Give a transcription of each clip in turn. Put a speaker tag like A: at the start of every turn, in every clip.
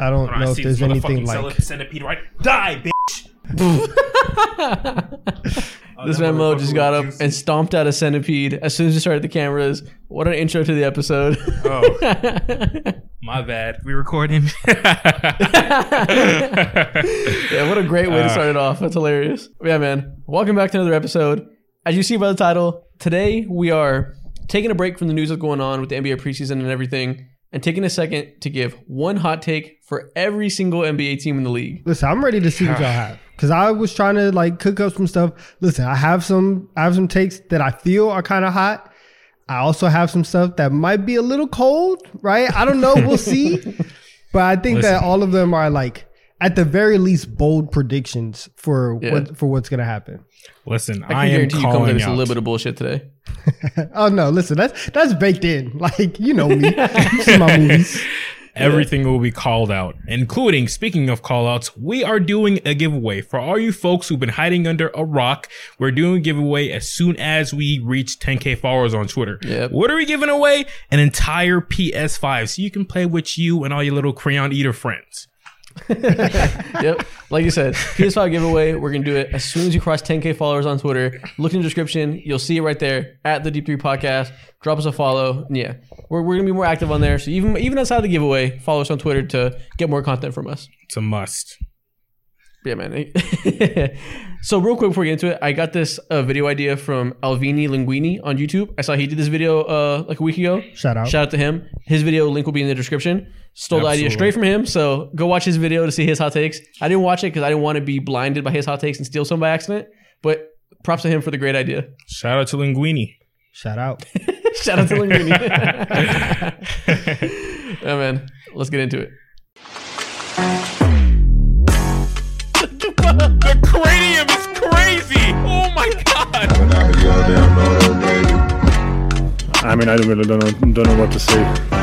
A: I don't
B: Hold on, I
A: know if there's anything like.
B: cell- centipede right. Die, bitch. Oh,
C: This
B: that
C: memo just got up
B: juicy.
C: and stomped out a centipede as soon as we started the cameras. What an intro to the episode.
B: Oh. My bad. We recording.
C: yeah, what a great way to
B: Uh.
C: start it off. That's hilarious. Yeah, man. Welcome back to another episode. As you see by the title, today we are taking a break from the news that's going on with the NBA preseason and everything, and taking a second to give one hot take for every single NBA team in the league.
A: Listen, I'm ready to see what y'all have because I was trying to like cook up some stuff. Listen, I have some, I have some takes that I feel are kind of hot. I also have some stuff that might be a little cold, right? I don't know. We'll see. But I think that all of them are like, at the very least, bold predictions for
C: Yeah.
A: what for what's gonna happen.
B: Listen,
C: I
B: I, am
C: guarantee you come to
B: calling
C: this a little bit of bullshit today.
A: oh no, listen, that's that's baked in. Like you know me, you see my movies.
B: Everything will be called out, including, speaking of call outs, we are doing a giveaway. For all you folks who've been hiding under a rock, we're doing a giveaway as soon as we reach 10k followers on Twitter.
C: Yep.
B: What are we giving away? An entire PS5 so you can play with you and all your little crayon eater friends.
C: yep. Like you said, PS5 giveaway. We're gonna do it as soon as you cross 10k followers on Twitter. Look in the description. You'll see it right there at the Deep Three Podcast. Drop us a follow. And yeah, we're, we're gonna be more active on there. So even even outside the giveaway, follow us on Twitter to get more content from us.
B: It's a must.
C: Yeah, man. so real quick before we get into it, I got this uh, video idea from Alvini Linguine on YouTube. I saw he did this video uh, like a week ago.
A: Shout out.
C: Shout out to him. His video link will be in the description. Stole the idea straight from him. So go watch his video to see his hot takes. I didn't watch it because I didn't want to be blinded by his hot takes and steal some by accident. But props to him for the great idea.
B: Shout out to Linguine.
A: Shout out.
C: Shout out to Linguine. oh man. Let's get into it.
B: The cranium is crazy. Oh my god.
D: I mean, I really don't know, don't know what to say.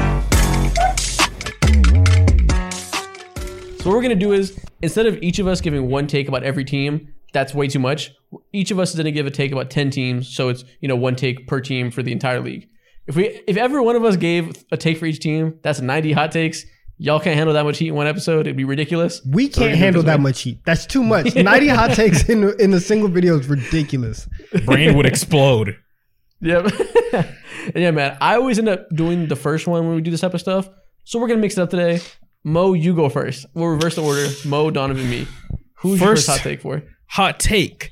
C: So what we're gonna do is instead of each of us giving one take about every team, that's way too much. Each of us is gonna give a take about ten teams, so it's you know one take per team for the entire league. If we if every one of us gave a take for each team, that's ninety hot takes. Y'all can't handle that much heat in one episode. It'd be ridiculous.
A: We can't
C: gonna do it
A: handle that
C: way.
A: much heat. That's too much. 90 hot takes in, in a single video is ridiculous.
B: Brain would explode.
C: Yep. yeah, man. I always end up doing the first one when we do this type of stuff. So we're gonna mix it up today. Mo, you go first. We'll reverse the order. Mo, Donovan, me. Who's your
B: First-
C: first hot take for?
B: Hot take.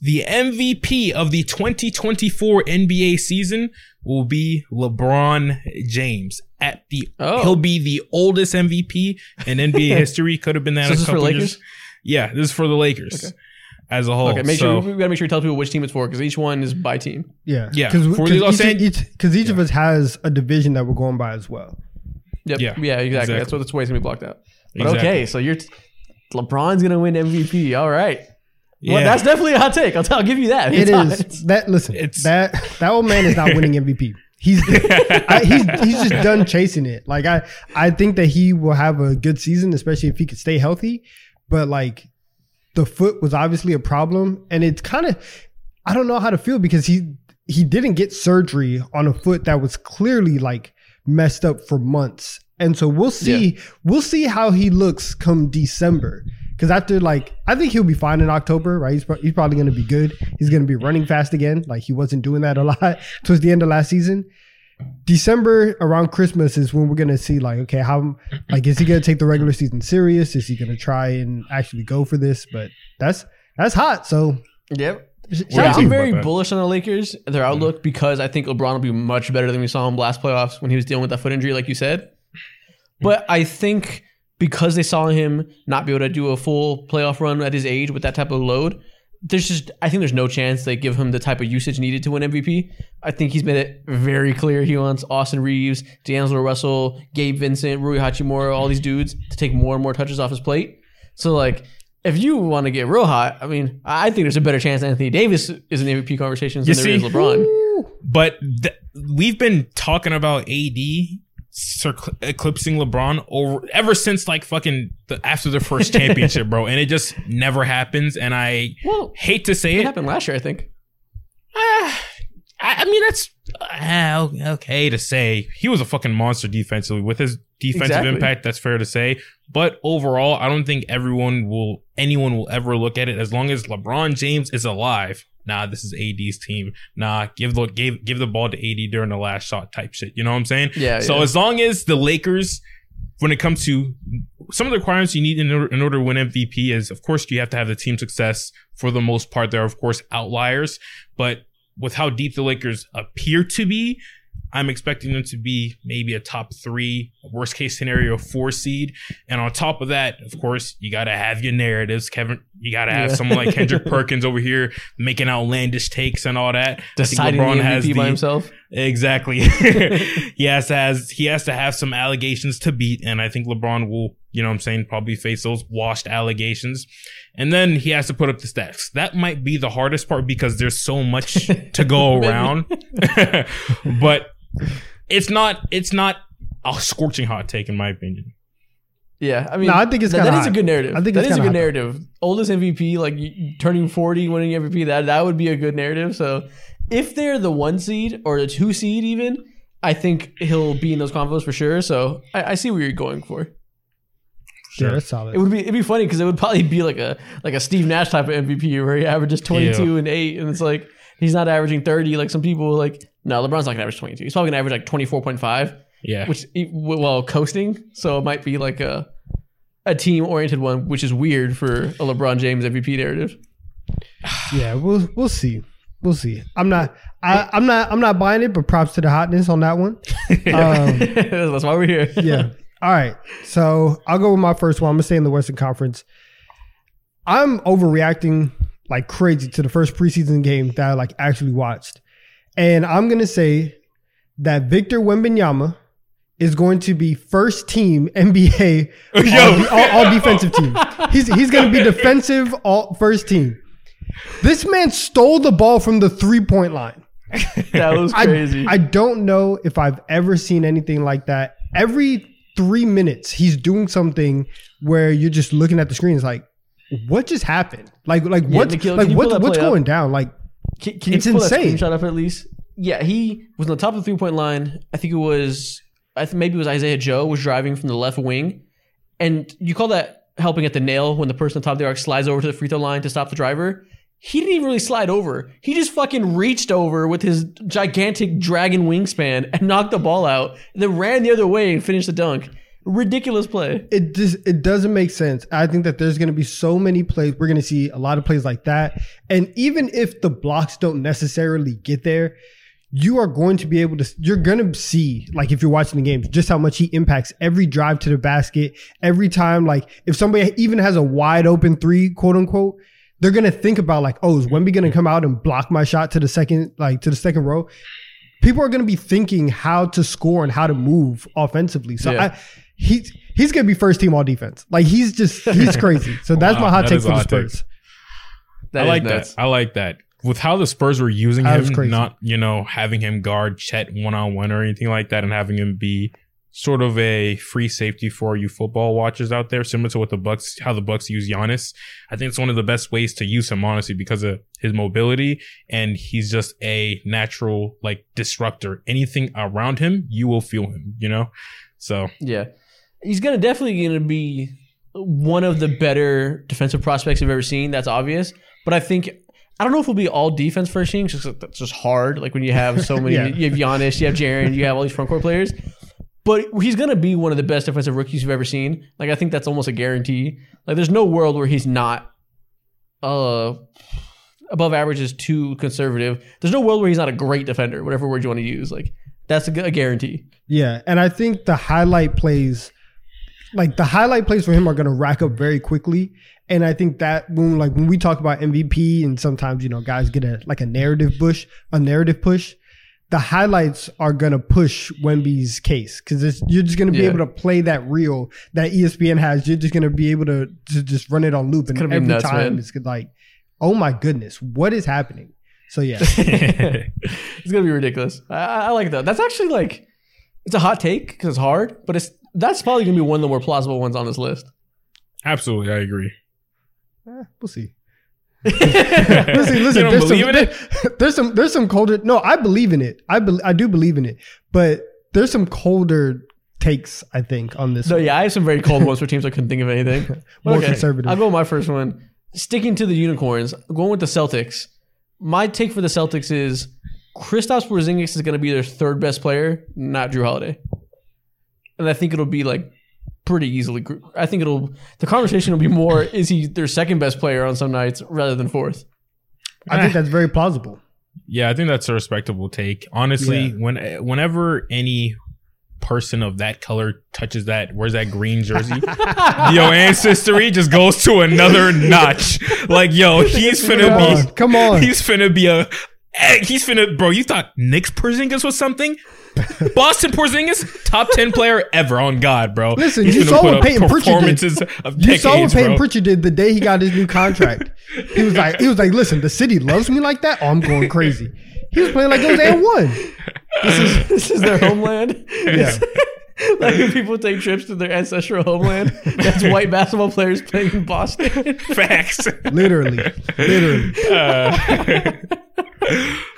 B: The MVP of the 2024 NBA season will be LeBron James. At the
C: Oh.
B: he'll be the oldest MVP in NBA history. Could have been that
C: So
B: a
C: this for
B: couple
C: Lakers?
B: years. Yeah, this is for the Lakers
C: Okay.
B: as a whole.
C: Okay, make
B: so,
C: sure we gotta make sure we tell people which team it's for because each one is by team.
A: Yeah.
B: Yeah,
A: Because
B: for the Los
A: each,
B: An-
A: each, 'cause each of us has a division that we're going by as well.
C: Yep.
B: Yeah,
C: Yeah. exactly. That's what that's why it's gonna be blocked out. But
B: Exactly.
C: okay, so you're LeBron's gonna win MVP. All right.
B: yeah,
C: Well, that's definitely a hot take. I'll, tell, I'll give you that.
A: It
C: It's hot.
A: is that. Listen,
B: It's-
A: that that old man is not winning MVP. He's I, he's he's just done chasing it. Like I I think that he will have a good season, especially if he could stay healthy. But like the foot was obviously a problem, and it's kind of I don't know how to feel because he he didn't get surgery on a foot that was clearly like messed up for months. And so we'll see we'll see how he looks come December. Because after like I think he'll be fine in October, right? He's, pro- he's probably going to be good. He's going to be running fast again. Like he wasn't doing that a lot towards the end of last season. December around Christmas is when we're to see like okay how like is he going to take the regular season serious? Is he to try and actually go for this? But that's that's hot. So
C: Yep. Yeah, I'm very bullish on the Lakers, their outlook, because I think LeBron will be much better than we saw him last playoffs when he was dealing with that foot injury, like you said. But I think because they saw him not be able to do a full playoff run at his age with that type of load, there's just I think there's no chance they give him the type of usage needed to win MVP. I think he's made it very clear he wants Austin Reaves, D'Angelo Russell, Gabe Vincent, Rui Hachimura, all these dudes to take more and more touches off his plate. So like if you want to get real hot, I mean, I think there's a better chance Anthony Davis is in the MVP conversations
B: You
C: than there is? LeBron.
B: But th- we've been talking about AD eclipsing LeBron over ever since like fucking the, after the first championship, bro, and it just never happens. And I
C: Well,
B: hate to say
C: it
B: it.
C: happened last year, I think.
B: I, I mean, that's uh, okay to say. He was a fucking monster defensively with his defensive
C: Exactly.
B: impact. That's fair to say. But overall, I don't think everyone will, anyone will ever look at it as long as LeBron James is alive. Nah, this is AD's team. Nah, give the give give the ball to AD during the last shot type shit. You know what I'm saying?
C: Yeah.
B: So
C: yeah.
B: as long as the Lakers, when it comes to some of the requirements you need in order, in order to win MVP is, of course, you have to have the team success. For the most part, there are of course outliers, but with how deep the Lakers appear to be, I'm expecting them to be maybe a top three, worst case scenario, four seed. And on top of that, of course, you got to have your narratives. Kevin, you got to have
C: Yeah.
B: someone like Kendrick Perkins over here making outlandish takes and all that.
C: Deciding the MVP by himself.
B: Exactly. he has to has he has to have some allegations to beat, and I think LeBron will, you know what I'm saying, probably face those washed allegations. And then he has to put up the stats. That might be the hardest part because there's so much to go around. but it's not it's not a scorching hot take in my opinion.
C: Yeah, I mean,
A: No, I think it's
C: that, that is a good narrative.
A: I think
C: that
A: it's
C: is a good
A: hot.
C: narrative. Oldest MVP, like you- you turning forty, winning MVP. That that would be a good narrative. So if they're the one seed or the two seed, even, I think he'll be in those convos for sure. So I, I see where you're going for.
A: Yeah, that's solid.
C: It would be it'd be funny because it would probably be like a like a Steve Nash type of MVP where he averages 22 and eight, and it's like he's not averaging 30 like some people like. No, LeBron's not gonna average 22. He's probably gonna average like 24.5
B: Yeah.
C: which well coasting so it might be like a a team oriented one which is weird for a lebron james mvp narrative
A: yeah, we'll we'll see. We'll see. I'm not. I, I'm not. I'm not buying it. But props to the hotness on that one. Um,
C: that's why we're here
A: yeah. All right. So I'll go with my first one. I'm gonna stay in the Western Conference. I'm overreacting like crazy to the first preseason game that I like actually watched, and I'm gonna say that Victor Wembanyama is going to be first team NBA all, de- all, all defensive team. He's he's gonna be defensive all first team. This man stole the ball from the three point line.
C: that was
A: I-
C: crazy
A: I, don't know if I've ever seen anything like that. Every three minutes, he's doing something where you're just looking at the screen. It's like, what just happened? Like, like
C: Yeah,
A: what's
C: Nikhil,
A: like what, what's
C: up?
A: going down? Like,
C: can, can
A: it's
C: you pull
A: insane.
C: that screenshot up at least yeah he was on the top of the three point line i think it was i think maybe it was isaiah joe was driving from the left wing and you call that helping at the nail when the person on top of the arc slides over to the free throw line to stop the driver he didn't even really slide over. He just fucking reached over with his gigantic dragon wingspan and knocked the ball out, and then ran the other way and finished the dunk. Ridiculous play.
A: it just it doesn't make sense. I think that there's going to be so many plays. We're going to see a lot of plays like that, and even if the blocks don't necessarily get there, you are going to be able to. You're going to see, like if you're watching the games, just how much he impacts every drive to the basket. Every time, like if somebody even has a wide open three, quote unquote, they're going to think about like, oh, is Wemby going to come out and block my shot to the second, like to the second row? People are going to be thinking how to score and how to move offensively. So
C: Yeah.
A: I he's he's gonna be first team all defense. Like he's just he's crazy. So that's
B: Wow,
A: my hot
B: that
A: take
B: is
A: for
B: a
A: the
B: hot take.
A: Spurs.
B: I like
C: nuts.
B: that. I like that. With how the Spurs were using
A: That was
B: him,
A: crazy.
B: not you know having him guard Chet one on one or anything like that, and having him be sort of a free safety for you football watchers out there, similar to what the Bucks how the Bucks use Giannis. I think it's one of the best ways to use him, honestly, because of his mobility and he's just a natural like disruptor. Anything around him, you will feel him. You know, so
C: Yeah, he's gonna definitely gonna be one of the better defensive prospects I've ever seen. That's obvious. But I think I don't know if it'll be all defense first team. Just that's just hard. Like when you have so many,
A: Yeah.
C: you have Giannis, you have Jaren, you have all these front court players. But he's gonna be one of the best defensive rookies you've ever seen. Like I think that's almost a guarantee. Like there's no world where he's not uh above average is too conservative. There's no world where he's not a great defender, whatever word you want to use. Like that's a, a guarantee.
A: Yeah, and I think the highlight plays, like the highlight plays for him, are going to rack up very quickly. And I think that when like when we talk about MVP, and sometimes you know guys get a like a narrative push, a narrative push. The highlights are gonna push Wemby's case because you're just gonna be
C: Yeah.
A: able to play that reel that ESPN has. You're just gonna be able to, to just run it on loop, and every
C: nuts,
A: time
C: man.
A: it's like, oh my goodness, what is happening? So yeah,
C: it's gonna be ridiculous. I, I I like that. That's actually like it's a hot take because it's hard, but it's that's probably gonna be one of the more plausible ones on this list.
B: absolutely, I agree.
A: Eh, we'll see. listen, listen. there's,
B: believe
A: some,
B: in it?
A: there's some there's some colder. No, I believe in it. I be, I do believe in it. But there's some colder takes. I think on this.
C: So
A: one.
C: yeah, I have some very cold ones for teams I couldn't think of anything.
A: More
C: Okay,
A: conservative.
C: I'll go with my first one. Sticking to the unicorns, going with the Celtics. My take for the Celtics is Kristaps Porzingis is going to be their third best player, not Jrue Holiday. And I think it'll be like pretty easily. gr- I think it'll the conversation will be more is he their second best player on some nights rather than fourth.
A: I think that's very plausible.
B: Yeah, I think that's a respectable take. Honestly,
A: Yeah.
B: when whenever any person of that color touches that, where's that green jersey? yo, ancestry just goes to another notch. Like, yo, he's
A: Come
B: finna
A: on,
B: be,
A: come on.
B: he's finna be a, eh, he's finna, bro. You thought Knicks Porzingis was something? Boston Porzingis, top ten player ever on God, bro.
A: Listen,
B: He's
A: you saw what Payton Pritchard did.
B: of
A: You saw what Payton
B: bro.
A: Pritchard did the day he got his new contract. he was like, he was like, listen, the city loves me like that. Oh, I'm going crazy. He was playing like it was and one.
C: This is this is their homeland.
A: Yeah.
C: like when people take trips to their ancestral homeland, that's white basketball players playing in Boston.
B: Facts.
A: Literally, literally.
B: Uh,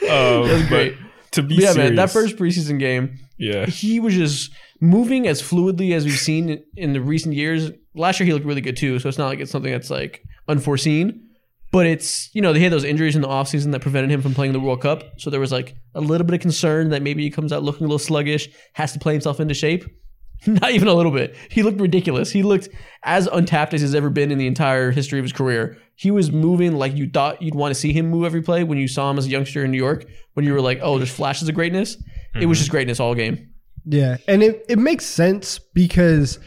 B: oh,
C: That's
B: but
C: great.
B: To be
C: yeah,
B: serious,
C: man, that first preseason game,
B: yeah,
C: he was just moving as fluidly as we've seen in the recent years. Last year he looked really good too, so it's not like it's something that's like unforeseen. But it's you know they had those injuries in the offseason that prevented him from playing the World Cup, so there was like a little bit of concern that maybe he comes out looking a little sluggish, has to play himself into shape. Not even a little bit. He looked ridiculous. He looked as untapped as he's ever been in the entire history of his career. He was moving like you thought you'd want to see him move every play when you saw him as a youngster in New York. When you were like, oh, there's flashes of greatness. It was mm-hmm. just greatness all game.
A: Yeah, and it, it makes sense because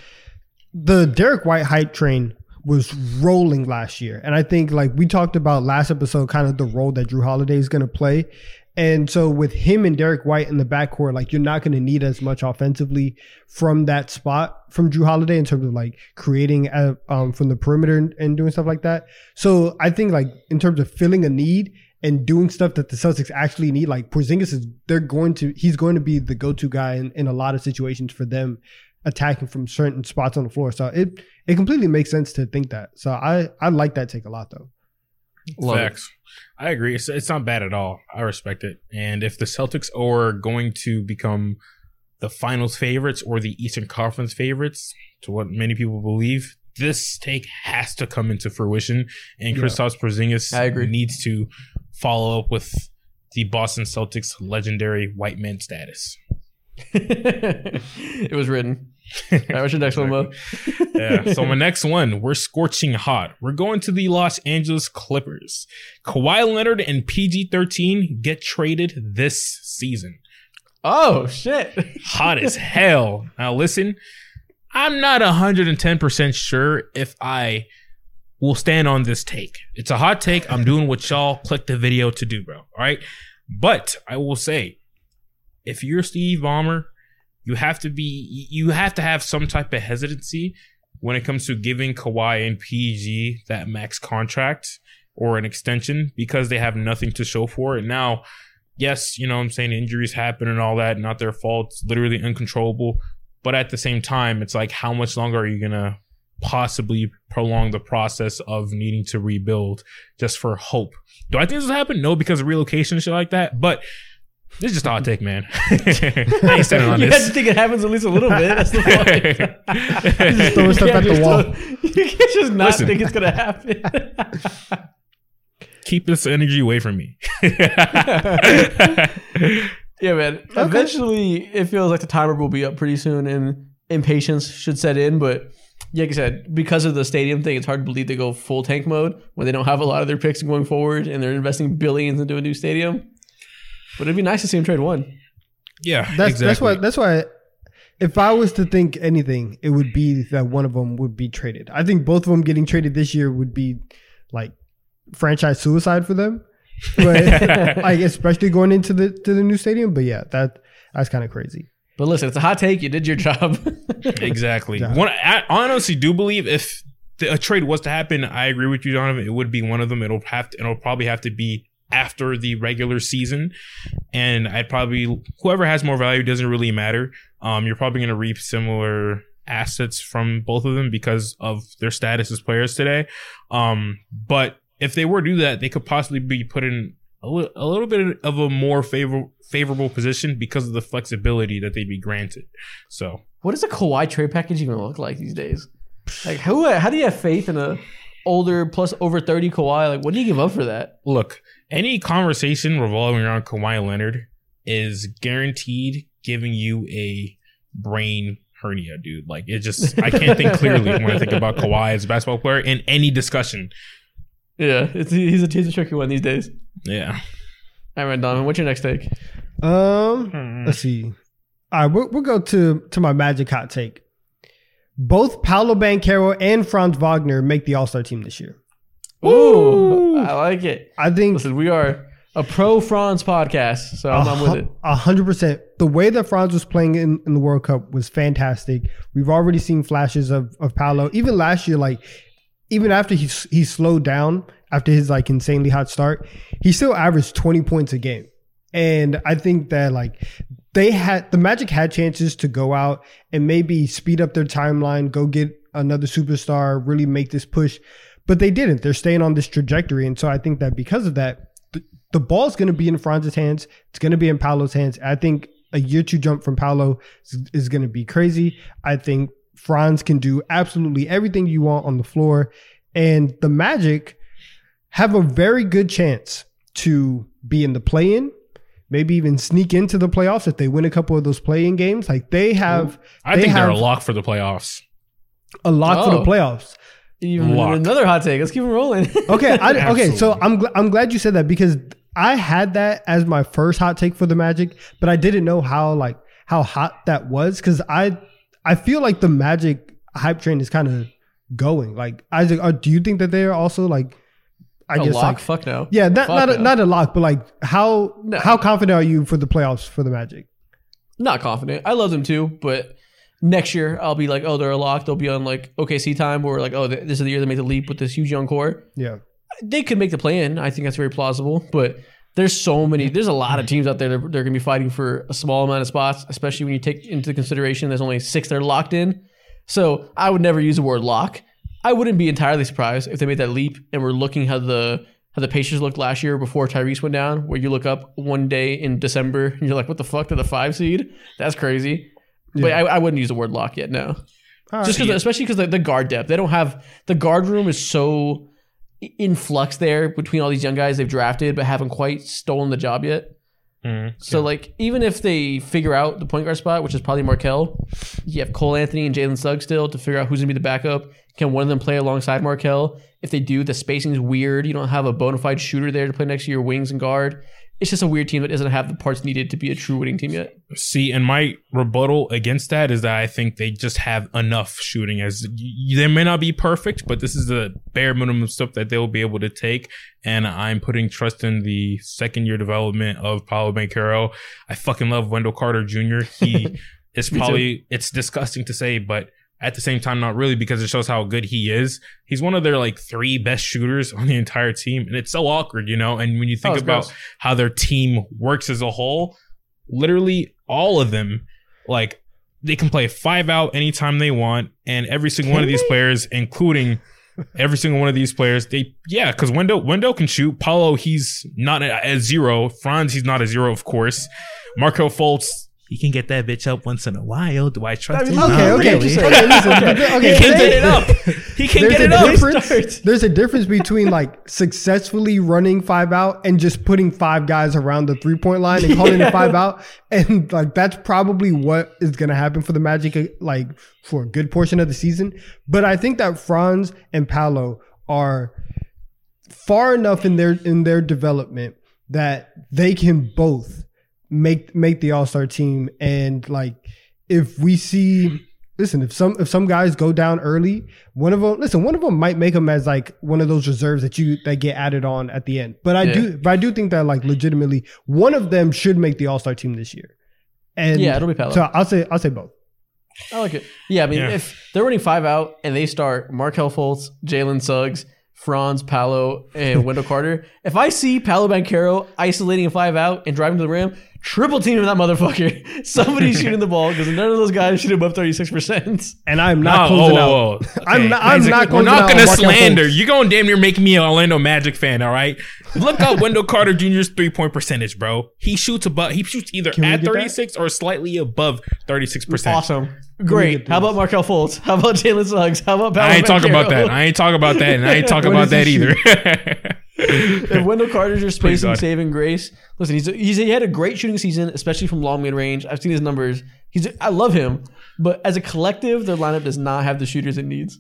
A: the Derrick White hype train was rolling last year, and I think like we talked about last episode, kind of the role that Jrue Holiday is going to play. And so with him and Derrick White in the backcourt, like you're not going to need as much offensively from that spot from Jrue Holiday in terms of like creating uh um, from the perimeter and, and doing stuff like that. So I think like in terms of filling a need and doing stuff that the Celtics actually need, like Porzingis is they're going to he's going to be the go-to guy in, in a lot of situations for them attacking from certain spots on the floor. So it it completely makes sense to think that. So I I like that take a lot though.
C: Love it.
B: I agree. It's, it's not bad at all. I respect it. And if the Celtics are going to become the finals favorites or the Eastern Conference favorites, to what many people believe, this take has to come into fruition. And
A: Yeah.
B: Kristaps Porzingis
C: I agree.
B: needs to follow up with the Boston Celtics legendary white man status.
C: it was written. Right, what's your next one, Mo?
B: yeah. So my next one, we're scorching hot. We're going to the Los Angeles Clippers. Kawhi Leonard and PG-13 get traded this season.
C: Oh shit!
B: Hot as hell. Now listen, I'm not 110% sure if I will stand on this take. It's a hot take. I'm doing what y'all click the video to do, bro. All right. But I will say, if you're Steve Ballmer, you have to be you have to have some type of hesitancy when it comes to giving Kawhi and PG that max contract or an extension because they have nothing to show for it. Now, yes, you know I'm saying injuries happen and all that, not their fault. Literally uncontrollable. But at the same time, it's like how much longer are you gonna possibly prolong the process of needing to rebuild just for hope? Do I think this will happen? No, because of relocation and shit like that. But this is just a hot take, man. I ain't standing on
C: you have to think it happens at least a little bit. That's the point.
A: Just throwing
C: You
A: stuff
C: can't
A: at the
C: just
A: wall.
C: You can't just not
B: Listen.
C: think it's gonna happen.
B: Keep this energy away from me.
C: yeah, man. Eventually, it feels like the timer will be up pretty soon, and impatience should set in. But yeah, like I said, because of the stadium thing, it's hard to believe they go full tank mode when they don't have a lot of their picks going forward, and they're investing billions into a new stadium. But it'd be nice to see them trade one.
B: yeah,
A: That's
B: exactly.
A: that's why that's why if I was to think anything, it would be that one of them would be traded. I think both of them getting traded this year would be like franchise suicide for them. But like especially going into the to the new stadium. But yeah, that that's kind of crazy.
C: But listen, it's a hot take. You did your job.
B: Exactly.
A: Yeah.
B: One, I honestly do believe if the, a trade was to happen, I agree with you, Donovan. It would be one of them. It'll have to. It'll probably have to be after the regular season, and I'd probably whoever has more value doesn't really matter. Um, you're probably going to reap similar assets from both of them because of their status as players today. Um, but if they were to do that, they could possibly be put in a, li- a little bit of a more favor- favorable position because of the flexibility that they'd be granted. So
C: What does a Kawhi trade package even look like these days? Like who? How do you have faith in a older plus over thirty Kawhi? Like what do you give up for that?
B: look, any conversation revolving around Kawhi Leonard is guaranteed giving you a brain hernia, dude. Like it just I can't think clearly when I think about Kawhi as a basketball player in any discussion.
C: Yeah, it's, he's a he's a tricky one these days.
B: Yeah.
C: All right, Donovan, what's your next take?
A: Um, let's see. All right, we'll, we'll go to to my magic hot take. Both Paolo Banchero and Franz Wagner make the All Star team this year.
C: Ooh, I like it.
A: I think
C: Listen, we are a pro Franz podcast, so I'm, I'm with it.
A: A hundred percent. The way that Franz was playing in, in the World Cup was fantastic. We've already seen flashes of of Paolo. Even last year, like even after he he slowed down after his like insanely hot start, he still averaged twenty points a game. And I think that like they had the Magic had chances to go out and maybe speed up their timeline, go get another superstar, really make this push, but they didn't. They're staying on this trajectory, and so I think that because of that, the, the ball's going to be in Franz's hands. It's going to be in Paolo's hands. I think a year two jump from Paolo is, is going to be crazy. I think Franz can do absolutely everything you want on the floor, and the Magic have a very good chance to be in the play-in. Maybe even sneak into the playoffs if they win a couple of those play-in games. Like they have,
B: I
A: They
B: think they're a lock for the playoffs.
A: a lock for the
C: Oh.
A: playoffs.
C: Even
B: Lock.
C: another hot take. Let's keep it rolling.
A: Okay, I, okay. So I'm gl- I'm glad you said that because I had that as my first hot take for the Magic, but I didn't know how like how hot that was because I I feel like the Magic hype train is kind of going. Like Isaac, uh, do you think that they're also like I
C: a
A: guess
C: lock?
A: like
C: Fuck no.
A: yeah, not
C: Fuck
A: not a,
C: no.
A: not a lock, but like how
C: No.
A: how confident are you for the playoffs for the Magic?
C: Not confident. I love them too, but next year I'll be like, oh, they're a lock. They'll be on like OKC time, or like, oh, th- this is the year they make the leap with this huge young core.
A: Yeah,
C: They could make the play in. I think that's very plausible, but there's so many. There's a lot of teams out there that they're going to be fighting for a small amount of spots, especially when you take into consideration there's only six that are locked in. So I would never use the word lock. I wouldn't be entirely surprised if they made that leap and we're looking how the how the Pacers looked last year before Tyrese went down, where you look up one day in December and you're like, what the fuck to the five seed? That's crazy. But I, I wouldn't use the word lock yet. No,
A: All
C: just
A: right.
C: because, especially because the, the guard depth, they don't have the guard room is so in flux there between all these young guys they've drafted, but haven't quite stolen the job yet.
B: Mhm.
C: So like even if they figure out the point guard spot, which is probably Markelle, you have Cole Anthony and Jalen Suggs still to figure out who's gonna be the backup. Can one of them play alongside Markelle? If they do, the spacing is weird. You don't have a bona fide shooter there to play next to your wings and guard. It's just a weird team that doesn't have the parts needed to be a true winning team yet.
B: See, and my rebuttal against that is that I think they just have enough shooting. As they may not be perfect, but this is the bare minimum stuff that they'll be able to take. And I'm putting trust in the second year development of Paolo Banchero. I fucking love Wendell Carter Jr. He is
C: Me too.
B: probably it's disgusting to say, but at the same time, not really because it shows how good he is. He's one of their like three best shooters on the entire team, and it's so awkward, you know. And when you think
C: Oh,
B: about
C: gross.
B: how their team works as a whole, literally all of them, like they can play five out anytime they want, and every single one of these players, including every single one of these players, they yeah, because Wendell Wendell can shoot. Paolo, he's not a, a zero. Franz, he's not a zero, of course. Marco Fultz. He can get that bitch up once in a while. Do I trust him?
A: Okay,
B: Not
A: okay,
B: really.
A: okay. Listen, okay,
B: He can get it up. He can
A: there's
B: get it up.
A: There's a difference between like successfully running five out and just putting five guys around the three point line and calling it five out. And like that's probably what is going to happen for the Magic, like for a good portion of the season. But I think that Franz and Paolo are far enough in their in their development that they can both make make the All Star team. And like if we see, listen, if some if some guys go down early, one of them, listen, one of them might make them as like one of those reserves that you that get added on at the end. But I
C: Yeah.
A: do, but I do think that like legitimately, one of them should make the All Star team this year. And
C: Yeah, it'll be Paolo.
A: So I'll say I'll say both.
C: I like it. Yeah, I mean,
B: Yeah.
C: if they're running five out and they start Markelle Fultz, Jalen Suggs, Franz, Paolo, and Wendell Carter, if I see Paolo Banchero isolating a five out and driving to the rim, triple team that motherfucker. Somebody's shooting the ball because none of those guys shoot above 36%.
A: And I'm not
B: No,
A: closing
B: whoa,
A: out.
B: whoa, whoa.
A: I'm not- I'm
B: Isaac,
A: not
B: We're not gonna slander. You're going to damn near make me an Orlando Magic fan. All right. Look up Wendell Carter Jr.'s three point percentage, bro. He shoots above. He shoots either at
A: get that?
B: thirty six or slightly above thirty six percent.
C: Awesome.
A: Get
C: Great. How about Markelle Fultz? How about Jalen Suggs? How about
B: I ain't
C: Paolo
B: talking about that. I ain't talking about that. And I ain't talking about that
A: does
B: either.
C: if Wendell Carter's your spacing
B: God.
C: saving grace, listen, he's, he's he had a great shooting season, especially from long mid range. I've seen his numbers. He's I love him, but as a collective, their lineup does not have the shooters it needs.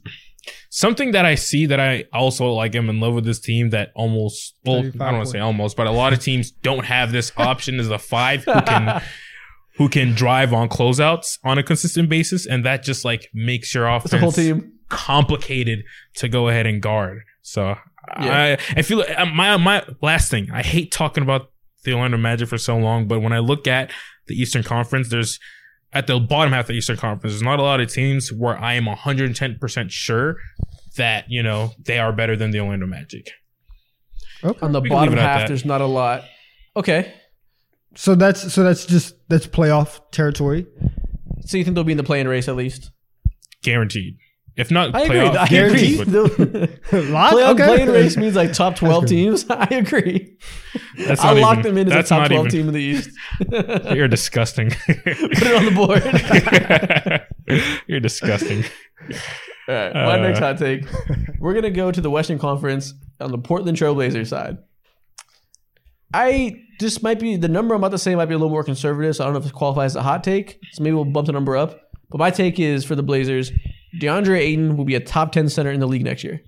B: Something that I see that I also like am in love with this team that almost well, I don't want to say almost, but a lot of teams don't have this option as a five who can who can drive on closeouts on a consistent basis, and that just like makes your offense
C: It's a whole team.
B: complicated to go ahead and guard. So
C: Yeah.
B: I I feel uh, my my last thing. I hate talking about the Orlando Magic for so long, but when I look at the Eastern Conference, there's at the bottom half of the Eastern Conference, there's not a lot of teams where I am 110% sure that, you know, they are better than the Orlando Magic.
A: Okay.
C: On the
B: We
C: bottom
B: leave it at
C: half, there's not a lot. Okay.
A: So that's so that's just that's playoff territory.
C: So you think they'll be in the play-in race at least?
B: Guaranteed. If not
C: I agree.
B: playoff,
C: I
A: guaranteed.
C: agree. The
A: Lock?
C: play-
A: Okay.
C: Play-in race means like top 12 teams. I agree.
B: That's
C: I'll
B: not
C: lock
B: even-
C: them in as a
B: that's
C: top
B: not
C: 12
B: even-
C: team in the East.
B: You're disgusting.
C: Put it on the board.
B: You're disgusting.
C: All right, my
B: Uh,
C: next hot take. We're gonna go to the Western Conference on the Portland Trailblazers side. I this might be the number I'm about to say might be a little more conservative, so I don't know if it qualifies as a hot take. So maybe we'll bump the number up. But my take is for the Blazers, DeAndre Ayton will be a top ten center in the league next year.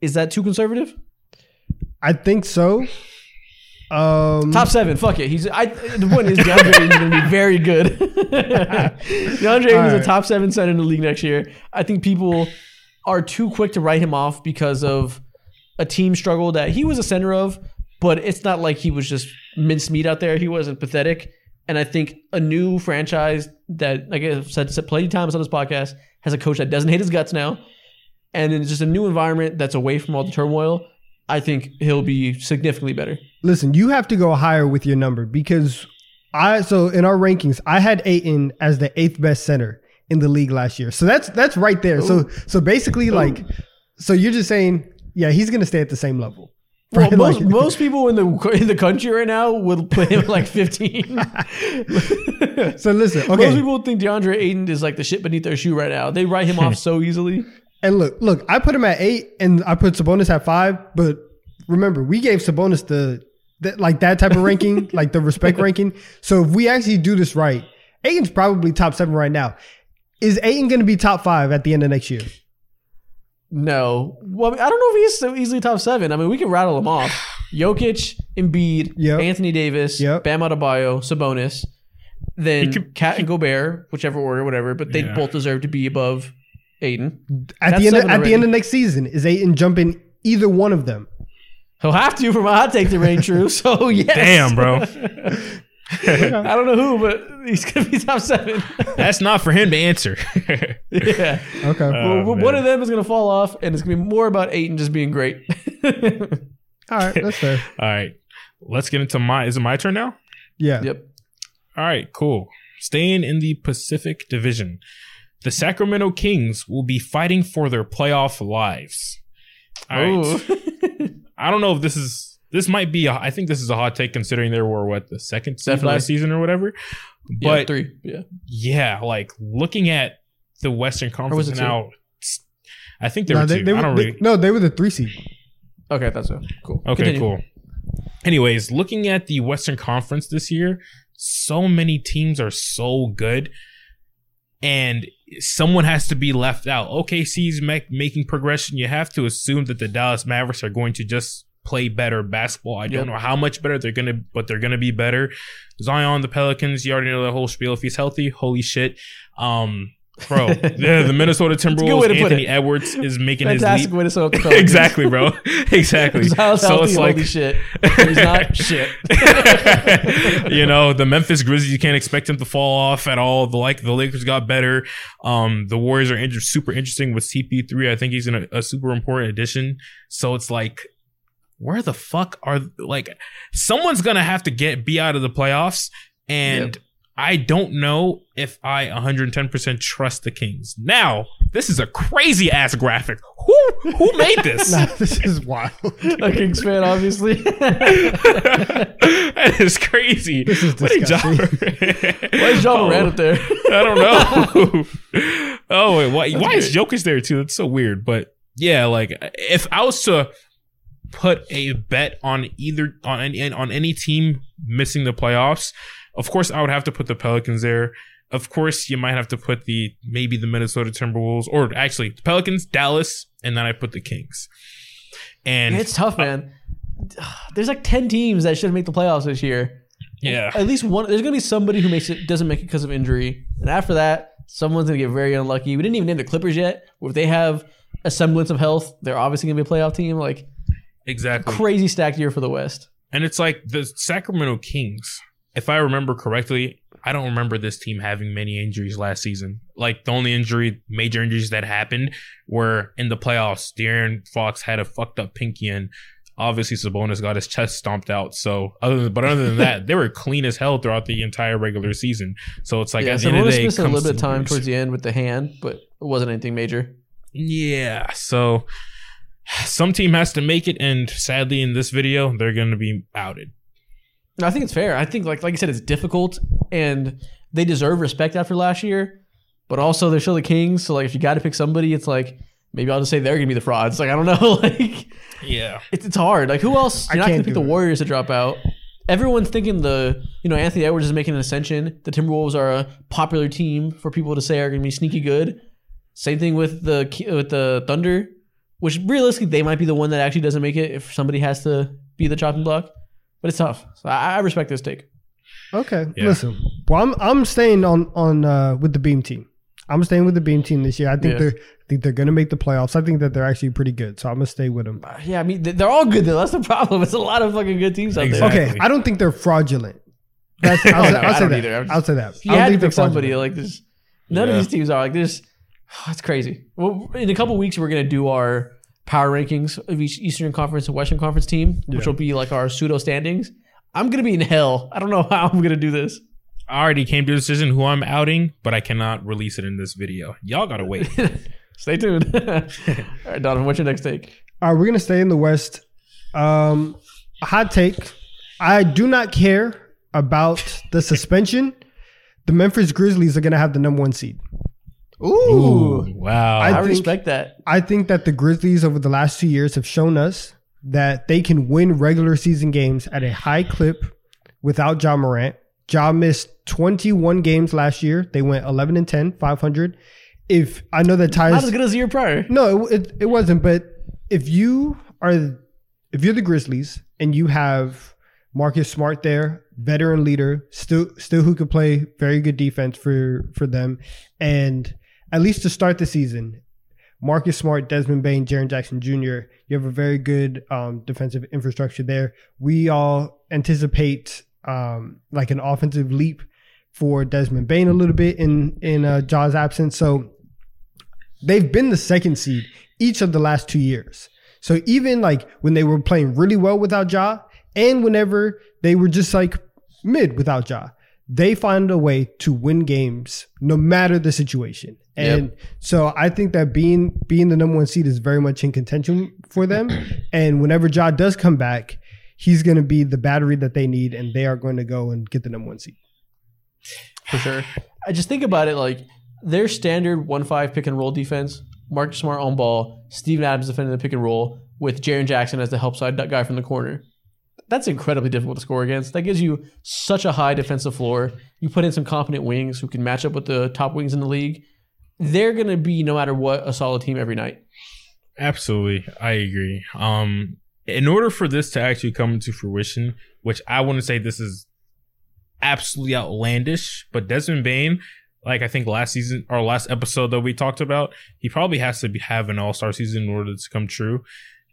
C: Is that too conservative?
A: I think so. Um,
C: Top seven, fuck it. He's I. The point is DeAndre Ayton's going to be very good. DeAndre Ayton is a top seven center in the league next year. I think people are too quick to write him off because of a team struggle that he was a center of, but it's not like he was just mincemeat out there. He wasn't pathetic. And I think a new franchise that, like I've said, said plenty of times on this podcast, has a coach that doesn't hate his guts now, and it's just a new environment that's away from all the turmoil. I think he'll be significantly better.
A: listen, you have to go higher with your number because I so in our rankings, I had Ayton as the eighth best center in the league last year. So that's that's right there. So so basically, like, so you're just saying, yeah, he's gonna stay at the same level.
C: Well,
A: Right?
C: most,
A: Like-
C: most people in the in the country right now would put him like 15.
A: so listen,
C: Most
A: okay,
C: people think DeAndre Ayton is like the shit beneath their shoe right now. They write him off so easily.
A: and look, look, I put him at eight, and I put Sabonis at five. But remember, we gave Sabonis the, the like that type of ranking, like the respect ranking. So if we actually do this right, Ayton's probably top seven right now. Is Ayton going to be top five at the end of next year?
C: No. Well, I don't know if he's so easily top seven. I mean, we can rattle them off. Jokic, Embiid,
A: Yep.
C: Anthony Davis,
A: Yep.
C: Bam Adebayo, Sabonis. Then
B: He could-
C: Cat and Gobert, whichever order, whatever. But they
B: Yeah.
C: both deserve to be above Ayton.
A: At
C: That's
A: the end, of,
C: seven
A: at the
C: already.
A: end of next season, is Ayton jumping either one of them?
C: He'll have to for my hot take to reign true. So yes.
B: Damn, bro.
C: I don't know who, but he's gonna be top seven.
B: That's not for him to answer.
C: yeah.
A: Okay.
B: Oh,
C: Well,
B: man.
C: one of them is gonna fall off, and it's gonna be more about Ayton just being great.
A: All right, that's fair.
B: All right. Let's get into my is it my turn now?
A: Yeah.
C: yep.
B: All right, cool. Staying in the Pacific Division, the Sacramento Kings will be fighting for their playoff lives. All right.
C: Ooh.
B: I don't know if this is this might be. A, I think this is a hot take considering there were what the second seed
C: Definitely.
B: last season or whatever.
C: yeah,
B: But
C: three. Yeah.
B: yeah, like looking at the Western Conference
C: it two?
B: now, I think they
A: No,
B: were
A: they,
B: two.
A: they
B: I don't
A: they-
B: really.
A: no, they were the three seed.
C: Okay, that's so cool.
B: Okay,
C: Continue.
B: cool. Anyways, looking at the Western Conference this year, so many teams are so good, and someone has to be left out. OKC's make, making progression. You have to assume that the Dallas Mavericks are going to just play better basketball. I
C: Yep.
B: don't know how much better they're gonna, but they're gonna be better. Zion, the Pelicans, you already know the whole spiel. If he's healthy, holy shit. Um, bro, the, the Minnesota
C: a good way
B: Timberwolves, Anthony. Edwards is making his
C: Fantastic
B: leap.
C: way to sum up the Pelicans.
B: exactly, bro. exactly.
C: Zion's
B: so
C: healthy,
B: it's like
C: holy shit. He's not shit.
B: you know, the Memphis Grizzlies, you can't expect him to fall off at all. The like the Lakers got better. Um, the Warriors are inter- super interesting with CP3. I think he's in a, a super important addition. So it's like, where the fuck are like someone's gonna have to get be out of the playoffs, and I don't know if I 110% trust the Kings. Now, this is a crazy ass graphic. Whew. Who made this?
A: Nah, this is wild.
C: A Kings fan, obviously.
B: that is crazy.
A: This is
B: What did John-
C: Why is John
B: Oh,
C: Moran up there?
B: Oh, I don't know. oh wait, why, why is Jokic there too? That's so weird. But yeah, like if I was to put a bet on either on any on any team missing the playoffs, of course I would have to put the Pelicans there. Of course, you might have to put the maybe the Minnesota Timberwolves or actually the Pelicans, Dallas, and then I put the Kings. And
C: it's tough, man. There's like ten teams that should make the playoffs this year.
B: yeah,
C: At least one. There's gonna be somebody who makes it doesn't make it because of injury, and after that, someone's gonna get very unlucky. We didn't even name the Clippers yet. If they have a semblance of health, they're obviously gonna be a playoff team. Like
B: exactly.
C: crazy stacked year for the West.
B: And it's like the Sacramento Kings, if I remember correctly, I don't remember this team having many injuries last season. Like the only injury, major injuries that happened were in the playoffs. De'Aaron Fox had a fucked up pinky and obviously Sabonis got his chest stomped out. So other than, but other than that, they were clean as hell throughout the entire regular season. So it's like
C: yeah,
B: at the end of the day,
C: missed a little bit of time towards the end with the hand, but it wasn't anything major.
B: Yeah. So some team has to make it, and sadly, in this video, they're going to be outed.
C: No, I think it's fair. I think like like I said, it's difficult, and they deserve respect after last year. But also, they're still the Kings, so like if you got to pick somebody, it's like maybe I'll just say they're gonna be the frauds. Like I don't know, like
B: Yeah.
C: it's, it's hard. Like who else? You're not gonna pick
A: do
C: the. Warriors to drop out. Everyone's thinking the you know Anthony Edwards is making an ascension. The Timberwolves are a popular team for people to say are gonna be sneaky good. Same thing with the with the Thunder, which realistically they might be the one that actually doesn't make it if somebody has to be the chopping block. But it's tough. So I, I respect this take.
A: Okay,
B: Yeah.
A: listen. Well, I'm I'm staying on on uh, with the Beam team. I'm staying with the Beam team this year. I think
C: Yeah.
A: they're I think they're gonna make the playoffs. I think that they're actually pretty good. So I'm gonna stay with them.
C: Uh, Yeah, I mean they- they're all good though. That's the problem. It's a lot of fucking good teams out
B: Exactly.
C: there.
A: Okay, I don't think they're fraudulent. That's, I'll, say,
C: no,
A: I'll
C: I
A: say
C: don't
A: that.
C: either. I'm just-
A: I'll say that.
C: You
A: I don't
C: had to
A: think they're
C: pick somebody like this. None
B: Yeah.
C: of these teams are like this. it's crazy. Well, in a couple weeks, we're gonna do our power rankings of each Eastern Conference and Western Conference team, which
A: Yeah.
C: will be like our pseudo standings. I'm gonna be in hell. I don't know how I'm gonna do this.
B: I already came to a decision who I'm outing, but I cannot release it in this video. Y'all gotta wait.
C: Stay tuned. All right, Donovan, what's your next take?
A: All right, we're gonna stay in the West. Um, hot take. I do not care about the suspension. The Memphis Grizzlies are gonna have the number one seed.
C: Ooh,
B: wow.
C: I,
A: I think-
C: respect that.
A: I think that the Grizzlies over the last two years have shown us that they can win regular season games at a high clip without Ja Morant. Ja missed 21 games last year. They went 11 and 10, 500. If I know that
C: Not
A: ties
C: as good as the year prior.
A: no, it, it, it wasn't. But if you are, if you're the Grizzlies and you have Marcus Smart there, veteran leader, still still who could play very good defense for for them, and at least to start the season, Marcus Smart, Desmond Bane, Jaren Jackson Jr. You have a very good um, defensive infrastructure there. We all anticipate um, like an offensive leap for Desmond Bane a little bit in in uh, Ja's absence. So they've been the second seed each of the last two years. So even like when they were playing really well without Ja, and whenever they were just like mid without Ja, they find a way to win games no matter the situation. And so I think that being being the number one seed is very much in contention for them. and whenever Ja does come back, he's going to be the battery that they need, and they are going to go and get the number one seed.
C: for sure. I just think about it like their standard one five pick and roll defense. Marcus Smart on ball, Steven Adams defending the pick and roll with Jaren Jackson as the help side guy from the corner. That's incredibly difficult to score against. That gives you such a high defensive floor. You put in some competent wings who can match up with the top wings in the league. They're gonna be no matter what a solid team every night.
B: Absolutely, I agree. Um, in order for this to actually come into fruition, which I wouldn't say this is absolutely outlandish, but Desmond Bane, like I think last season or last episode that we talked about, he probably has to be, have an All Star season in order to come true,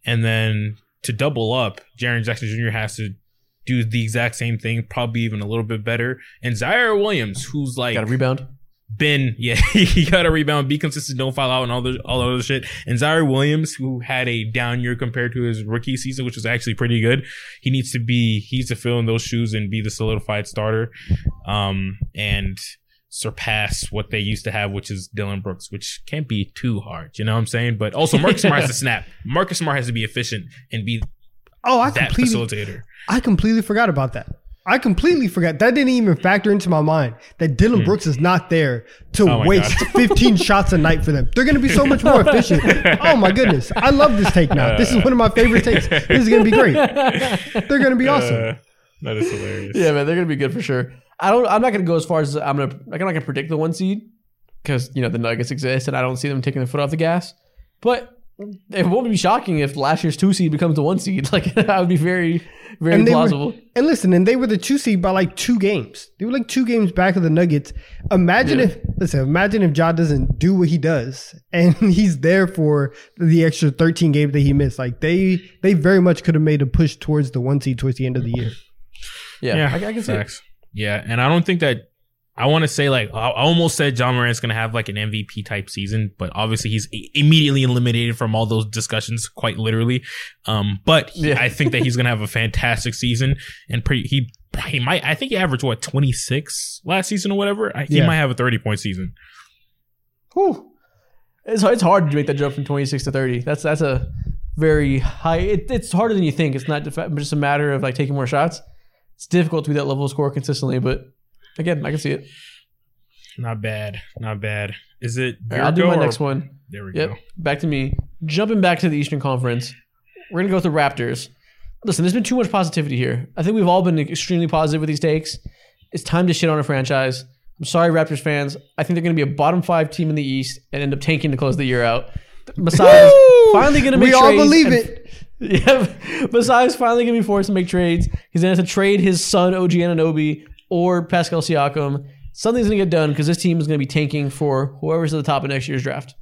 B: and then to double up, Jaren Jackson Jr. has to do the exact same thing, probably even a little bit better, and Ziaire Williams, who's like
C: Got a rebound.
B: Been yeah he got a rebound be consistent don't foul out and all the all the other shit and Ziaire Williams who had a down year compared to his rookie season which was actually pretty good he needs to be he needs to fill in those shoes and be the solidified starter um and surpass what they used to have, which is Dillon Brooks, which can't be too hard. You know what I'm saying? But also Marcus Smart has to snap. Marcus Smart has to be efficient and be
A: Oh, I
B: that
A: completely,
B: facilitator.
A: I completely forgot about that. I completely forgot. That didn't even factor into my mind that Dillon Brooks is not there to
B: Hmm. Oh
A: waste 15 shots a night for them. They're going to be so much more efficient. Oh my goodness. I love this take now. This is one of my favorite takes. This is going to be great. They're going to be awesome.
B: Uh, that is hilarious.
C: Yeah, man, they're gonna be good for sure. I don't. I'm not gonna go as far as I'm gonna. I'm not gonna predict the one seed because you know the Nuggets exist, and I don't see them taking their foot off the gas. But it won't be shocking if last year's two seed becomes the one seed. Like that would be very, very
A: And they were- And listen, and they were the two seed by like two games. They were like two games back of the Nuggets. Imagine
C: Yeah.
A: if listen, imagine if Ja doesn't do what he does and he's there for the extra 13 games that he missed. Like they they very much could have made a push towards the one seed towards the end of the year.
C: yeah, I, I can see.
B: Facts. Yeah, and I don't think that I want to say like I almost said Ja Morant's gonna have like an MVP type season, but obviously he's immediately eliminated from all those discussions, quite literally. Um, but he-
C: Yeah.
B: I think that he's gonna have a fantastic season, and pretty he he might I think he averaged what twenty six last season or whatever. I, he might have a thirty point season.
C: Whew. It's it's hard to make that jump from 26 to 30. That's that's a very high. It, it's harder than you think. It's not just a matter of like taking more shots. It's difficult to be that level of score consistently, but again, I can see it.
B: Not bad, not bad. Is it?
C: All right,
B: your
C: I'll do my
B: or-
C: next one.
B: There we
C: Yep.
B: go.
C: Back to me. Jumping back to the Eastern Conference, we're gonna go with the Raptors. Listen, there's been too much positivity here. I think we've all been extremely positive with these takes. It's time to shit on a franchise. I'm sorry, Raptors fans. I think they're gonna be a bottom five team in the East and end up tanking to close the year out. Masai is finally gonna make trades.
A: we all believe
C: and-
A: it.
C: Yeah, Masai is finally gonna be forced to make trades. He's gonna have to trade his son OG Anunoby or Pascal Siakam. Something's gonna get done because this team is gonna be tanking for whoever's at the top of next year's draft.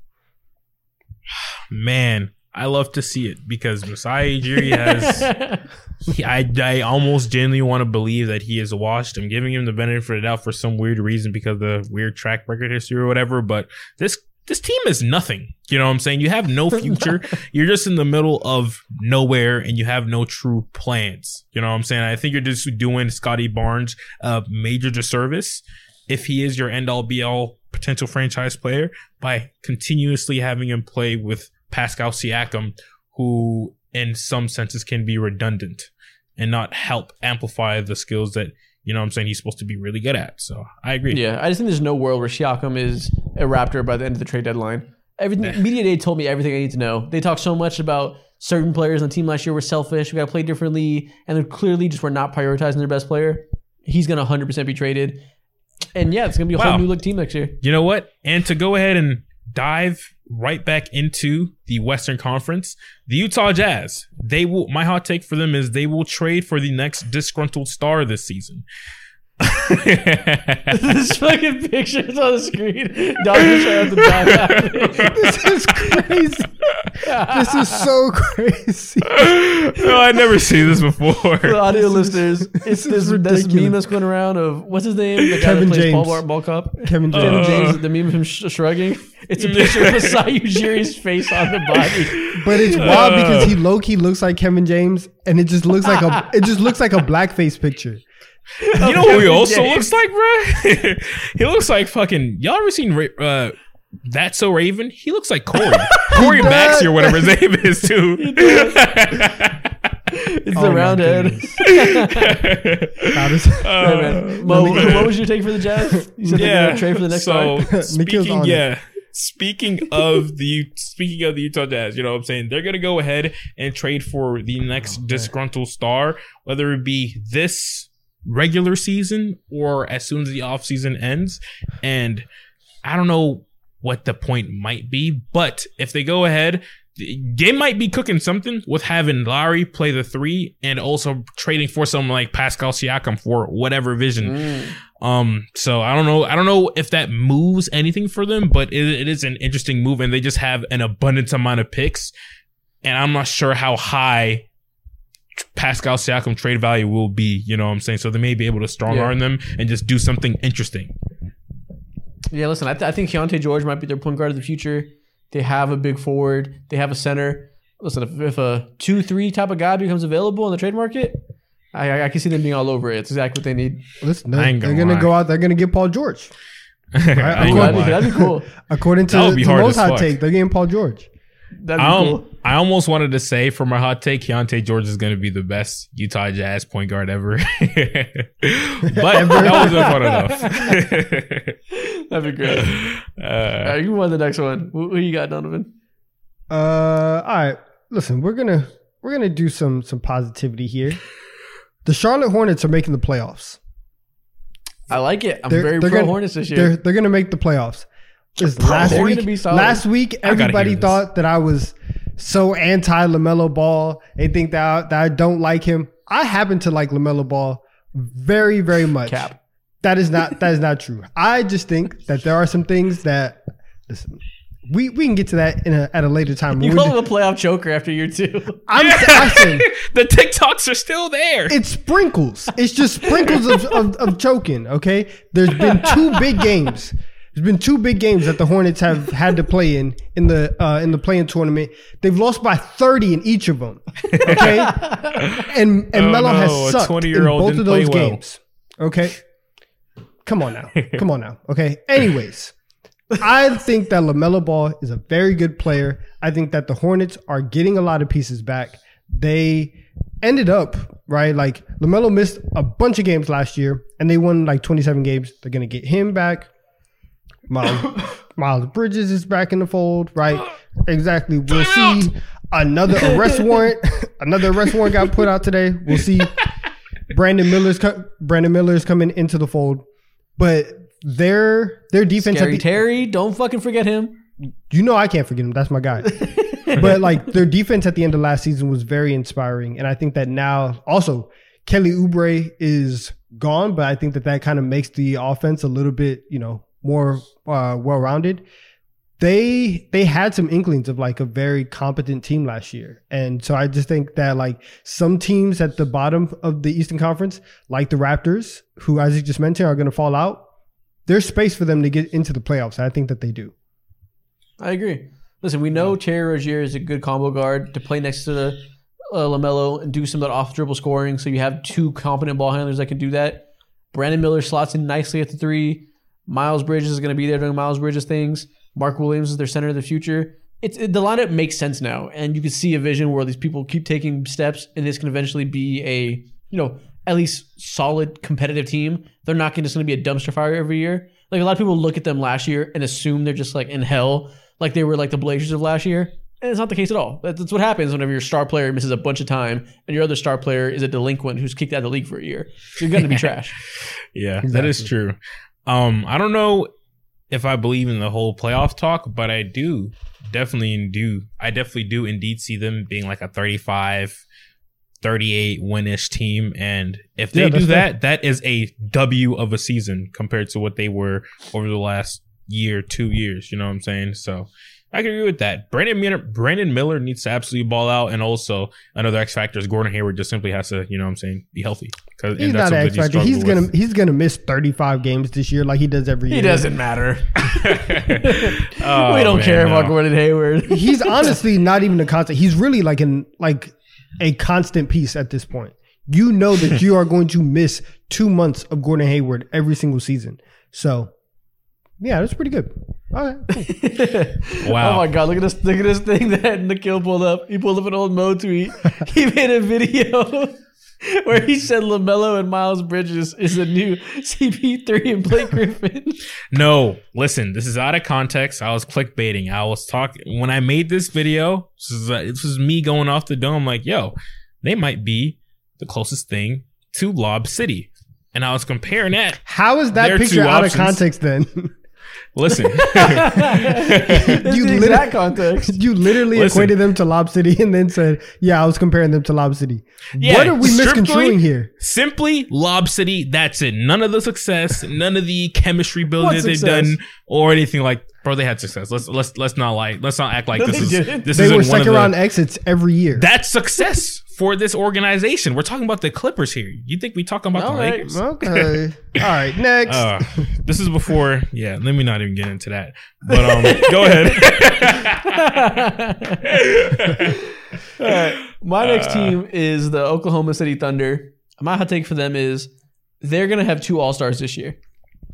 B: Man, I love to see it because Masai Ujiri has. he, I, I almost genuinely want to believe that he is washed. I'm giving him the benefit of the doubt for some weird reason because of the weird track record history or whatever. But this this team is nothing. You know what I'm saying? You have no future. you're just in the middle of nowhere and you have no true plans. You know what I'm saying? I think you're just doing Scottie Barnes a major disservice if he is your end all be all potential franchise player by continuously having him play with Pascal Siakam, who in some senses can be redundant and not help amplify the skills that you know what I'm saying he's supposed to be really good at. So I agree.
C: Yeah, I just think there's no world where Siakam is a Raptor by the end of the trade deadline. Everything Media Day told me everything I need to know. They talked so much about certain players on the team last year were selfish. We got to play differently, and they clearly just were not prioritizing their best player. He's gonna 100 percent be traded, and yeah, it's gonna be a
B: Wow.
C: whole new look team next year.
B: You know what? And to go ahead and dive right back into the Western Conference, the Utah Jazz. They will. My hot take for them is they will trade for the next disgruntled star this season.
C: this fucking pictures on the screen. Dodgers trying to dive out.
A: This is crazy. this is so crazy.
B: no, I'd never seen this before.
C: For the audio listeners, it's
A: this
C: this, this meme that's going around of what's his name? The guy
A: Kevin
C: that plays Paul
A: James.
C: Ball, Ball Cup.
A: Kevin James.
C: Kevin
B: Uh,
C: James, the meme of him sh- shrugging. It's a picture of Masai Ujiri's face on the body.
A: But it's wild because he low key looks like Kevin James, and it just looks like a it just looks like a blackface picture.
B: You know who he also
C: James.
B: looks like, bro? he looks like fucking. Y'all ever seen Ra- uh, That's So Raven? He looks like Corey. Corey
A: does.
B: Maxey or whatever his name is, too.
C: It's
A: Oh
C: the
A: my
C: round head.
A: goodness. How does-
C: Hey. Mo, what, what was your take for the Jazz? You said they're
B: yeah.
C: gonna trade for the next
B: so
C: guy.
B: Speaking,
A: on it.
B: yeah. Speaking of the speaking of the Utah Jazz, you know what I'm saying? They're gonna go ahead and trade for the next disgruntled star, whether it be this regular season or as soon as the offseason ends. And I don't know what the point might be, but if they go ahead, they might be cooking something with having Larry play the three and also trading for someone like Pascal Siakam for whatever vision.
C: Mm.
B: Um, so I don't know. I don't know if that moves anything for them, but it, it is an interesting move, and they just have an abundance amount of picks, and I'm not sure how high Pascal Siakam trade value will be. You know what I'm saying? So they may be able to strong
C: Yeah.
B: arm them and just do something interesting.
C: Yeah, listen, I, th- I think Keyonte George might be their point guard of the future. They have a big forward. They have a center. Listen, if, if a two-three type of guy becomes available in the trade market, I, I, I can see them being all over it. It's exactly what they need.
A: Listen, they're,
B: ain't
A: they're
B: gonna
A: gonna go out. They're gonna get Paul George.
B: I ain't
C: That'd be, that'd be cool.
A: According to,
B: That would be
A: to
B: hard
A: most hot take, they're getting Paul George.
C: That'd be
B: I,
C: cool.
B: Al- I almost wanted to say for my hot take, Keyonte George is going to be the best Utah Jazz point guard ever. but that wasn't fun enough.
C: That'd be great.
B: Uh,
C: right, you want the next one. Who, who you got, Donovan?
A: Uh, all right. Listen, we're gonna we're gonna do some some positivity here. The Charlotte Hornets are making the playoffs.
C: I like it. I'm
A: They're-
C: very
A: they're
C: pro
A: gonna-
C: Hornets this
A: They're
C: year.
A: they're gonna make the playoffs. Just last week,
C: be solid.
A: last week, everybody thought that I was so anti LaMelo Ball. They think that I, that I don't like him. I happen to like LaMelo Ball very very much.
C: Cap.
A: That is not that is not true. I just think that there are some things that listen. We we can get to that in a, at a later time.
C: You call him a playoff choker after year two.
A: I'm, I said
B: the TikToks are still there.
A: it's sprinkles. It's just sprinkles of, of, of choking. Okay, there's been two big games. There's been two big games that the Hornets have had to play in in the uh, in the play-in tournament. They've lost by 30 in each of them. Okay, and and
B: Oh,
A: Melo
B: no,
A: has sucked in both of those
B: well.
A: games. Okay, come on now, come on now. Okay. Anyways, I think that LaMelo Ball is a very good player. I think that the Hornets are getting a lot of pieces back. They ended up right like LaMelo missed a bunch of games last year, and they won like 27 games. They're gonna get him back. Miles, Miles Bridges is back in the fold, right? Exactly. We'll see another arrest warrant. another arrest warrant got put out today. We'll see. Brandon Miller's co- Brandon Miller's coming into the fold, but their their defense at
C: Scary
A: the,
C: Terry, don't fucking forget him.
A: you know I can't forget him. That's my guy. but like their defense at the end of last season was very inspiring, and I think that now also Kelly Oubre is gone, but I think that that kind of makes the offense a little bit you know more uh, well rounded. They they had some inklings of like a very competent team last year, and so I just think that like some teams at the bottom of the Eastern Conference, like the Raptors, who as you just mentioned are going to fall out, there's space for them to get into the playoffs. I think that they do.
C: I agree. Listen, we know Terry Rozier is a good combo guard to play next to the, uh, LaMelo and do some of that off dribble scoring. So you have two competent ball handlers that can do that. Brandon Miller slots in nicely at the three. Miles Bridges is going to be there doing Miles Bridges things. Mark Williams is their center of the future. It's it, the lineup makes sense now, and you can see a vision where these people keep taking steps, and this can eventually be a you know at least solid competitive team. They're not gonna- just going to be a dumpster fire every year. Like a lot of people look at them last year and assume they're just like in hell, like they were like the Blazers of last year. And it's not the case at all. That's that's what happens whenever your star player misses a bunch of time and your other star player is a delinquent who's kicked out of the league for a year. You're going to be trash.
B: Yeah, that is true. Um, I don't know if I believe in the whole playoff talk, but I do definitely do. I definitely do indeed see them being like a 35, 38 winish team. And if they
A: Yeah,
B: do that, that is a W of a season compared to what they were over the last year, two years. You know what I'm saying? So I can agree with that. Brandon Miller, Brandon Miller needs to absolutely ball out. And also another X factor is Gordon Hayward just simply has to, you know what I'm saying, be healthy. 'Cause-
A: He's
B: and that's
A: not an X factor. He's gonna
B: with.
A: he's gonna miss 35 games this year, like he does every year.
C: He doesn't matter.
B: Oh,
C: we don't
B: man,
C: care
B: no.
C: about Gordon Hayward.
A: He's honestly not even a constant. He's really like an like a constant piece at this point. You know that you are going to miss two months of Gordon Hayward every single season. So, yeah, that's pretty good. All right, cool.
B: Wow.
C: Oh my god, look at this look at this thing that Nikhil pulled up. He pulled up an old Mo tweet. he made a video where he said LaMelo and Miles Bridges is a new CP3 and Blake Griffin.
B: No, listen, this is out of context. I was clickbaiting. I was talking when I made this video. This is, uh, this was me going off the dome, like, yo, they might be the closest thing to Lob City. And I was comparing that.
A: How is that picture out
B: options.
A: of context then?
B: Listen,
A: You
C: the
A: lit-
C: context.
A: you literally
B: Listen.
A: equated them to Lob City and then said, "Yeah, I was comparing them to Lob City."
B: Yeah,
A: what are we
B: strictly-
A: misconstruing here?
B: simply Lob City. That's it. None of the success, none of the chemistry building that they've done, or anything like. Bro, they had success. Let's let's let's not like let's not act like
C: No,
B: this is
C: didn't.
B: this
A: They
B: isn't
A: were
B: one of
A: second
B: the,
A: round exits every year.
B: That's success for this organization. We're talking about the Clippers here. You think we talking about
C: All
B: the
C: right.
B: Lakers?
A: okay. All right. Next.
B: Uh, this is before. Yeah, let me not even get into that. But um, go ahead.
C: All right. My next team is the Oklahoma City Thunder. My hot take for them is they're gonna have two All Stars this year.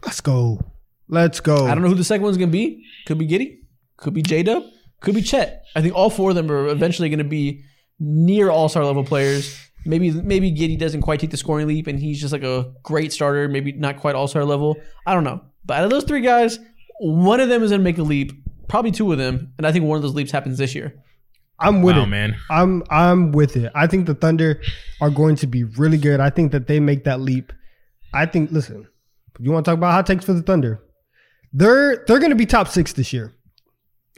A: Let's go. Let's go.
C: I don't know who the second one's gonna be. Could be Giddey. Could be J Dub. Could be Chet. I think all four of them are eventually gonna be near All Star level players. Maybe maybe Giddey doesn't quite take the scoring leap, and he's just like a great starter. Maybe not quite All Star level. I don't know. But out of those three guys, one of them is gonna make a leap. Probably two of them, and I think one of those leaps happens this year.
A: I'm with
B: Wow,
A: it.
B: man.
A: I'm I'm with it. I think the Thunder are going to be really good. I think that they make that leap. I think. Listen, you want to talk about hot takes for the Thunder? They're they're going to be top six this year.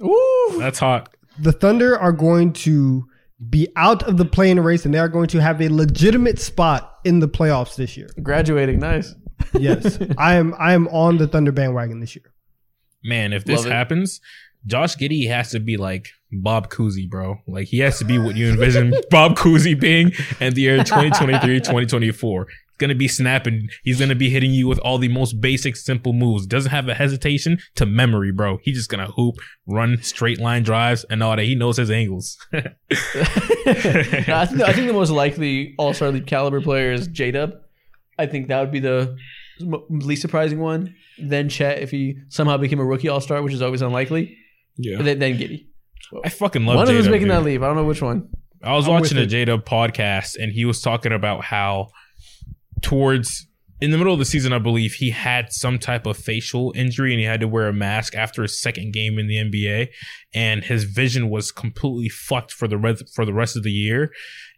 C: Ooh,
B: That's hot.
A: The Thunder are going to be out of the play-in race, and they are going to have a legitimate spot in the playoffs this year.
C: graduating, nice.
A: Yes, I am. I am on the Thunder bandwagon this year.
B: Man, if this
C: Love it.
B: happens, Josh Giddey has to be like Bob Cousy, bro. Like he has to be what you envision Bob Cousy being in the year 2023, 2024. He's gonna be snapping. He's gonna be hitting you with all the most basic, simple moves. Doesn't have a hesitation to memory, bro. He's just gonna hoop, run straight line drives, and all that. He knows his angles.
C: No, I think I think the most likely All Star League caliber player is J Dub. I think that would be the least surprising one. Then Chet, if he somehow became a rookie All Star, which is always unlikely.
B: yeah,
C: then, then Giddey.
B: I fucking love.
C: one of them's
B: J-Dub,
C: making
B: dude.
C: that leap. I don't know which one.
B: I was
A: I'm
B: watching a
A: with
B: Dub podcast and he was talking about how towards in the middle of the season, I believe he had some type of facial injury and he had to wear a mask after his second game in the NBA, and his vision was completely fucked for the rest for the rest of the year.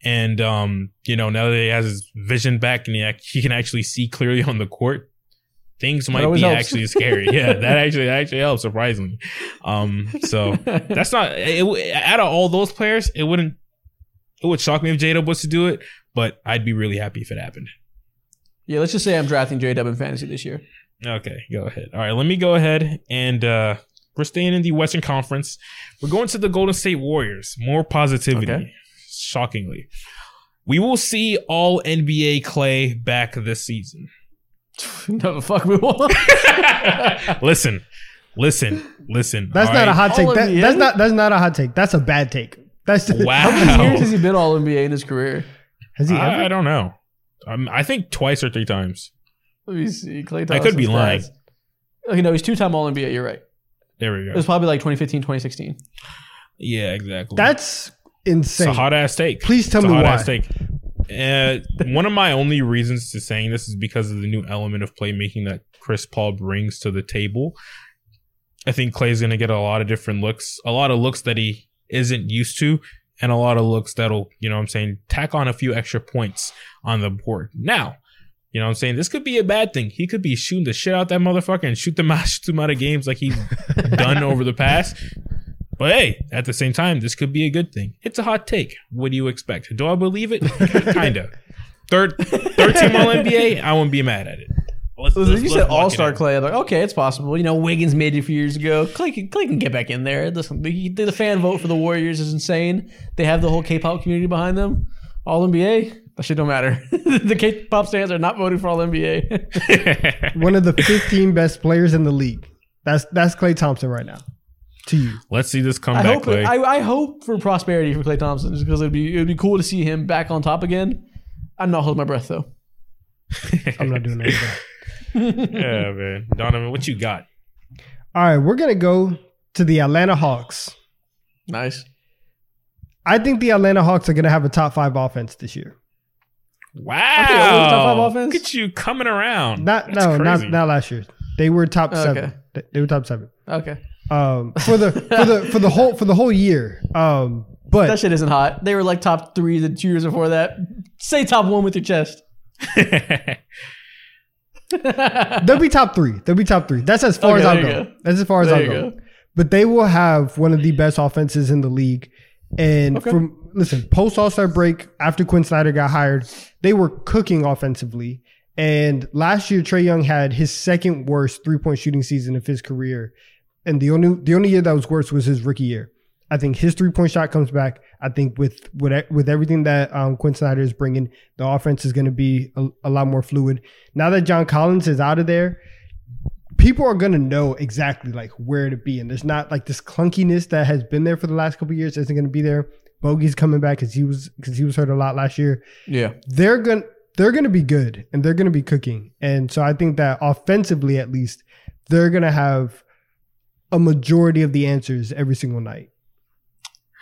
B: And um, you know, now that he has his vision back and he, he can actually see clearly on the court, things might be
C: helps.
B: actually scary. yeah, that actually that actually helps surprisingly. Um, so that's not it, out of all those players, it wouldn't it would shock me if J Dub was to do it, but I'd be really happy if it happened.
C: Yeah, let's just say I'm drafting J Dub in fantasy this year.
B: Okay, go ahead. All right, let me go ahead and uh we're staying in the Western Conference. We're going to the Golden State Warriors. More positivity.
C: Okay.
B: Shockingly. We will see all NBA Klay back this season.
C: no, the fuck we won't.
B: listen, listen, listen.
A: That's
B: all
A: not a hot take. That, that's not. That's not a hot take. That's a bad take. That's wow.
C: How many years has he been All NBA in his career?
A: Has he ever?
B: I, I don't know. Um, I think twice or three times.
C: Let me see. Klay
B: I could be
C: Thompson's
B: lying.
C: Okay, no, he's two time All NBA. You're right.
B: There we go.
C: It was probably like 2015, 2016.
B: Yeah, exactly.
A: That's
B: It's
A: insane.
B: a hot ass take.
A: Please tell
B: It's a
A: me
B: hot
A: why.
B: ass take. Uh, one of my only reasons to saying this is because of the new element of playmaking that Chris Paul brings to the table. I think Klay's going to get a lot of different looks, a lot of looks that he isn't used to, and a lot of looks that'll, you know what I'm saying, tack on a few extra points on the board. Now, you know what I'm saying? This could be a bad thing. He could be shooting the shit out that motherfucker and shoot them out, shoot them out of games like he's done over the past. But hey, at the same time, this could be a good thing. It's a hot take. What do you expect? Do I believe it? Kinda. Third, third team All NBA. I wouldn't be mad at it. Let's,
C: Listen,
B: let's-
C: you
B: let's
C: said All Star. Klay. I'm like, okay, it's possible. You know, Wiggins made it a few years ago. Klay can, Klay can get back in there. Listen, the, the fan vote for the Warriors is insane. They have the whole K-pop community behind them. All NBA, that shit don't matter. the K-pop fans are not voting for All NBA.
A: One of the 15 best players in the league. That's that's Klay Thompson right now. To you.
B: Let's see this
C: I
B: comeback,
C: hope
B: Klay.
C: I, I hope for prosperity for Klay Thompson, just because it'd be it'd be cool to see him back on top again. I'm not holding my breath though.
A: I'm not doing that.
B: yeah, man. Donovan, what you got?
A: All right, we're gonna go to the Atlanta Hawks.
C: Nice.
A: I think the Atlanta Hawks are gonna have a top five offense this year.
B: Wow.
C: Okay, what was top five offense?
B: Look at you coming around.
A: Not
B: That's
A: no, not
B: crazy.
A: not last year. They were top
C: Okay.
A: seven. They- They were top seven.
C: Okay.
A: Um, for the for the for the whole for the whole year. Um, but
C: That shit isn't hot. They were like top three the two years before that. Say top one with your chest.
A: they'll be top three. They'll be top three. That's as far
C: Okay,
A: as I'll go.
C: go.
A: That's as far as
C: There
A: I'll go.
C: go.
A: But they will have one of the best offenses in the league. And
C: Okay.
A: from listen, post All Star break after Quin Snyder got hired, they were cooking offensively. And last year, Trae Young had his second worst three point shooting season of his career. And the only the only year that was worse was his rookie year. I think his three point shot comes back. I think with with with everything that um, Quin Snyder is bringing, the offense is going to be a, a lot more fluid. Now that John Collins is out of there, people are going to know exactly like where to be, and there's not like this clunkiness that has been there for the last couple of years isn't going to be there. Bogi's coming back because he was because he was hurt a lot last year.
C: Yeah.
A: They're going to they're to be good and they're going to be cooking, and so I think that offensively at least they're gonna have a majority of the answers every single night.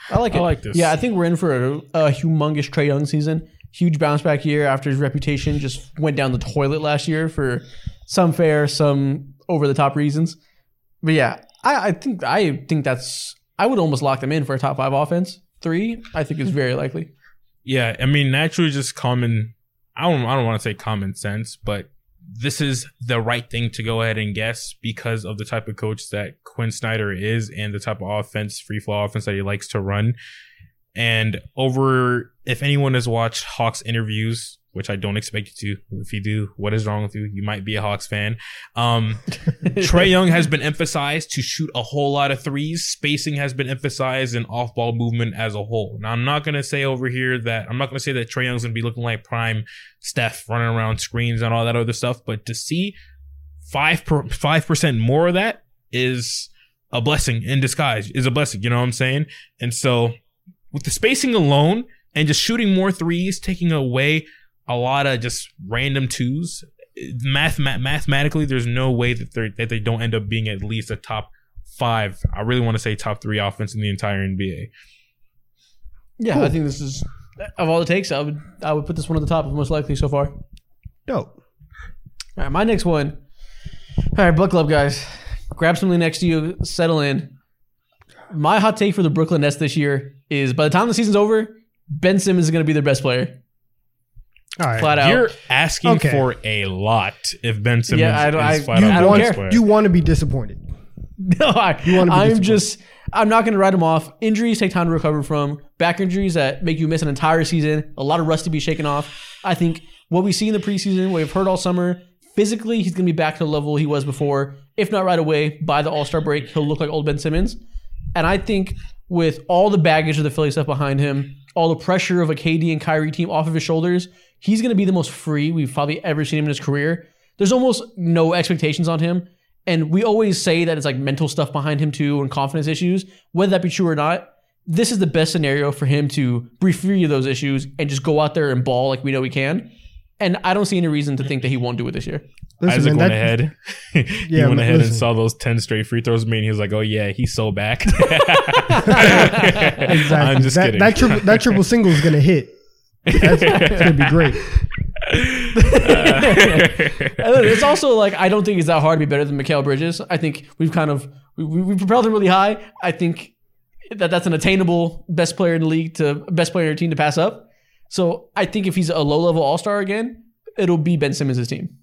C: I like it.
B: I like this.
C: Yeah, I think we're in for a, a humongous Trae Young season. Huge bounce back year after his reputation just went down the toilet last year for some fair, some over the top reasons. But yeah, I, I think I think that's I would almost lock them in for a top five offense. Three, I think is very likely.
B: Yeah, I mean, naturally, just common. I don't. I don't want to say common sense, but this is the right thing to go ahead and guess because of the type of coach that Quin Snyder is and the type of offense, free flow offense that he likes to run. And over, if anyone has watched Hawks interviews, which I don't expect you to, if you do, what is wrong with you? You might be a Hawks fan. Um, Trae Young has been emphasized to shoot a whole lot of threes. Spacing has been emphasized and off ball movement as a whole. Now, I'm not going to say over here that I'm not going to say that Trae Young's going to be looking like prime Steph running around screens and all that other stuff, but to see five per, 5% more of that is a blessing in disguise, is a blessing. You know what I'm saying? And so with the spacing alone and just shooting more threes, taking away a lot of just random twos, math, math mathematically, there's no way that they that they don't end up being at least a top five. I really want to say top three offense in the entire NBA.
C: Yeah,
A: Cool.
C: I think this is of all the takes. I would I would put this one at the top of most likely so far. All
A: Dope.
C: right, my next one. All right, buckle up, guys. Grab something next to you. Settle in. My hot take for the Brooklyn Nets this year is: by the time the season's over, Ben Simmons is going to be their best player.
A: All right.
C: Flat out.
B: You're asking
A: Okay.
B: for a lot if Ben Simmons
C: Yeah, I don't- I-
B: is flat
A: you
B: out the
C: don't
A: want
B: best
C: care.
B: player.
A: you want to be disappointed.
C: No, I,
A: You wanna be
C: I'm
A: disappointed.
C: just. I'm not going to write him off. Injuries take time to recover from. Back injuries that make you miss an entire season. A lot of rust to be shaken off. I think what we see in the preseason, what we've heard all summer, physically he's going to be back to the level he was before. If not right away, by the All Star break, he'll look like old Ben Simmons. And I think with all the baggage of the Philly stuff behind him, all the pressure of a KD and Kyrie team off of his shoulders, he's going to be the most free we've probably ever seen him in his career. There's almost no expectations on him. And we always say that it's like mental stuff behind him too and confidence issues. Whether that be true or not, this is the best scenario for him to be free of those issues and just go out there and ball like we know he can. And I don't see any reason to think that he won't do it this year.
A: Listen,
B: Isaac
A: man,
B: went
A: that-
B: ahead. he
A: Yeah,
B: went
A: but
B: ahead and saw those ten straight free throws made. And he was like, "Oh yeah, he's so back."
A: Exactly.
B: I'm just
A: that,
B: kidding.
A: That triple, that triple single is gonna hit. That's it's gonna be great.
C: And it's also like I don't think it's that hard to be better than Mikal Bridges. I think we've kind of we, we, we propelled him really high. I think that that's an attainable best player in the league to best player in your team to pass up. So I think if he's a low level All Star again, it'll be Ben Simmons' team.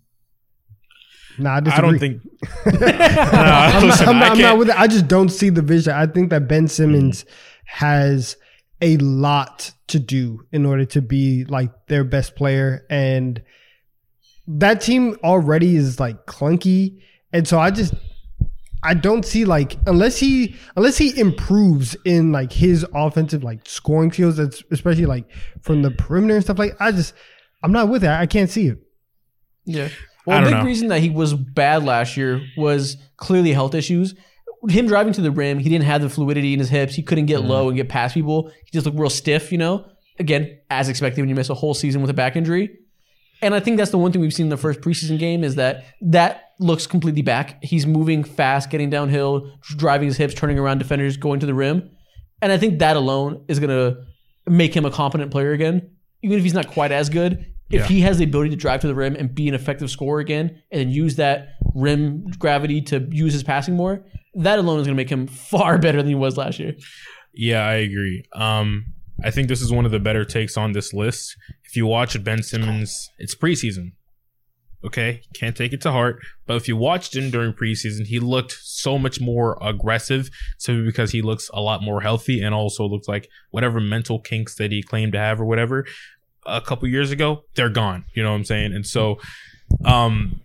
A: Nah, I,
B: I don't think.
A: I'm, not, I'm, not, I'm
B: can't-
A: with it. I just don't see the vision. I think that Ben Simmons has a lot to do in order to be like their best player, and that team already is like clunky, and so I just I don't see like unless he unless he improves in like his offensive like scoring skills, that's especially like from the perimeter and stuff like. I just I'm not with it. I can't see it.
C: Yeah. Well, a
B: don't
C: big
B: know.
C: reason that he was bad last year was clearly health issues. Him driving to the rim, he didn't have the fluidity in his hips. He couldn't get
B: Mm-hmm.
C: low and get past people. He just looked real stiff, you know? Again, as expected when you miss a whole season with a back injury. And I think that's the one thing we've seen in the first preseason game is that that looks completely back. He's moving fast, getting downhill, driving his hips, turning around defenders, going to the rim. And I think that alone is going to make him a competent player again. Even if he's not quite as good, if
B: Yeah.
C: he has the ability to drive to the rim and be an effective scorer again, and then use that rim gravity to use his passing more, that alone is going to make him far better than he was last year.
B: Yeah, I agree. Um, I think this is one of the better takes on this list. If you watch Ben Simmons, it's preseason. Okay, can't take it to heart. But if you watched him during preseason, he looked so much more aggressive simply because he looks a lot more healthy and also looks like whatever mental kinks that he claimed to have or whatever a couple years ago, they're gone. You know what I'm saying? And so, um,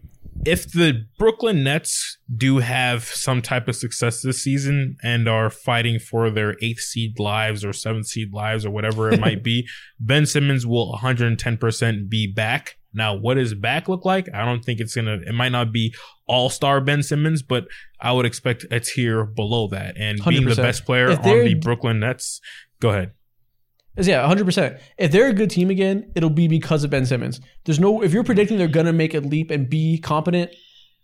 B: if the Brooklyn Nets do have some type of success this season and are fighting for their eighth seed lives or seventh seed lives or whatever it might be, Ben Simmons will 110% be back. Now, what does back look like? I don't think it's gonna. It might not be all star Ben Simmons, but I would expect a tier below that. And being the best player on the Brooklyn Nets, go ahead.
C: Yeah, hundred percent. If they're a good team again, it'll be because of Ben Simmons. There's no if you're predicting they're gonna make a leap and be competent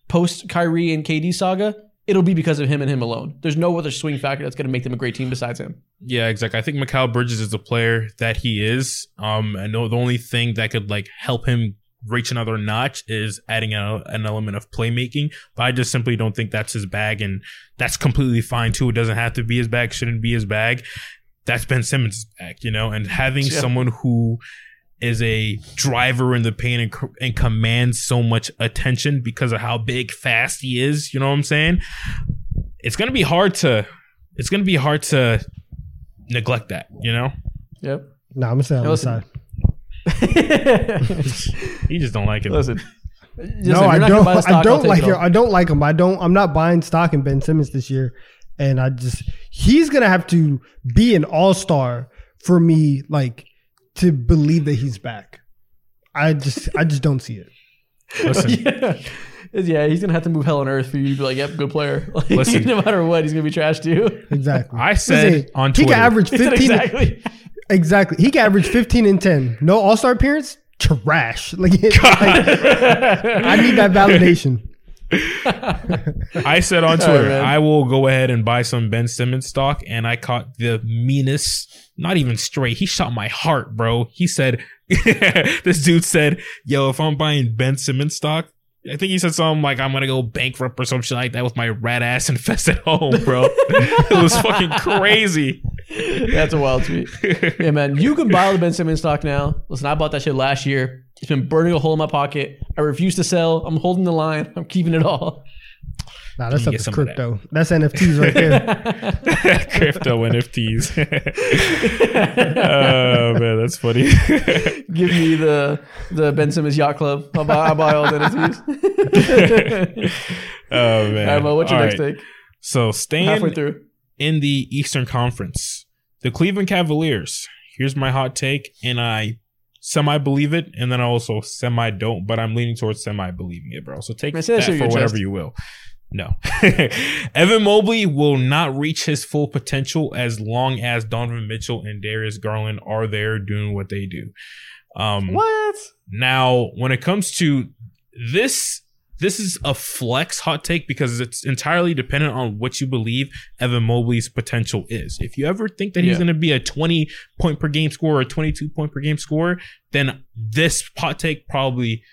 C: post Kyrie and KD saga, it'll be because of him and him alone. There's no other swing factor that's going to make them a great team besides him.
B: Yeah, exactly. I think Mikal Bridges is the player that he is. Um, I know the only thing that could like help him reach another notch is adding a, an element of playmaking. But I just simply don't think that's his bag, and that's completely fine too. It doesn't have to be his bag. Shouldn't be his bag. That's Ben Simmons' bag, you know. And having
C: Yeah.
B: someone who is a driver in the paint and, and commands so much attention because of how big, fast he is. You know what I'm saying? It's gonna be hard to. It's gonna be hard to neglect that. You know.
C: Yep.
A: Nah, I'm gonna say on the
C: Listen.
A: side.
B: You just don't like it.
C: Listen.
A: No, I don't. I don't like it. I don't like him. I don't. I'm not buying stock in Ben Simmons this year, and I just he's gonna have to be an all star for me, like to believe that he's back. I just, I just don't see it.
B: Listen,
C: yeah. yeah, he's gonna have to move hell on earth for you to be like, "Yep, good player." Like,
B: Listen.
C: no matter what, he's gonna be trash too.
A: Exactly.
B: I said
A: Listen,
B: on
A: he can average 15.
C: exactly.
A: Exactly. He can average 15 and 10. No All Star appearance. Trash. Like, like, I need that validation.
B: I said on Twitter,
C: right.
B: I will go ahead and buy some Ben Simmons stock, and I caught the meanest, not even straight. He shot my heart, bro. He said, this dude said, yo, if I'm buying Ben Simmons stock, I think he said something like, I'm gonna go bankrupt or some shit like that with my rat ass infested home, bro. it was fucking crazy.
C: That's a wild tweet. Yeah, man. You can buy the Ben Simmons stock now. Listen, I bought that shit last year. It's been burning a hole in my pocket. I refuse to sell. I'm holding the line. I'm keeping it all.
A: Nah, that's
B: Let me
A: up to
B: some of
A: crypto. That's NFTs right there.
B: Crypto NFTs. oh man, that's funny.
C: Give me the the Ben Simmons Yacht Club. I'll buy, I'll buy all the NFTs.
B: oh man.
C: All right, Mo, what's your
B: All
C: next
B: right.
C: take?
B: So staying
C: Halfway through.
B: in the Eastern Conference, the Cleveland Cavaliers. Here's my hot take, and I semi believe it, and then I also semi don't, but I'm leaning towards semi believing it, bro. So take
C: Man, say that
B: that for whatever
C: chest.
B: you will. No, Evan Mobley will not reach his full potential as long as Donovan Mitchell and Darius Garland are there doing what they do. Um,
C: What?
B: now, when it comes to this, this is a flex hot take because it's entirely dependent on what you believe Evan Mobley's potential is. If you ever think that he's
C: Yeah.
B: going to be a 20 point per game scorer or a 22 point per game scorer, then this hot take probably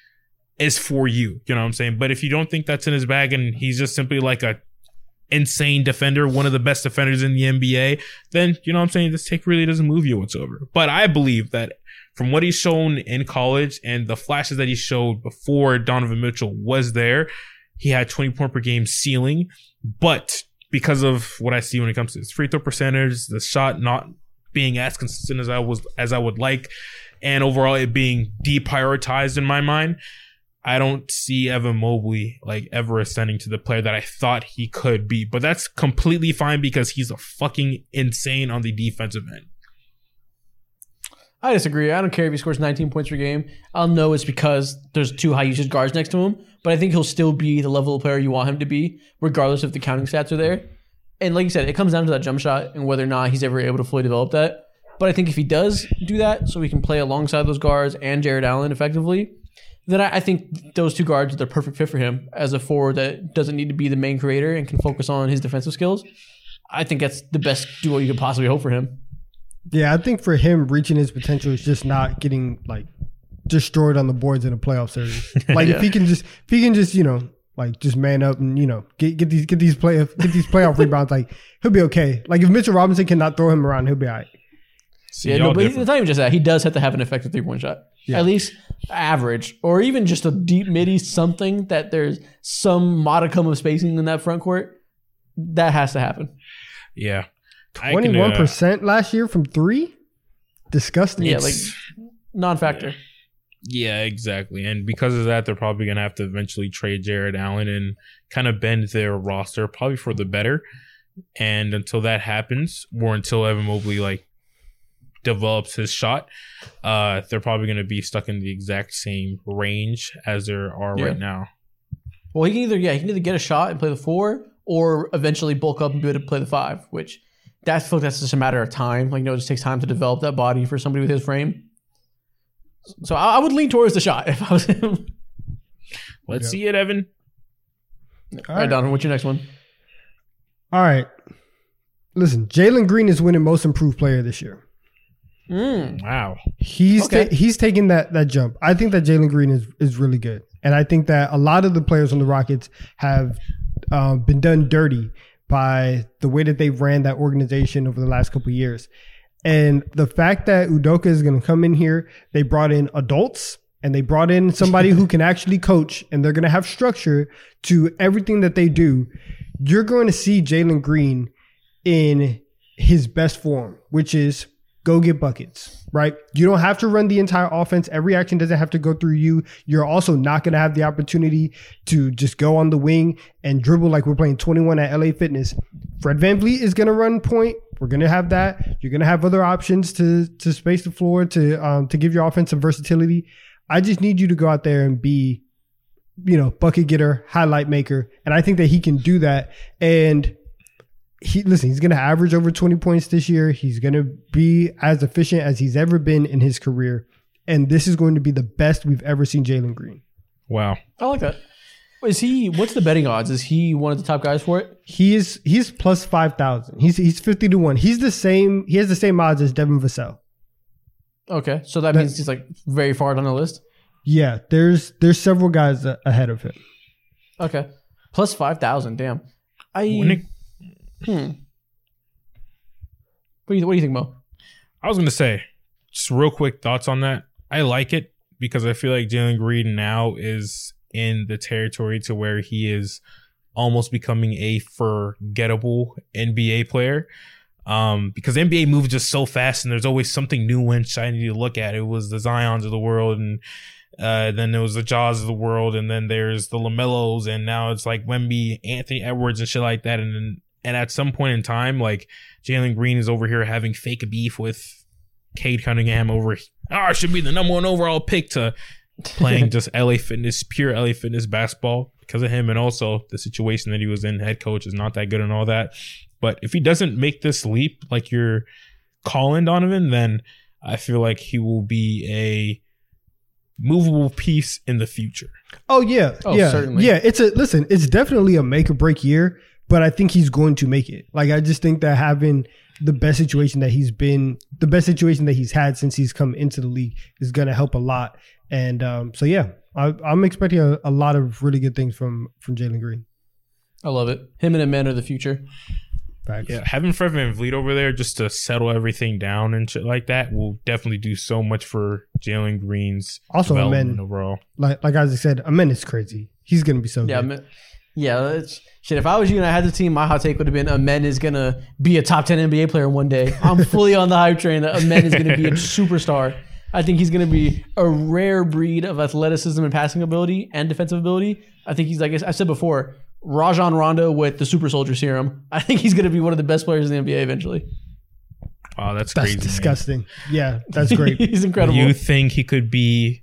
B: is for you. You know what I'm saying? But if you don't think that's in his bag and he's just simply like a insane defender, one of the best defenders in the NBA, then you know what I'm saying? This take really doesn't move you whatsoever. But I believe that from what he's shown in college and the flashes that he showed before Donovan Mitchell was there, he had 20 point per game ceiling. But because of what I see when it comes to his free throw percentage, the shot not being as consistent as I was as I would like, and overall it being deprioritized in my mind, I don't see Evan Mobley like ever ascending to the player that I thought he could be. But that's completely fine because he's a fucking insane on the defensive end.
C: I disagree. I don't care if he scores 19 points per game. I'll know it's because there's two high usage guards next to him, but I think he'll still be the level of player you want him to be, regardless if the counting stats are there. And like you said, it comes down to that jump shot and whether or not he's ever able to fully develop that. But I think if he does do that, so he can play alongside those guards and Jarrett Allen effectively, then I, I think those two guards are the perfect fit for him as a forward that doesn't need to be the main creator and can focus on his defensive skills. I think that's the best duo you could possibly hope for him.
A: Yeah, I think for him reaching his potential is just not getting like destroyed on the boards in a playoff series. Like
C: Yeah.
A: if he can just if he can just, you know, like just man up and, you know, get get these get these play get these playoff rebounds, like he'll be okay. Like if Mitchell Robinson cannot throw him around, he'll be all right.
B: See,
C: Yeah, no, but
B: different.
C: it's not even just that. He does have to have an effective three point shot.
A: Yeah.
C: At least average, or even just a deep midi, something that there's some modicum of spacing in that front court. That has to happen.
B: yeah. I can,
A: Twenty one percent last year from three? Disgusting.
C: Yeah, like non factor.
B: Yeah, exactly. And because of that, they're probably going to have to eventually trade Jarrett Allen and kind of bend their roster, probably for the better. And until that happens, or until Evan Mobley like develops his shot, uh, they're probably going to be stuck in the exact same range as there are
C: Yeah.
B: right now.
C: Well, he can either yeah he can either get a shot and play the four, or eventually bulk up and be able to play the five. Which that's like that's just a matter of time. Like you know, it just takes time to develop that body for somebody with his frame. So I, I would lean towards the shot if I was him.
B: Let's
A: Yeah.
B: see it, Evan.
C: All right, Donovan, what's your next one?
A: All right. Listen, Jalen Green is winning most improved player this year.
C: Mm.
B: Wow.
A: He's
C: Okay.
A: ta- he's taking that that jump. I think that Jalen Green is is really good, and I think that a lot of the players on the Rockets have um, been done dirty by the way that they ran that organization over the last couple of years. And the fact that Udoka is going to come in here, they brought in adults and they brought in somebody who can actually coach, and they're going to have structure to everything that they do. You're going to see Jalen Green in his best form, which is go get buckets, right? You don't have to run the entire offense. Every action doesn't have to go through you. You're also not going to have the opportunity to just go on the wing and dribble like we're playing 21 at LA Fitness. Fred VanVleet is going to run point. We're going to have that. You're going to have other options to to space the floor to um, to give your offense some versatility. I just need you to go out there and be you know, bucket getter, highlight maker, and I think that he can do that. And he listen, he's going to average over 20 points this year. He's going to be as efficient as he's ever been in his career. And this is going to be the best we've ever seen Jalen Green.
B: Wow.
C: I like that. Is he? What's the betting odds? Is he one of the top guys for it?
A: He is he's plus 5,000. He's he's 50 to 1. He's the same he has the same odds as Devin Vassell.
C: Okay, so that
A: That-
C: means he's like very far down the list.
A: Yeah, there's there's several guys ahead of him.
C: Okay, plus five thousand. Damn. I
B: When it-
C: hmm. What do you What do you think, Mo?
B: I was gonna say, just real quick thoughts on that. I like it because I feel like Jalen Green now is in the territory to where he is almost becoming a forgettable NBA player. Um, because NBA moves just so fast and there's always something new and shiny to look at. It was the Zions of the world and uh, then there was the Ja's of the world, and then there's the LaMelos, and now it's like Wemby, Anthony Edwards, and shit like that. And then, and at some point in time, like Jalen Green is over here having fake beef with Cade Cunningham over, oh, I should be the number one overall pick to playing just LA Fitness, pure LA Fitness basketball because of him, and also the situation that he was in. Head coach is not that good and all that. But if he doesn't make this leap, like you're calling Donovan, then I feel like he will be a movable piece in the future.
A: Oh yeah,
C: Oh,
A: yeah,
C: certainly.
A: yeah. It's a listen. It's definitely a make or break year, but I think he's going to make it. Like I just think that having the best situation that he's been, the best situation that he's had since he's come into the league is going to help a lot. And um, so yeah, I, I'm expecting a, a lot of really good things from from Jalen Green.
C: I love it. Him and Amen are the future.
A: Facts.
B: Yeah, having Fred VanVleet over there just to settle everything down and shit like that will definitely do so much for Jalen Green's
A: Also,
B: development
A: Amen.
B: overall.
A: Like like as I said, Amen is crazy. He's going to be so
C: Yeah,
A: good.
C: Amen- yeah. It's, shit. If I was you and I had the team, my hot take would have been Amen is gonna be a top ten NBA player one day. I'm fully on the hype train that Amen is gonna be a superstar. I think he's gonna be a rare breed of athleticism and passing ability and defensive ability. I think he's like I said before, Rajon Rondo with the super soldier serum. I think he's gonna be one of the best players in the NBA eventually.
B: Wow, that's,
A: That's
B: crazy. man.
A: disgusting. Yeah, that's great.
C: he's incredible.
B: You think he could be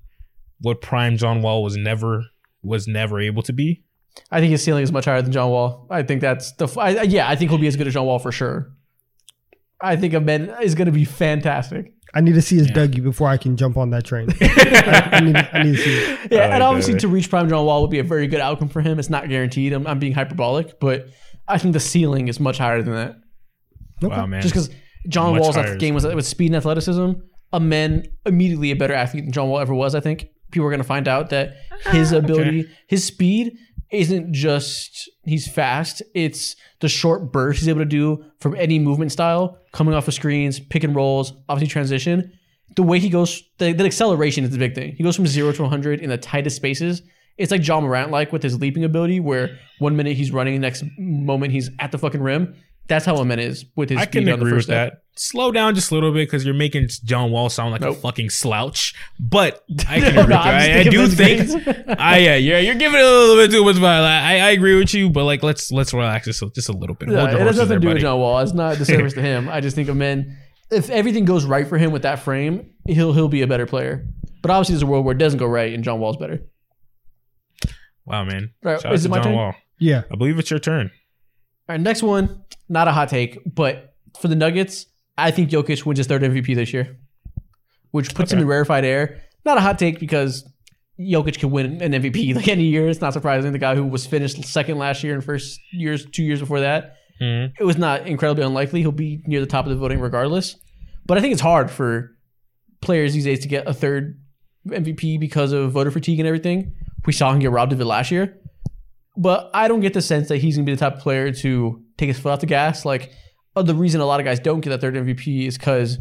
B: what prime John Wall was never was never able to be?
C: I think his ceiling is much higher than John Wall. I think that's the. I, I- yeah, I think he'll be as good as John Wall for sure. I think Amen is going to be fantastic.
A: I need to see his
B: Yeah.
A: Dougie before I can jump on that train. I, I need, I need to see it.
C: Yeah,
B: I
C: and obviously
B: that.
C: to reach prime John Wall would be a very good outcome for him. It's not guaranteed. I'm, I'm being hyperbolic, but I think the ceiling is much higher than that.
B: Wow, man.
C: Just because John
B: Much
C: Wall's
B: higher.
C: game was with speed and athleticism, Amen immediately a better athlete than John Wall ever was. I think people are going to find out that his ability, his speed isn't just he's fast. It's the short burst he's able to do from any movement style, coming off of screens, pick and rolls, obviously transition. The way he goes, the, the acceleration is the big thing. He goes from zero to 100 in the tightest spaces. It's like Ja Morant like with his leaping ability, where one minute he's running, next moment he's at the fucking rim. That's how Amen is with his
B: I
C: speed
B: can
C: on the
B: agree with
C: first step.
B: that. Slow down just a little bit because you're making John Wall sound like
C: Nope.
B: a fucking slouch. But I can
C: No,
B: agree.
C: no,
B: with
C: I'm
B: that. I, I do think.
C: grades.
B: I yeah, yeah, you're giving it a little bit too much vibe. I, I agree with you, but like let's let's relax just a, just a little bit.
C: Yeah, it has
B: horses
C: nothing to do with. John Wall. It's not a disservice to him. I just think oh, of men. If everything goes right for him with that frame, he'll he'll be a better player. But obviously, there's a world where it doesn't go right, and John Wall's better.
B: Wow, man.
C: Right,
B: Shout
C: is it my
B: John
C: turn?
B: Wall.
A: Yeah.
B: I believe it's your turn.
C: All right, next one, not a hot take, but for the Nuggets, I think Jokic wins his third MVP this year, which puts him in rarefied air. Not a hot take because Jokic can win an MVP like any year. It's not surprising. The guy who was finished second last year and first years, two years before that,
B: Mhm.
C: it was not incredibly unlikely. He'll be near the top of the voting regardless. But I think it's hard for players these days to get a third MVP because of voter fatigue and everything. We saw him get robbed of it last year. But I don't get the sense that he's going to be the type of player to take his foot off the gas. Like, uh, the reason a lot of guys don't get that third MVP is because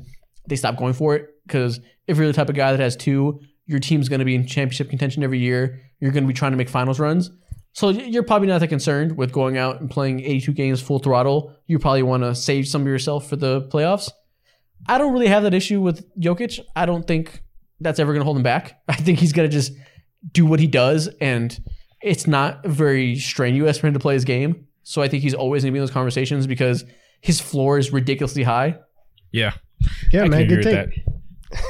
C: they stop going for it. Because if you're the type of guy that has two, your team's going to be in championship contention every year. You're going to be trying to make finals runs. So you're probably not that concerned with going out and playing 82 games full throttle. You probably want to save some of yourself for the playoffs. I don't really have that issue with Jokic. I don't think that's ever going to hold him back. I think he's going to just do what he does, and it's not very strenuous for him to play his game. So I think he's always going to be in those conversations because his floor is ridiculously high.
B: Yeah.
A: Yeah,
B: I
A: man, good take.
B: that.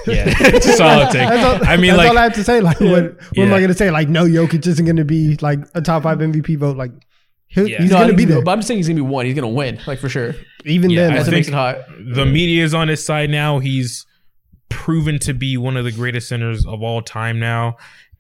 B: Yeah, it's a solid take.
A: That's all,
B: I mean,
A: that's
B: like,
A: all I have to say. Like, what, what am I going to say? Like, no, Jokic isn't going to be like a top five MVP vote. Like, he'll,
B: Yeah.
A: he's
C: No,
A: going to be there.
C: But I'm just saying he's going to be one. He's going to win, like for sure.
A: Even
B: Yeah,
A: then,
B: I
C: That's what
A: like,
C: makes it hot.
B: the media is on his side now. He's proven to be one of the greatest centers of all time now.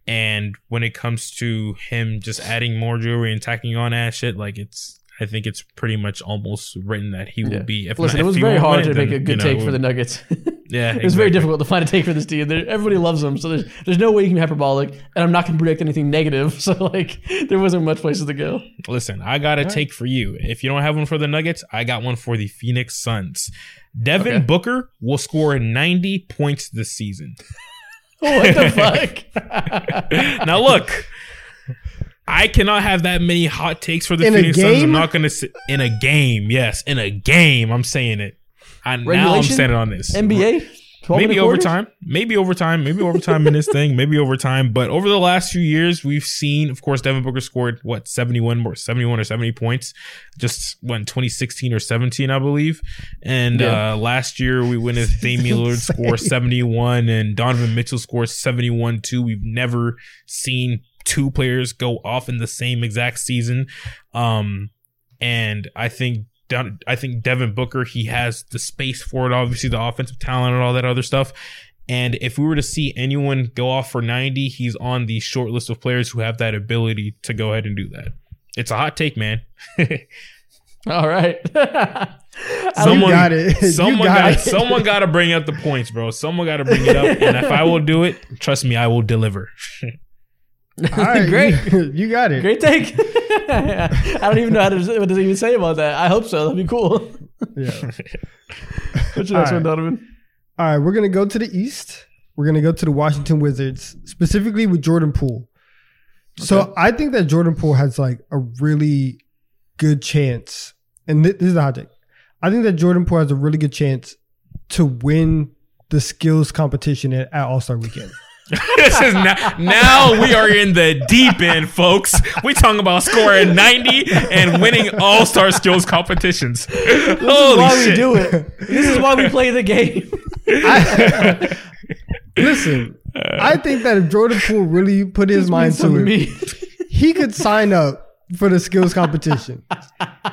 B: And when it comes to him just adding more jewelry and tacking on ass shit, like it's, I think it's pretty much almost written that he will
C: Yeah.
B: be. If
C: Listen,
B: not,
C: it was very hard to make
B: then,
C: a good
B: you know,
C: take for the Nuggets.
B: Yeah,
C: it was very difficult to find a take for this team. There- Everybody loves them, so there's there's no way you can be hyperbolic, and I'm not going to predict anything negative. So like, there wasn't much places to go.
B: Listen, I got a take for you. If you don't have one for the Nuggets, I got one for the Phoenix Suns. Devin
C: Okay.
B: Booker will score 90 points this season.
C: What the fuck?
B: now look, I cannot have that many hot takes for the
A: In a
B: Phoenix Suns. I'm not going to sit in a game. Yes, in a game. I'm saying it. I, now I'm
C: Regulation?
B: standing on this.
C: NBA. 12
B: Maybe overtime, maybe overtime, maybe overtime in this thing, maybe overtime. But over the last few years, we've seen, of course, Devin Booker scored what 71 more 71 or 70 points, just when 2016 or 17, I believe. And
C: Yeah.
B: uh, last year we went witnessed Damian Lillard score 71 and Donovan Mitchell score 71 too. We've never seen two players go off in the same exact season. Um, and I think Don- I think Devin Booker he has the space for it. Obviously, the offensive talent and all that other stuff. And if we were to see anyone go off for 90, he's on the short list of players who have that ability to go ahead and do that. It's a hot take, man.
C: All right.
B: Someone
A: got it. You
B: Someone
A: got
B: got,
A: it.
B: someone got to bring up the points, bro. Someone got to bring it up, and if I will do it, trust me, I will deliver.
A: All right,
C: Great.
A: You, you got it.
C: Great take. I don't even know how to, what to even say about that. I hope so. That'd be cool.
A: Yeah.
C: What's your
A: All
C: next one. Donovan?
A: All right, we're gonna go to the East. We're gonna go to the Washington Wizards, specifically with Jordan Poole. So I think that Jordan Poole has like a really good chance, and thi- this is the hot take. I think that Jordan Poole has a really good chance to win the skills competition at, at All Star Weekend.
B: this is now, now we are in the deep end, folks. We talking about scoring 90 and winning all star skills competitions.
C: This
B: Holy
C: is why
B: shit.
C: we do it. This is why we play the game.
A: I- listen, I think that if Jordan Poole really put his mind to
C: to
A: it,
C: me.
A: he could sign up for the skills competition,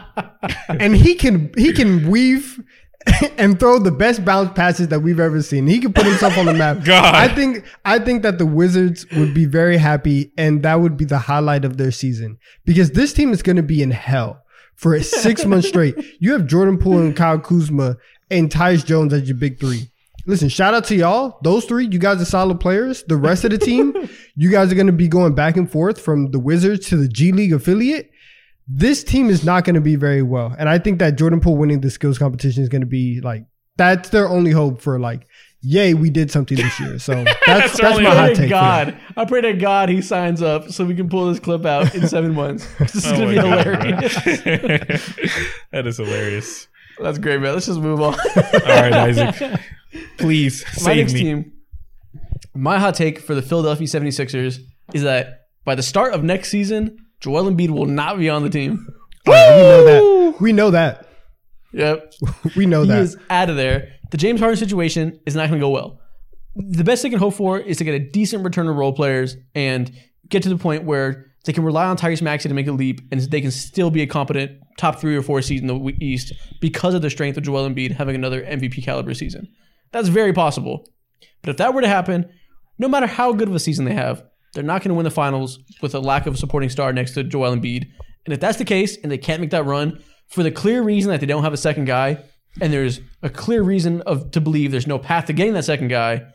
A: and he can he can weave and throw the best bounce passes that we've ever seen. He can put himself on the map.
B: God.
A: I think I think that the Wizards would be very happy, and that would be the highlight of their season because this team is going to be in hell for six months straight. You have Jordan Poole and Kyle Kuzma and Tyus Jones as your big three. Listen, shout out to y'all. Those three, you guys are solid players. The rest of the team, you guys are going to be going back and forth from the Wizards to the G League affiliate. This team is not going to be very well. And I think that Jordan Poole winning the skills competition is going to be like, that's their only hope for like, yay, we did something this year. So that's,
B: That's
A: that's, my hot take.
C: to
A: for that.
C: God. I pray to God he signs up so we can pull this clip out in seven months. This is
B: Oh
C: gonna be
B: God,
C: hilarious.
B: that is hilarious.
C: That's great, man. Let's just move on.
B: All right, Isaac. Please
C: my
B: save
C: next
B: me.
C: team. My hot take for the Philadelphia 76ers is that by the start of next season, Joel Embiid will not be on the team.
A: We know that. We know that.
C: Yep.
A: We know that.
C: He is out of there. The James Harden situation is not going to go well. The best they can hope for is to get a decent return of role players and get to the point where they can rely on Tyrese Maxey to make a leap and they can still be a competent top three or four seed in the East because of the strength of Joel Embiid having another MVP caliber season. That's very possible. But if that were to happen, no matter how good of a season they have, They're not going to win the finals with a lack of a supporting star next to Joel Embiid. And if that's the case, and they can't make that run for the clear reason that they don't have a second guy, and there's a clear reason of to believe there's no path to getting that second guy,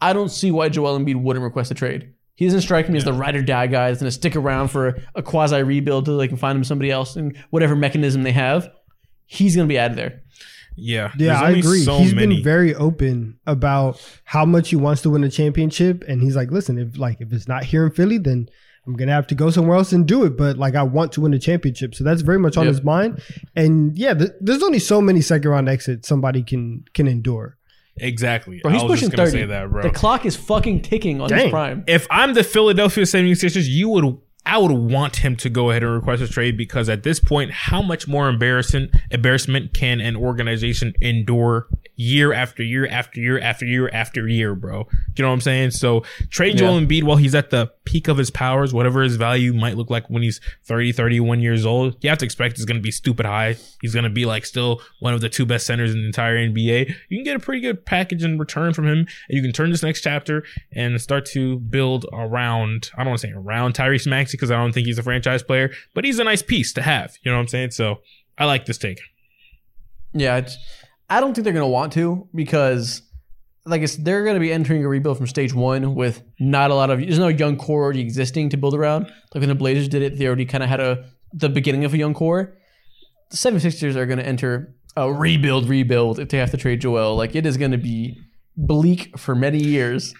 C: I don't see why Joel Embiid wouldn't request a trade. He doesn't strike me as the ride or die guy that's going to stick around for a quasi rebuild till they can find him somebody else and whatever mechanism they have. He's going to be out of there.
B: Yeah,
A: Yeah, I agree.
B: So
A: He's
B: many.
A: been very open about how much he wants to win a championship, and he's like, "Listen, if like if it's not here in Philly, then I'm gonna have to go somewhere else and do it." But like, I want to win a championship, so that's very much on
C: Yep.
A: his mind. And yeah, th- there's only so many second round exits somebody can can endure.
B: exactly.
C: Bro, he's
B: I was
C: pushing
B: just gonna
C: 30.
B: say that, bro.
C: The clock is fucking ticking on his prime.
B: if I'm the Philadelphia 76ers, you would I would want him to go ahead and request a trade because at this point, how much more embarrassing embarrassment can an organization endure year after year after year after year after year, bro? You know what I'm saying? So trade Joel Embiid while he's at the peak of his powers, whatever his value might look like when he's 30, 31 years old. You have to expect he's going to be stupid high. He's going to be like still one of the two best centers in the entire NBA. You can get a pretty good package in return from him, and you can turn this next chapter and start to build around. I don't want to say around Tyrese Maxey because I don't think he's a franchise player, but he's a nice piece to have. You know what I'm saying? So I like this take.
C: Yeah, it's, I don't think they're going to want to because, like, it's, they're going to be entering a rebuild from stage one with not a lot of. There's no young core already existing to build around. Like when the Blazers did it, they already kind of had a the beginning of a young core. The 76ers are going to enter a rebuild, rebuild if they have to trade Joel. Like it is going to be bleak for many years.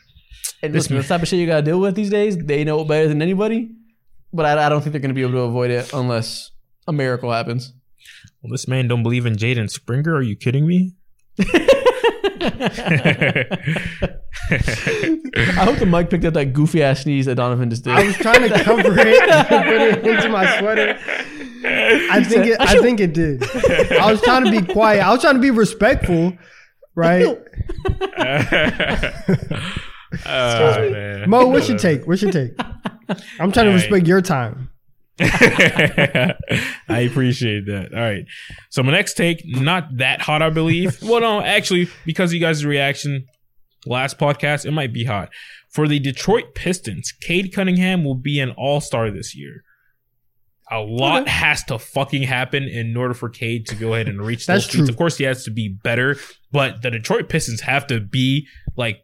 C: And
B: This
C: listen, the type of shit you got to deal with these days, they know it better than anybody. But I, I don't think they're going to be able to avoid it unless a miracle happens.
B: Well, this man don't believe in Jaden Springer. Are you kidding me?
C: I hope the mic picked up that goofy ass sneeze that Donovan just did.
A: I was trying to cover it, and put it into my sweater. I think it. I think it did. I was trying to be quiet. I was trying to be respectful, right?
B: Oh, man.
A: Mo, what's your take? What's your take? I'm trying to
B: All right.
A: respect your time.
B: I appreciate that. All right. So my next take, not that hot, I believe. well, no, actually, because you guys' reaction last podcast, it might be hot. For the Detroit Pistons, Cade Cunningham will be an all-star this year. A lot
C: Okay.
B: has to fucking happen in order for Cade to go ahead and reach
A: That's
B: those
A: true.
B: Of course, he has to be better, but the Detroit Pistons have to be like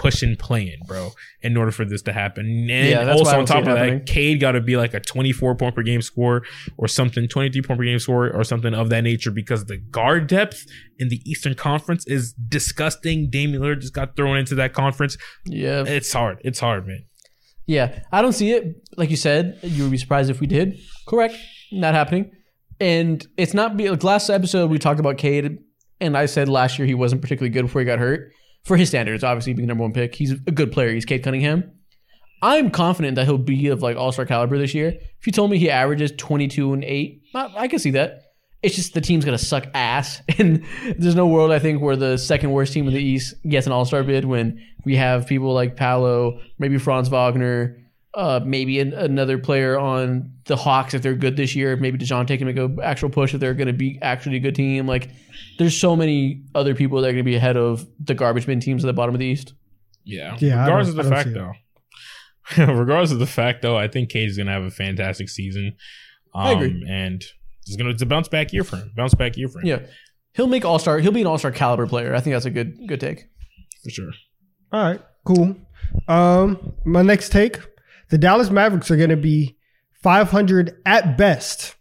B: pushing playing, bro, in order for this to happen. And
C: Yeah, that's why I
B: also on top of that, Cade got to be like a 24 point per game score or something, 23 point per game score or something of that nature because the guard depth in the Eastern Conference is disgusting. Damian Lillard just got thrown into that conference.
C: yeah.
B: It's hard. It's hard, man.
C: Yeah. I don't see it. Like you said, you would be surprised if we did. Correct. Not happening. And it's not be like last episode we talked about Cade, and I said last year he wasn't particularly good before he got hurt. For his standards, obviously being number one pick, he's a good player. He's Cade Cunningham. I'm confident that he'll be of like all star caliber this year. If you told me he averages 22 and 8, I, I can see that. It's just the team's gonna suck ass, and there's no world I think where the second worst team in the East gets an All Star bid when we have people like Paolo, maybe Franz Wagner, uh, maybe an, another player on the Hawks if they're good this year. Maybe Dejounte can make a actual push if they're going to be actually a good team. Like, there's so many other people that are going to be ahead of the garbage bin teams at the bottom of the East.
B: Yeah.
A: Yeah, I
B: Regardless of the fact, though. regardless of the fact, though, I think Cade is going to have a fantastic season. Um,
C: I agree.
B: And it's going to it's a bounce back year for him. Bounce back year for him.
C: Yeah, he'll make All Star. He'll be an All Star caliber player. I think that's a good good take.
B: For sure.
A: All right, cool. Um, my next take: the Dallas Mavericks are going to be 500 at best.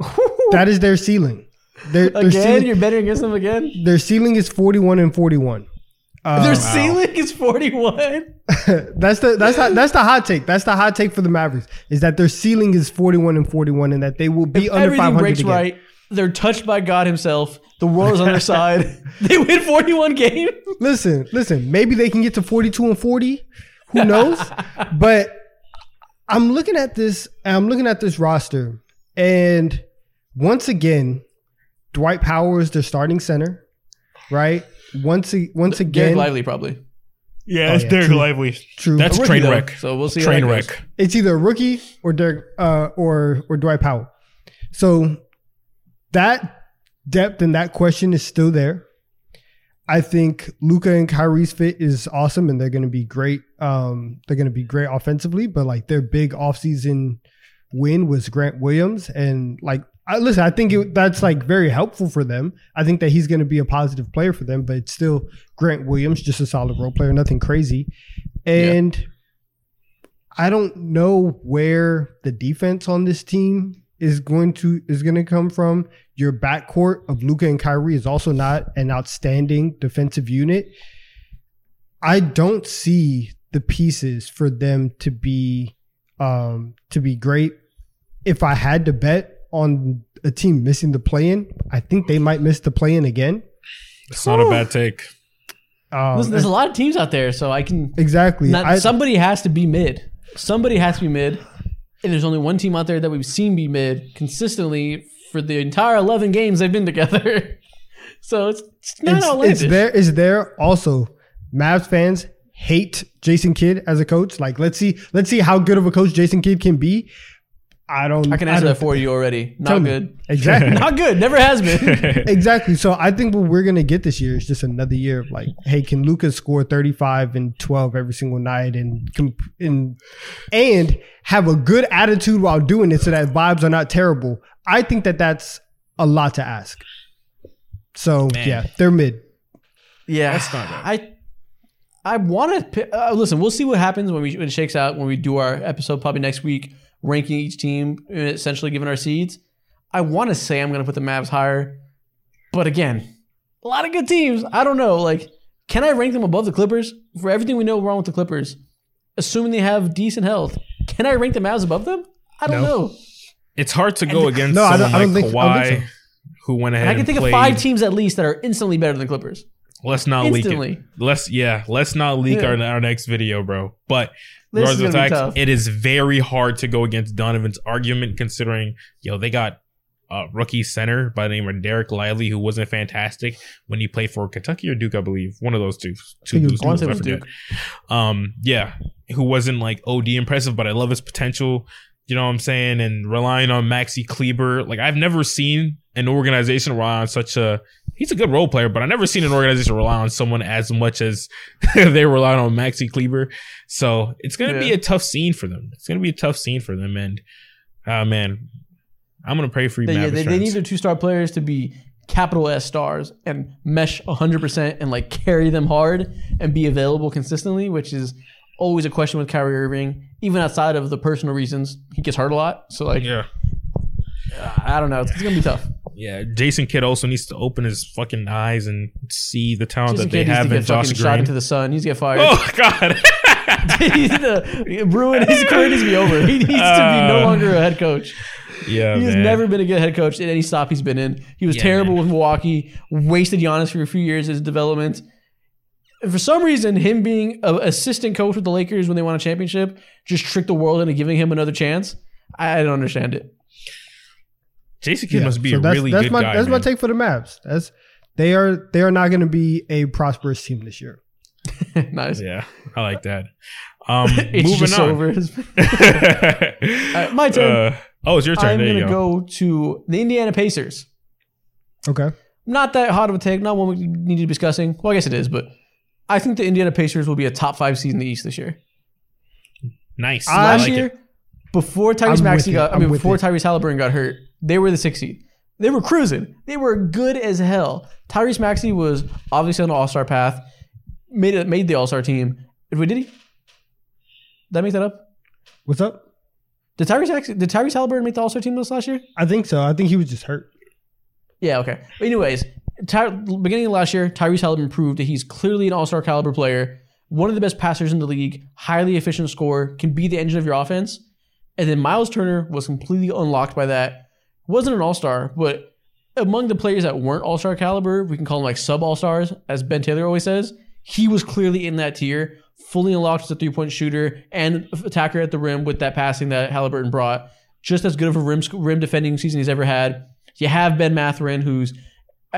A: That is their ceiling. Their, their
C: again,
A: ceiling,
C: you're betting against them again.
A: their ceiling is 41 and 41. Um,
C: Their ceiling is 41.
A: that's the that's the, that's the hot take. That's the hot take for the Mavericks is that their ceiling is 41 and 41 and that they will be under
C: Everything
A: 500
C: breaks
A: again.
C: right. They're touched by God Himself. The world is on their side. They win 41 games.
A: Listen, listen, maybe they can get to 42 and 40. Who knows? but I'm looking at this I'm looking at this roster and once again Dwight Powell is their starting center, right? Once a, once
C: Dereck
A: again,
C: Lively probably.
B: Yeah,
A: Oh,
B: it's
A: yeah,
B: Dereck
A: true.
B: Lively.
A: true.
B: That's
C: A rookie,
B: train
C: though,
B: wreck.
C: So we'll see. how
B: Train
C: that goes.
B: wreck.
A: it's either a rookie or Dereck uh, or or Dwight Powell. So that depth and that question is still there. I think Luka and Kyrie's fit is awesome, and they're going to be great um, they're going to be great offensively, but like their big offseason win was Grant Williams, and like I listen, I think it, that's like very helpful for them. I think that he's going to be a positive player for them, but it's still Grant Williams, just a solid role player, nothing crazy, and. I don't know where the defense on this team is going to is going to come from. Your backcourt of Luka and Kyrie is also not an outstanding defensive unit. I don't see the pieces for them to be um to be great. If I had to bet on a team missing the play-in, I think they might miss the play-in again.
B: It's not a bad take.
A: Um,
C: Listen, there's a lot of teams out there, so I can.
A: exactly.
C: Not,
A: I-
C: somebody has to be mid. Somebody has to be mid. And there's only one team out there that we've seen be mid consistently for the entire 11 games they've been together. so it's, it's not
A: it's,
C: outlandish.
A: it's there. Is there also Mavs fans hate Jason Kidd as a coach? Like, let's see, let's see how good of a coach Jason Kidd can be. I don't.
C: I can answer
A: don't-
C: that for you already.
A: Tell
C: Not
A: me.
C: good.
A: Exactly.
C: Not good. Never has been.
A: exactly. So I think what we're gonna get this year is just another year of like, hey, can Luka's score thirty five and twelve every single night and comp- and and have a good attitude while doing it, so that vibes are not terrible. I think that that's a lot to ask. So
B: Man.
A: yeah, they're mid.
C: Yeah,
B: That's not bad.
C: I I want to uh, listen. We'll see what happens when we when it shakes out when we do our episode probably next week, ranking each team, uh, essentially giving our seeds. I want to say I'm going to put the Mavs higher, but again, a lot of good teams. I don't know. Like, can I rank them above the Clippers for everything we know wrong with the Clippers? Assuming they have decent health, can I rank the Mavs above them? I don't
A: No.
C: know.
B: It's hard to go against
A: No, I don't-
B: someone
A: I don't
B: like
A: think- I don't
B: Kawhi,
A: think so.
B: who went ahead
C: And I
B: and
C: can think of five teams at least that are instantly better than the Clippers.
B: Let's not leak it. Let's yeah. Let's not leak
C: Yeah.
B: our, our next video, bro. But
C: This
B: regardless of the fact, it is very hard to go against Donovan's argument, considering yo they got a rookie center by the name of Dereck Lively, who wasn't fantastic when he played for Kentucky or Duke, I believe, one of those two. Two
A: think it
B: Blue
A: was
C: I
B: schools, I forget.
C: Duke.
B: Um, yeah, who wasn't like OD impressive, but I love his potential. You know what I'm saying? And relying on Maxi Kleber, like I've never seen an organization rely on such a. He's a good role player, but I've never seen an organization rely on someone as much as they rely on Maxi Kleber. So it's gonna be a tough scene for them. It's gonna be a tough scene for them, and oh man, I'm gonna pray for you,
C: They,
B: Mavericks
C: they, they need their two star players to be capital S stars and mesh 100% and like carry them hard and be available consistently, which is always a question with Kyrie Irving. Even outside of the personal reasons, he gets hurt a lot. So, like,
B: yeah.
C: I don't know. It's, it's going to be tough.
B: Yeah, Jason Kidd also needs to open his fucking eyes and see the talent
C: Jason
B: that they
C: Kidd needs
B: have in
C: get
B: Josh
C: fucking shot into the sun. He's get fired.
B: Oh God!
C: He needs to ruin his career needs to be over. He needs to be no
B: Uh,
C: longer a head coach.
B: yeah,
C: He has never been a good head coach at any stop he's been in. He was
B: Yeah,
C: terrible
B: man.
C: with Milwaukee, wasted Giannis for a few years as development. And for some reason, him being an assistant coach with the Lakers when they won a championship just tricked the world into giving him another chance. I I don't understand it.
B: Jason Kidd
A: Yeah,
B: must be
A: so
B: a
A: that's,
B: really
A: that's
B: good
A: my,
B: guy.
A: That's my take for the Mavs. That's they are they are not going to be a prosperous team this year.
C: nice.
B: Yeah, I like that. Um,
C: It's
B: moving
C: just
B: on.
C: over. right, my turn.
B: Uh, oh, it's your turn.
C: I'm going to
B: go.
C: go to the Indiana Pacers.
A: Okay.
C: Not that hot of a take, not one we need to be discussing. Well, I guess it is, but I think the Indiana Pacers will be a top five seed in the East this year.
B: Nice.
A: I
B: I
C: last
B: like
C: year,
B: it.
C: before
A: I'm
C: Tyrese Maxey got, I mean, before
A: you.
C: Tyrese Halliburton got hurt, they were the sixth seed. They were cruising. They were good as hell. Tyrese Maxey was obviously on the All Star path, made it, made the All Star team. Wait, did he? Did I make that up?
A: What's up?
C: Did Tyrese Maxey, did Tyrese Halliburton make the All Star team this last year?
A: I think so. I think he was just hurt.
C: Yeah, okay. But anyways, Ty- beginning of last year, Tyrese Halliburton proved that he's clearly an all-star caliber player, one of the best passers in the league, highly efficient scorer, can be the engine of your offense. And then Miles Turner was completely unlocked by that. Wasn't an all-star, but among the players that weren't all-star caliber, we can call them like sub all-stars, as Ben Taylor always says. He was clearly in that tier, fully unlocked as a three-point shooter and attacker at the rim with that passing that Halliburton brought. Just as good of a rim rim defending season he's ever had. You have Ben Mathurin, who's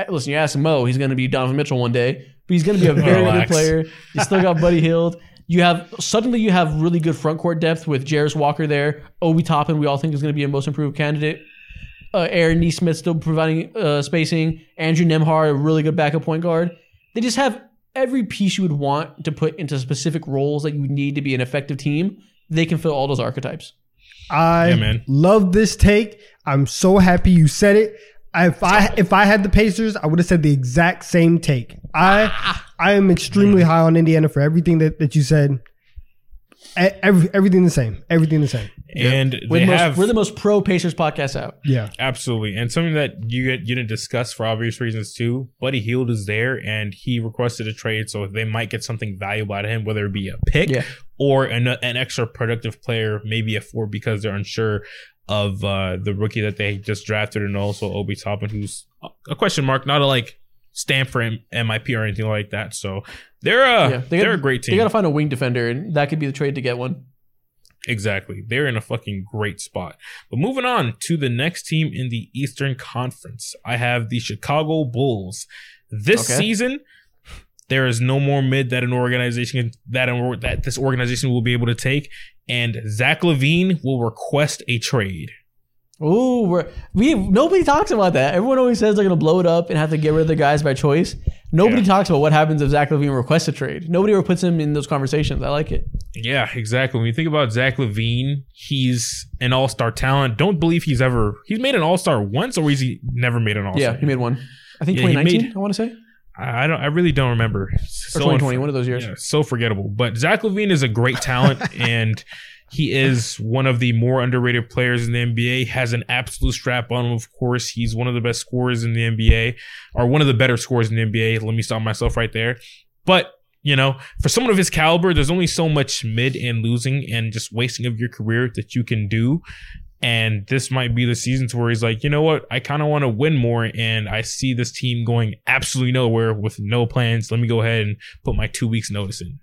C: listen. You ask Mo, he's going to be Donovan Mitchell one day, but he's going to be a very good player. You still got Buddy Hield. You have suddenly you have really good front court depth with Jarace Walker there. Obi Toppin, we all think is going to be a most improved candidate. Uh, Aaron Nesmith still providing uh, spacing. Andrew Nembhard, a really good backup point guard. They just have every piece you would want to put into specific roles that you need to be an effective team, they can fill all those archetypes.
A: I
B: Yeah, man.
A: love this take. I'm so happy you said it. If I if I had the Pacers, I would have said the exact same take. I I am extremely high on Indiana for everything that, that you said. Every, everything the same. Everything the same.
B: And
C: We're
B: they
C: the, most,
B: have
C: we're the most pro Pacers podcast out.
A: Yeah.
B: Absolutely. And something that you get you didn't discuss for obvious reasons too. Buddy Hield is there and he requested a trade, so they might get something valuable out of him, whether it be a pick
C: Yeah.
B: or an, an extra productive player, maybe a four because they're unsure of uh, the rookie that they just drafted and also Obi Toppin, who's a question mark, not a like stamp for MIP or anything like that. So they're uh,
C: Yeah, they
B: they're
C: gotta-
B: a great team.
C: They got to find a wing defender, and that could be the trade to get one.
B: Exactly. They're in a fucking great spot. But moving on to the next team in the Eastern Conference, I have the Chicago Bulls. This
C: Okay.
B: season, there is no more mid that an organization that an, that this organization will be able to take, and Zach LaVine will request a trade.
C: Ooh, we're, we nobody talks about that. Everyone always says they're gonna blow it up and have to get rid of the guys by choice. Nobody
B: Yeah.
C: talks about what happens if Zach LaVine requests a trade. Nobody ever puts him in those conversations. I like it.
B: Yeah, exactly. When you think about Zach LaVine, he's an all-star talent. Don't believe he's ever he's made an all-star once, or is he never made an all-star?
C: Yeah, he made one. I think
B: Yeah,
C: 2019.
B: made-
C: I want to say
B: I don't. I really don't remember.
C: or
B: So
C: 2020.
B: unf-
C: One of those years.
B: Yeah, so forgettable. But Zach LaVine is a great talent, and he is one of the more underrated players in the NBA. Has an absolute strap on him. Of course, he's one of the best scorers in the NBA, or one of the better scorers in the NBA. Let me stop myself right there. But you know, for someone of his caliber, there's only so much mid and losing and just wasting of your career that you can do. And this might be the season to where he's like, you know what? I kind of want to win more, and I see this team going absolutely nowhere with no plans. Let me go ahead and put my two weeks notice in.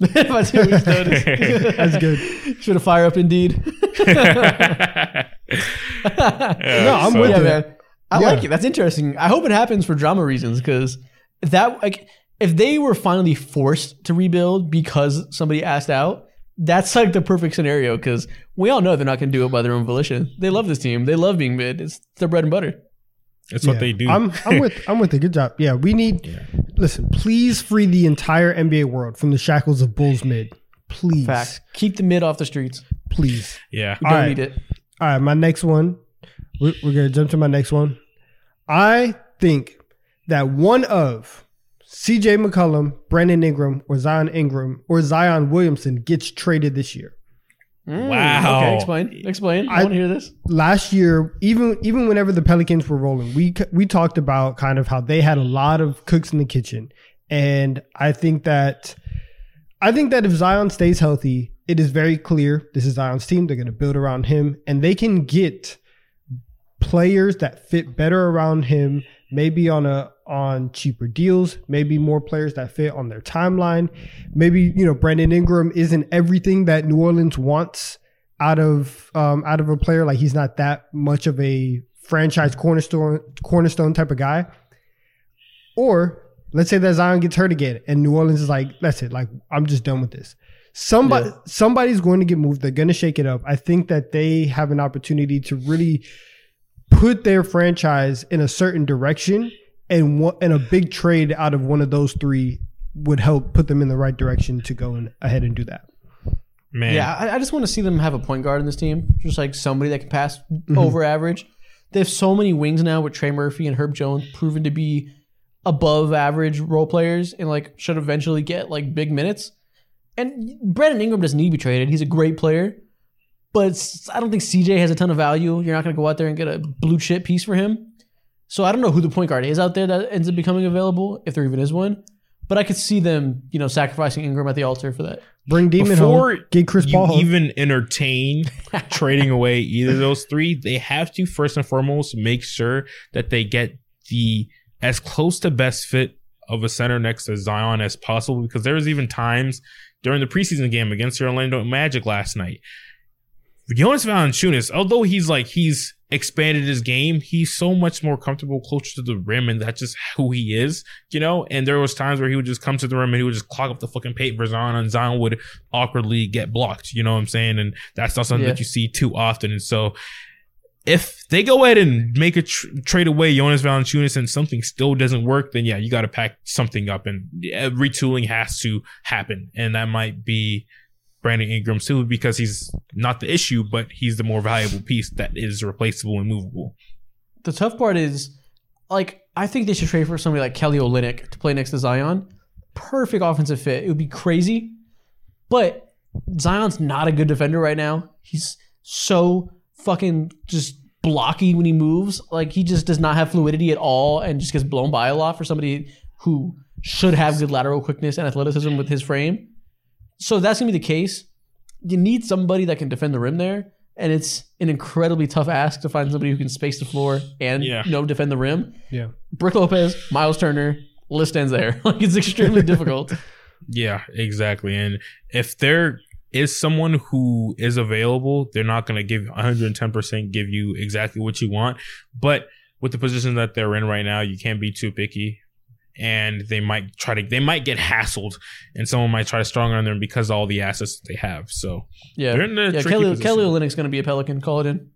C: If I see what he's noticed.
A: That's good.
C: Should have fire up Indeed.
A: No, I'm with
C: yeah,
A: it.
C: man. I
A: Yeah.
C: like it. That's interesting. I hope it happens for drama reasons because that like if they were finally forced to rebuild because somebody asked out, that's like the perfect scenario because we all know they're not going to do it by their own volition. They love this team. They love being mid. It's their bread and butter.
B: That's what they do.
A: I'm I'm with I'm with it. Good job. Yeah, we need.
B: Yeah.
A: Listen, please free the entire NBA world from the shackles of Bulls mid. Please,
C: Facts. Keep the mid off the streets.
A: please.
B: yeah.
C: we don't
A: right.
C: need it.
A: All right, my next one. We're, we're gonna jump to my next one. I think that one of C.J. McCollum, Brandon Ingram, or Zion Ingram or Zion Williamson gets traded this year.
C: Mm,
B: Wow.
C: Okay, explain. Explain. I,
A: I-
C: want to hear this.
A: last year, even even whenever the Pelicans were rolling, we we talked about kind of how they had a lot of cooks in the kitchen, and I think that I think that if Zion stays healthy, it is very clear this is Zion's team. They're going to build around him, and they can get players that fit better around him, maybe on a on cheaper deals, maybe more players that fit on their timeline. Maybe you know Brandon Ingram isn't everything that New Orleans wants out of um, out of a player. Like he's not that much of a franchise cornerstone cornerstone type of guy. Or let's say that Zion gets hurt again, and New Orleans is like, that's it. Like I'm just done with this. Somebody
C: Yeah.
A: somebody's going to get moved. They're going to shake it up. I think that they have an opportunity to really put their franchise in a certain direction, and one, and a big trade out of one of those three would help put them in the right direction to go and ahead and do that.
B: Man.
C: Yeah, I, I just want to see them have a point guard in this team, just like somebody that can pass
A: Mm-hmm.
C: over average. They have so many wings now with Trey Murphy and Herb Jones proven to be above average role players and like should eventually get like big minutes. And Brandon Ingram doesn't need to be traded. He's a great player, but I don't think CJ has a ton of value. You're not going to go out there and get a blue chip piece for him. So I don't know who the point guard is out there that ends up becoming available, if there even is one. But I could see them, you know, sacrificing Ingram at the altar for that.
A: Bring Demon
B: Before
A: home, get Chris Paul home.
B: even entertain trading away either of those three, they have to first and foremost make sure that they get the as close to best fit of a center next to Zion as possible. Because there was even times during the preseason game against the Orlando Magic last night, Jonas Valanciunas, although he's like he's expanded his game, he's so much more comfortable closer to the rim, and that's just who he is, you know. And there was times where he would just come to the rim and he would just clog up the fucking paint for Zion, and Zion would awkwardly get blocked. You know what I'm saying? And that's not something
C: Yeah.
B: that you see too often. And so, if they go ahead and make a tr- trade away Jonas Valanciunas and something still doesn't work, then yeah, you got to pack something up and retooling has to happen, and that might be Brandon Ingram simply because he's not the issue, but he's the more valuable piece that is replaceable and movable.
C: The tough part is, like, I think they should trade for somebody like Kelly Olynyk to play next to Zion. Perfect offensive fit. It would be crazy, but Zion's not a good defender right now. He's so fucking just blocky when he moves. Like he just does not have fluidity at all, and just gets blown by a lot for somebody who should have good lateral quickness and athleticism with his frame. So that's gonna be the case. You need somebody that can defend the rim there, and it's an incredibly tough ask to find somebody who can space the floor and
B: Yeah.
C: you know defend the rim.
A: Yeah.
C: Brick Lopez, Miles Turner, list ends there. Like it's extremely difficult.
B: Yeah, exactly. And if there is someone who is available, they're not going to give 110% give you exactly what you want. But with the position that they're in right now, you can't be too picky. And they might try to, they might get hassled, and someone might try to strong on them because of all the assets that they have. So
C: Yeah,
B: They're in a
C: yeah. Kelly
B: position.
C: Kelly Olynyk's going to be a Pelican. Call it in.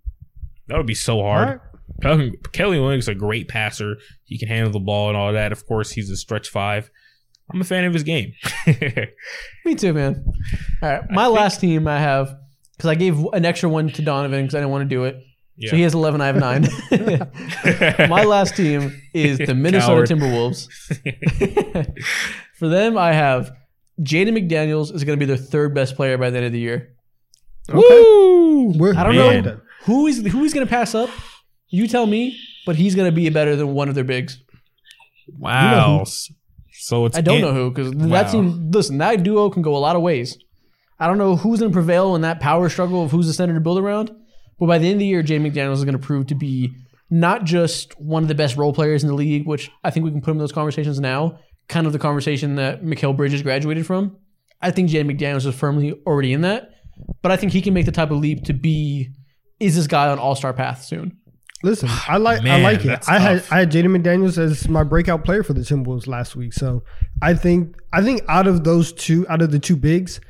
B: that would be so hard.
A: right.
B: Pelican, Kelly Olynyk's a great passer. He can handle the ball and all that. Of course, he's a stretch five. I'm a fan of his game.
C: Me too, man. All right, my last team I have because I gave an extra one to Donovan because I didn't want to do it.
B: Yeah.
C: So he has eleven. I have nine. my last team is the Minnesota
B: Coward.
C: Timberwolves. For them, I have Jaden McDaniels is going to be their third best player by the end of the year.
B: Woo!
A: We're,
C: I don't
B: Man.
C: know who is who he's going to pass up. You tell me, but he's going to be better than one of their bigs.
B: Wow. So it's
C: I don't
B: in-
C: know who because
B: Wow.
C: that team. Listen, that duo can go a lot of ways. I don't know who's going to prevail in that power struggle of who's the center to build around. But by the end of the year, Jay McDaniels is going to prove to be not just one of the best role players in the league, which I think we can put him in those conversations now. Kind of the conversation that Mikal Bridges graduated from. I think Jay McDaniels is firmly already in that, but I think he can make the type of leap to be is this guy on All Star path soon.
A: Listen, I like I like it. I had
B: tough.
A: I had Jaden McDaniels as my breakout player for the Timberwolves last week. So I think I think out of those two, out of the two bigs,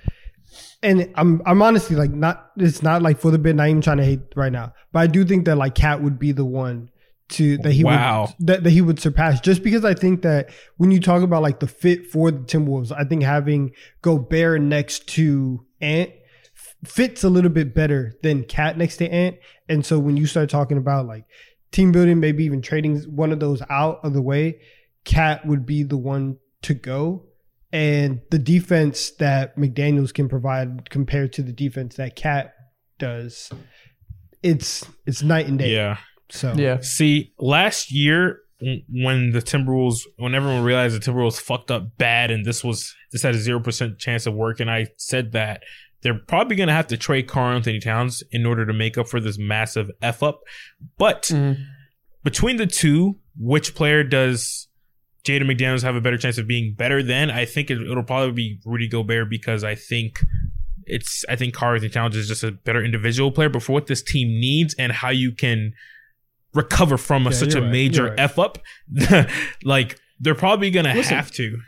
A: and I'm I'm honestly like not it's not like for the bid, not even trying to hate right now. But I do think that like Cat would be the one to that he
B: Wow.
A: would that, that he would surpass just because I think that when you talk about like the fit for the Timberwolves, I think having Gobert next to Ant fits a little bit better than Cat next to Ant. And so when you start talking about like team building, maybe even trading one of those out of the way, Cat would be the one to go. And the defense that McDaniels can provide compared to the defense that Cat does, it's it's night and day.
B: Yeah.
A: So
C: Yeah.
B: See, last year when the Timberwolves, when everyone realized the Timberwolves fucked up bad, and this was this had a zero percent chance of working, I said that they're probably gonna have to trade Karl-Anthony Towns in order to make up for this massive f up. But
C: Mhm.
B: between the two, which player does Jaden McDaniels have a better chance of being better than? I think it, it'll probably be Rudy Gobert because I think it's I think Karl-Anthony Towns is just a better individual player. But for what this team needs and how you can recover from a,
A: Yeah,
B: such a
A: right.
B: major
A: right.
B: f up, like they're probably gonna
C: Listen,
B: have to.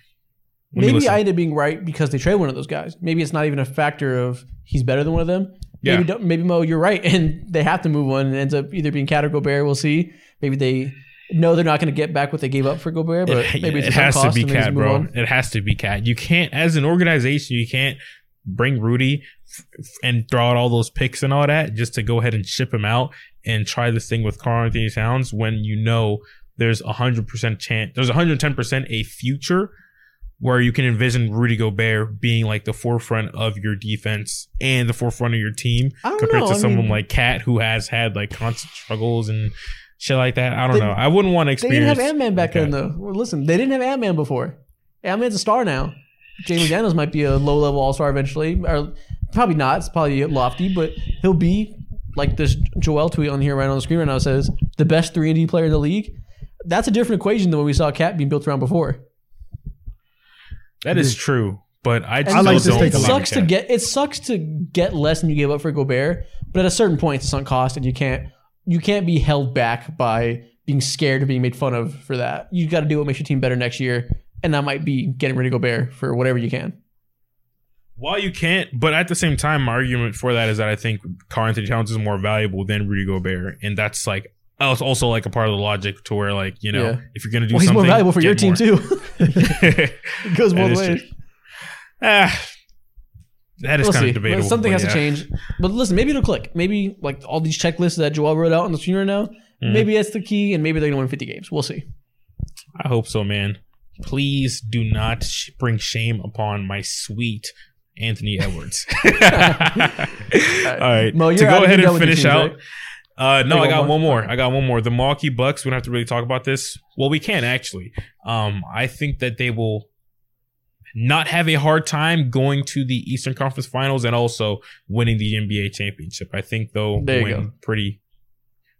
C: Maybe. I end up being right because they trade one of those guys. Maybe it's not even a factor of he's better than one of them.
B: Yeah.
C: Maybe, don't- maybe Mo, you're right, and they have to move one, and it ends up either being Cat or Gobert. We'll see. Maybe they know they're not going to get back what they gave up for Gobert, but
B: it,
C: maybe it's
B: it has to be cat, bro.
C: on.
B: It has to be cat. You can't, as an organization, you can't bring Rudy f- and throw out all those picks and all that just to go ahead and ship him out and try this thing with Karl-Anthony Towns when you know there's a hundred percent chance, there's a hundred ten percent a future where you can envision Rudy Gobert being like the forefront of your defense and the forefront of your team compared
C: know.
B: to
C: I
B: someone
C: mean,
B: like Cat who has had like constant struggles and shit like that. I don't
C: They-
B: know. I wouldn't want to experience.
C: They
B: experience.
C: didn't have Ant Man back
B: Okay.
C: then, though. Well, listen, they didn't have Ant Man before. Ant Man's a star now. Jamie Daniels might be a low level All Star eventually, or probably not. It's probably lofty, but he'll be like this Joel tweet on here right on the screen right now says the best three and D player in the league. That's a different equation than what we saw Cat being built around before.
B: That is true, but I
C: And
B: still
A: like this
B: don't.
A: take
C: it
A: a lot.
B: believe
C: sucks to
B: Cat.
C: get it sucks to get less than you gave up for Gobert, but at a certain point it's a sunk cost and you can't you can't be held back by being scared of being made fun of for that. You got to do what makes your team better next year, and that might be getting rid of Gobert for whatever you can.
B: While you can't, but at the same time, my argument for that is that I think Karl-Anthony Towns is more valuable than Rudy Gobert, and that's like also also like a part of the logic to where like you know
C: Yeah.
B: if you're gonna do
C: Well, he's
B: something,
C: more valuable for your team
B: more.
C: too. it goes both ways.
B: Ah, that is
C: We'll
B: kind
C: see.
B: of debatable.
C: Something has to change. But listen, maybe it'll click. Maybe like all these checklists that Joel wrote out on the screen right now.
B: Mhm.
C: Maybe that's the key, and maybe they're gonna win 50 games. We'll see.
B: I hope so, man. Please do not sh- bring shame upon my sweet Anthony Edwards. All right,
C: Mo,
B: to go ahead and finish
C: teams,
B: out.
C: right?
B: Uh, no, I got one more. I got one more. The Milwaukee Bucks. We don't have to really talk about this. Well, we can actually. Um, I think that they will not have a hard time going to the Eastern Conference Finals and also winning the NBA championship. I think they'll
C: There
B: win
C: go.
B: pretty,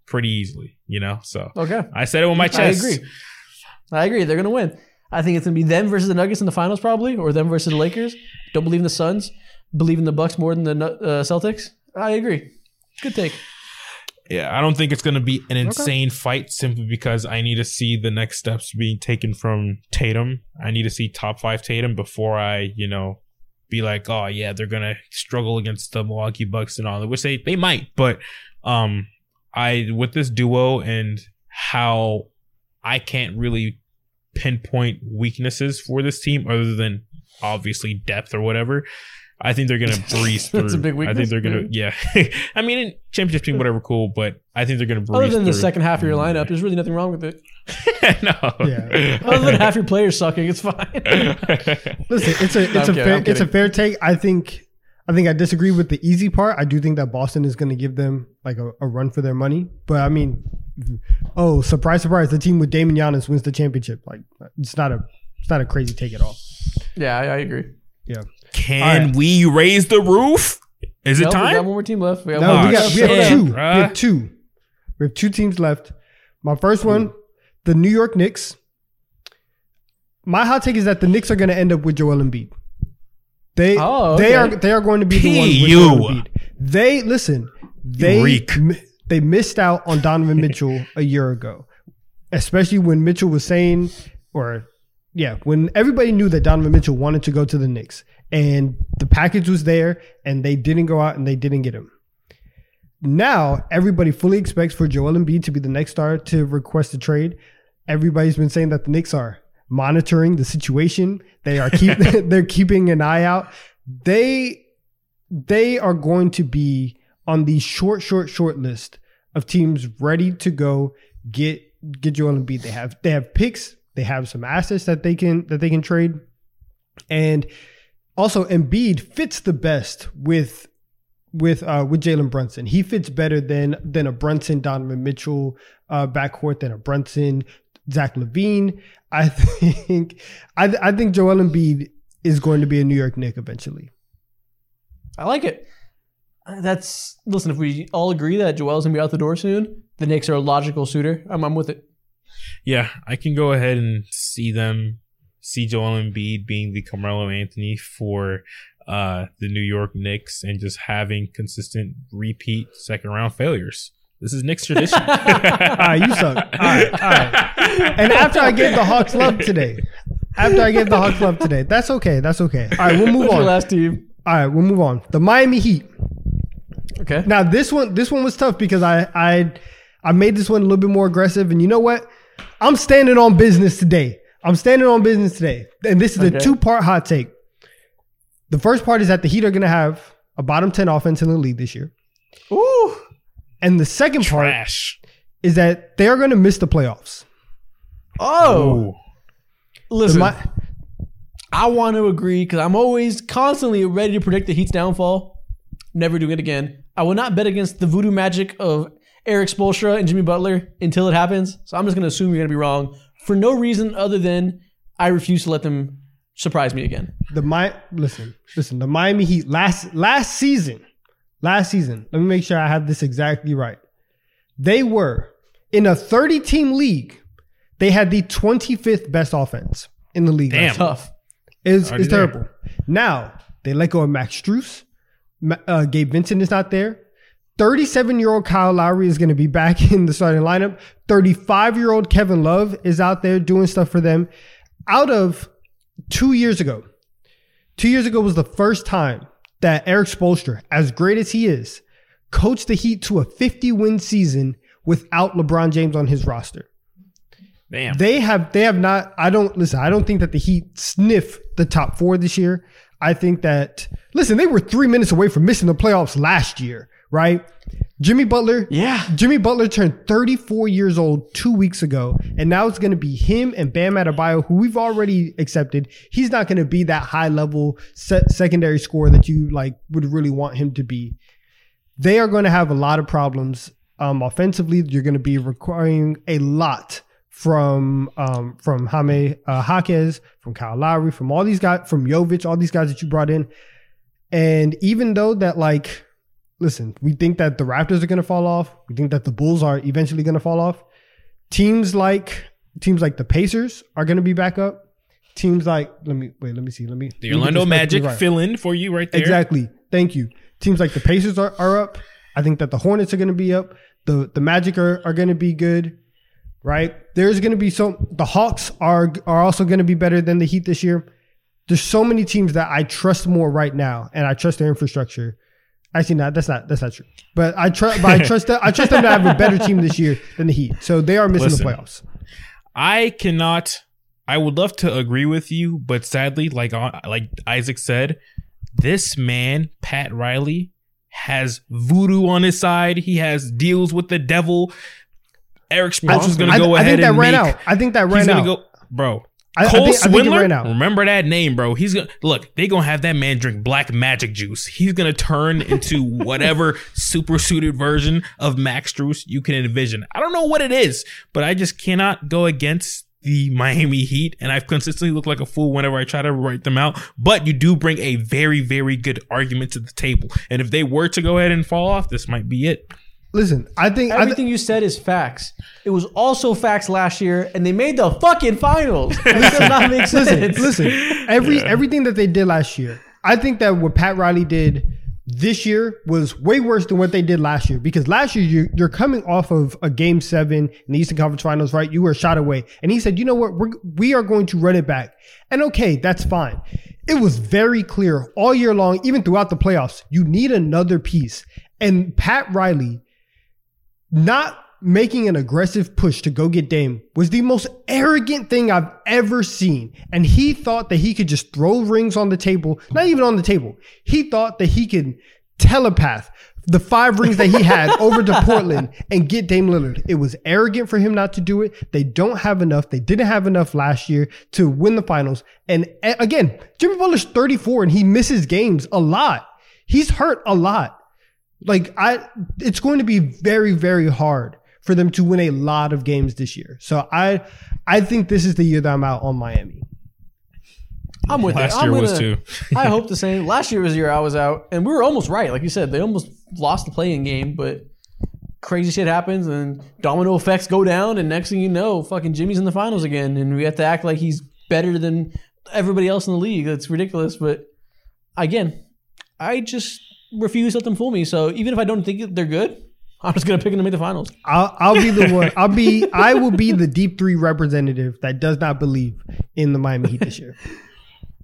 B: pretty easily. You know, so
C: Okay.
B: I said it with my chest.
C: I agree. I agree. They're gonna win. I think it's gonna be them versus the Nuggets in the finals, probably, or them versus the Lakers. Don't believe in the Suns. Believe in the Bucks more than the uh, Celtics. I agree. Good take.
B: Yeah, I don't think it's going to be an insane fight simply because I need to see the next steps being taken from Tatum. I need to see top five Tatum before I, you know, be like, oh yeah, they're going to struggle against the Milwaukee Bucks and all that, which they, they might. But um, I with this duo and how I can't really pinpoint weaknesses for this team other than obviously depth or whatever. I think they're gonna breeze through.
C: That's a big
B: I think they're gonna, yeah. I mean, in championship team, whatever, cool. But I think they're gonna breeze.
C: Other than the second half of your lineup, there's really nothing wrong with it.
B: no.
A: Yeah.
C: Other than half your players sucking, it's fine.
A: Listen, it's a it's
C: I'm
A: a
C: kidding,
A: fair it's a fair take. I think I think I disagree with the easy part. I do think that Boston is going to give them like a, a run for their money. But I mean, oh surprise, surprise! The team with Damon Giannis wins the championship. Like it's not a it's not a crazy take at all.
C: yeah, I, I agree.
A: Yeah.
B: Can
A: All right.
B: we raise the roof? Is it
C: time? We got one more team left. We got
A: No,
C: one
A: we got we have
B: shit,
A: two. We have two. We have two teams left. My first one, the New York Knicks. My hot take is that the Knicks are going to end up with Joel Embiid. They
C: Oh,
A: they are they are going to be the one with
B: P.U..
A: Joel Embiid. They listen. They
B: reek.
A: m- they missed out on Donovan Mitchell a year ago, especially when Mitchell was saying, or yeah, when everybody knew that Donovan Mitchell wanted to go to the Knicks, and the package was there, and they didn't go out and they didn't get him. Now everybody fully expects for Joel Embiid to be the next star to request a trade. Everybody's been saying that the Knicks are monitoring the situation. They are keep they're keeping an eye out. They they are going to be on the short, short, short list of teams ready to go get get Joel Embiid. They have they have picks. They have some assets that they can that they can trade, and also Embiid fits the best with with uh with Jalen Brunson. He fits better than than a Brunson Donovan Mitchell uh backcourt than a Brunson Zach LaVine. I think I I think Joel Embiid is going to be a New York Knick eventually.
C: I like it. That's listen. If we all agree that Joel's gonna be out the door soon, the Knicks are a logical suitor. I'm, I'm with it.
B: Yeah, I can go ahead and see them see Joel Embiid being the Carmelo Anthony for uh, the New York Knicks and just having consistent repeat second round failures. This is Knicks tradition.
A: All right, you suck. All right, all right. And after I gave the Hawks love today, after I gave the Hawks love today, that's okay. That's okay. All right, we'll move
C: What's
A: on.
C: Last team?
A: right, we'll move on. The Miami Heat.
C: Okay.
A: Now this one, this one was tough because I I I made this one a little bit more aggressive, and you know what? I'm standing on business today. I'm standing on business today, and this is a two part hot take. The first part is that the Heat are going to have a bottom ten offense in the league this year,
C: Ooh.
A: and the second part is that they are going to miss the playoffs.
C: Oh.
B: Ooh.
A: The
C: Listen,
A: Mi-
C: I want to agree because I'm always constantly ready to predict the Heat's downfall. Never doing it again. I will not bet against the voodoo magic of Erik Spoelstra and Jimmy Butler until it happens. So I'm just going to assume you're going to be wrong for no reason other than I refuse to let them surprise me again.
A: the Mi- listen, listen. The Miami Heat last last season, last season. Let me make sure I have this exactly right. They were in a 30 team league. They had the 25th best offense in the league.
B: Damn.
C: Tough.
A: It's, it's terrible. Now they let go of Max Strus. Uh, Gabe Vincent is not there. 37 year old Kyle Lowry is going to be back in the starting lineup. 35 year old Kevin Love is out there doing stuff for them. Out of two years ago, Two years ago was the first time that Erik Spoelstra, as great as he is, coached the Heat to a 50 win season without LeBron James on his roster.
B: Damn.
A: They have they have not. I don't listen. I don't think that the Heat sniff the top four this year. I think that listen, they were three minutes away from missing the playoffs last year, right? Jimmy Butler,
C: Yeah.
A: Jimmy Butler turned 34 years old two weeks ago, and now it's going to be him and Bam Adebayo, who we've already accepted. He's not going to be that high level se- secondary scorer that you like would really want him to be. They are going to have a lot of problems um, offensively. You're going to be requiring a lot from um, from Jaime uh, Jaquez, from Kyle Lowry, from all these guys, from Jovic, all these guys that you brought in. And even though that like listen, we think that the Raptors are going to fall off. We think that the Bulls are eventually going to fall off. Teams like teams like the Pacers are going to be back up. Teams like let me wait, let me see, let me.
B: The
A: let
B: Orlando Magic
A: right.
B: fill in for you right there.
A: Exactly. Thank you. Teams like the Pacers are, are up. I think that the Hornets are going to be up. The the Magic are, are going to be good. Right? There's going to be so the Hawks are are also going to be better than the Heat this year. There's so many teams that I trust more right now, and I trust their infrastructure. Actually, not that's not that's not true. But I trust, but I trust that I trust them to have a better team this year than the Heat. So they are missing
B: Listen.
A: the playoffs.
B: I cannot. I would love to agree with you, but sadly, like uh, like Isaac said, this man Pat Riley has voodoo on his side. He has deals with the devil. Erik Spoelstra's going to
A: I,
B: go
A: I
B: ahead
A: think that
B: and
A: ran
B: make,
A: out. I think that ran out.
B: go, bro.
A: I- I
B: Cole
A: think- I think it Swider,
B: remember that name, bro. He's gonna look. They gonna have that man drink black magic juice. He's gonna turn into whatever super suited version of Max Strus you can envision. I don't know what it is, but I just cannot go against the Miami Heat, and I've consistently looked like a fool whenever I try to write them out. But you do bring a very, very good argument to the table, and if they were to go ahead and fall off, this might be it.
A: Listen, I think I th-
C: Everything you said is facts. It was also facts last year, and they made the fucking finals. It does not make sense.
A: listen, every everything that they did last year, I think that what Pat Riley did this year was way worse than what they did last year. Because last year you're, you're coming off of a game seven in the Eastern Conference Finals, right? You were shot away, and he said, "You know what? We're, we are going to run it back." And okay, that's fine. It was very clear all year long, even throughout the playoffs. You need another piece, and Pat Riley not making an aggressive push to go get Dame was the most arrogant thing I've ever seen. And he thought that he could just throw rings on the table, not even on the table. He thought that he could telepath the five rings that he had over to Portland and get Dame Lillard. It was arrogant for him not to do it. They don't have enough. They didn't have enough last year to win the finals. And again, Jimmy Butler's 34 and he misses games a lot. He's hurt a lot like I it's going to be very very hard for them to win a lot of games this year. So I I think this is the year that I'm out on Miami.
C: I'm with
B: Last
C: it. I'm
B: year was
C: gonna-
B: too.
C: I hope the same. Last year was the year I was out, and we were almost right. Like you said, they almost lost the play-in game, but crazy shit happens, and domino effects go down, and next thing you know, fucking Jimmy's in the finals again, and we have to act like he's better than everybody else in the league. That's ridiculous. But again, I just refuse to let them fool me. So even if I don't think they're good, I'm just gonna pick them to make the finals.
A: I'll I'll be the one. I'll be I will be the deep three representative that does not believe in the Miami Heat this year.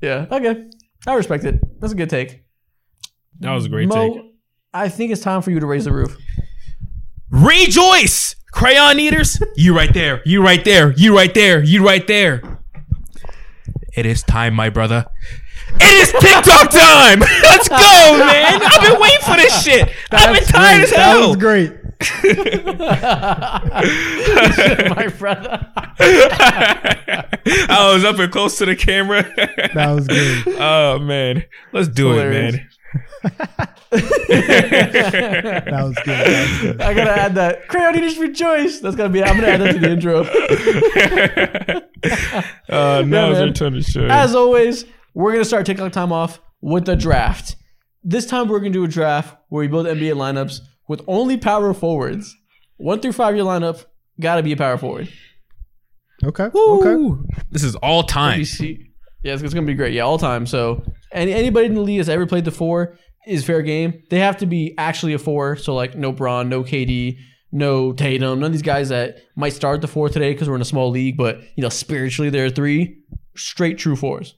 C: Yeah. Okay. I respect it. That's a good take.
B: That was a great
C: Mo,
B: take.
C: I think it's time for you to raise the roof.
B: Rejoice, crayon eaters! You right there. You right there. You right there. You right there. It is time, my brother. It is TikTok time. Let's go, man. I've been waiting for this shit. I've been tired as hell.
A: That
B: hell.
A: was great.
C: My brother.
B: I was up and close to the camera.
A: That was good.
B: oh man, let's do
C: Hilarious.
B: it, man.
A: That was good. That was good.
C: I gotta add that. Crayon Eaters Rejoice. That's gonna be. I'm gonna add that to the intro.
B: Uh, now it's
C: man.
B: your turn to show.
C: As always, we're gonna start taking time off with the draft. This time we're gonna do a draft where we build NBA lineups with only power forwards. One through five year lineup gotta be a power forward.
A: Okay. Okay.
B: This is all time.
C: BC. Yeah, it's, it's gonna be great. Yeah, all time. So, any anybody in the league that's ever played the four is fair game. They have to be actually a four. So like no Braun, no KD, no Tatum, none of these guys that might start the four today because we're in a small league, but you know spiritually they're three straight true fours.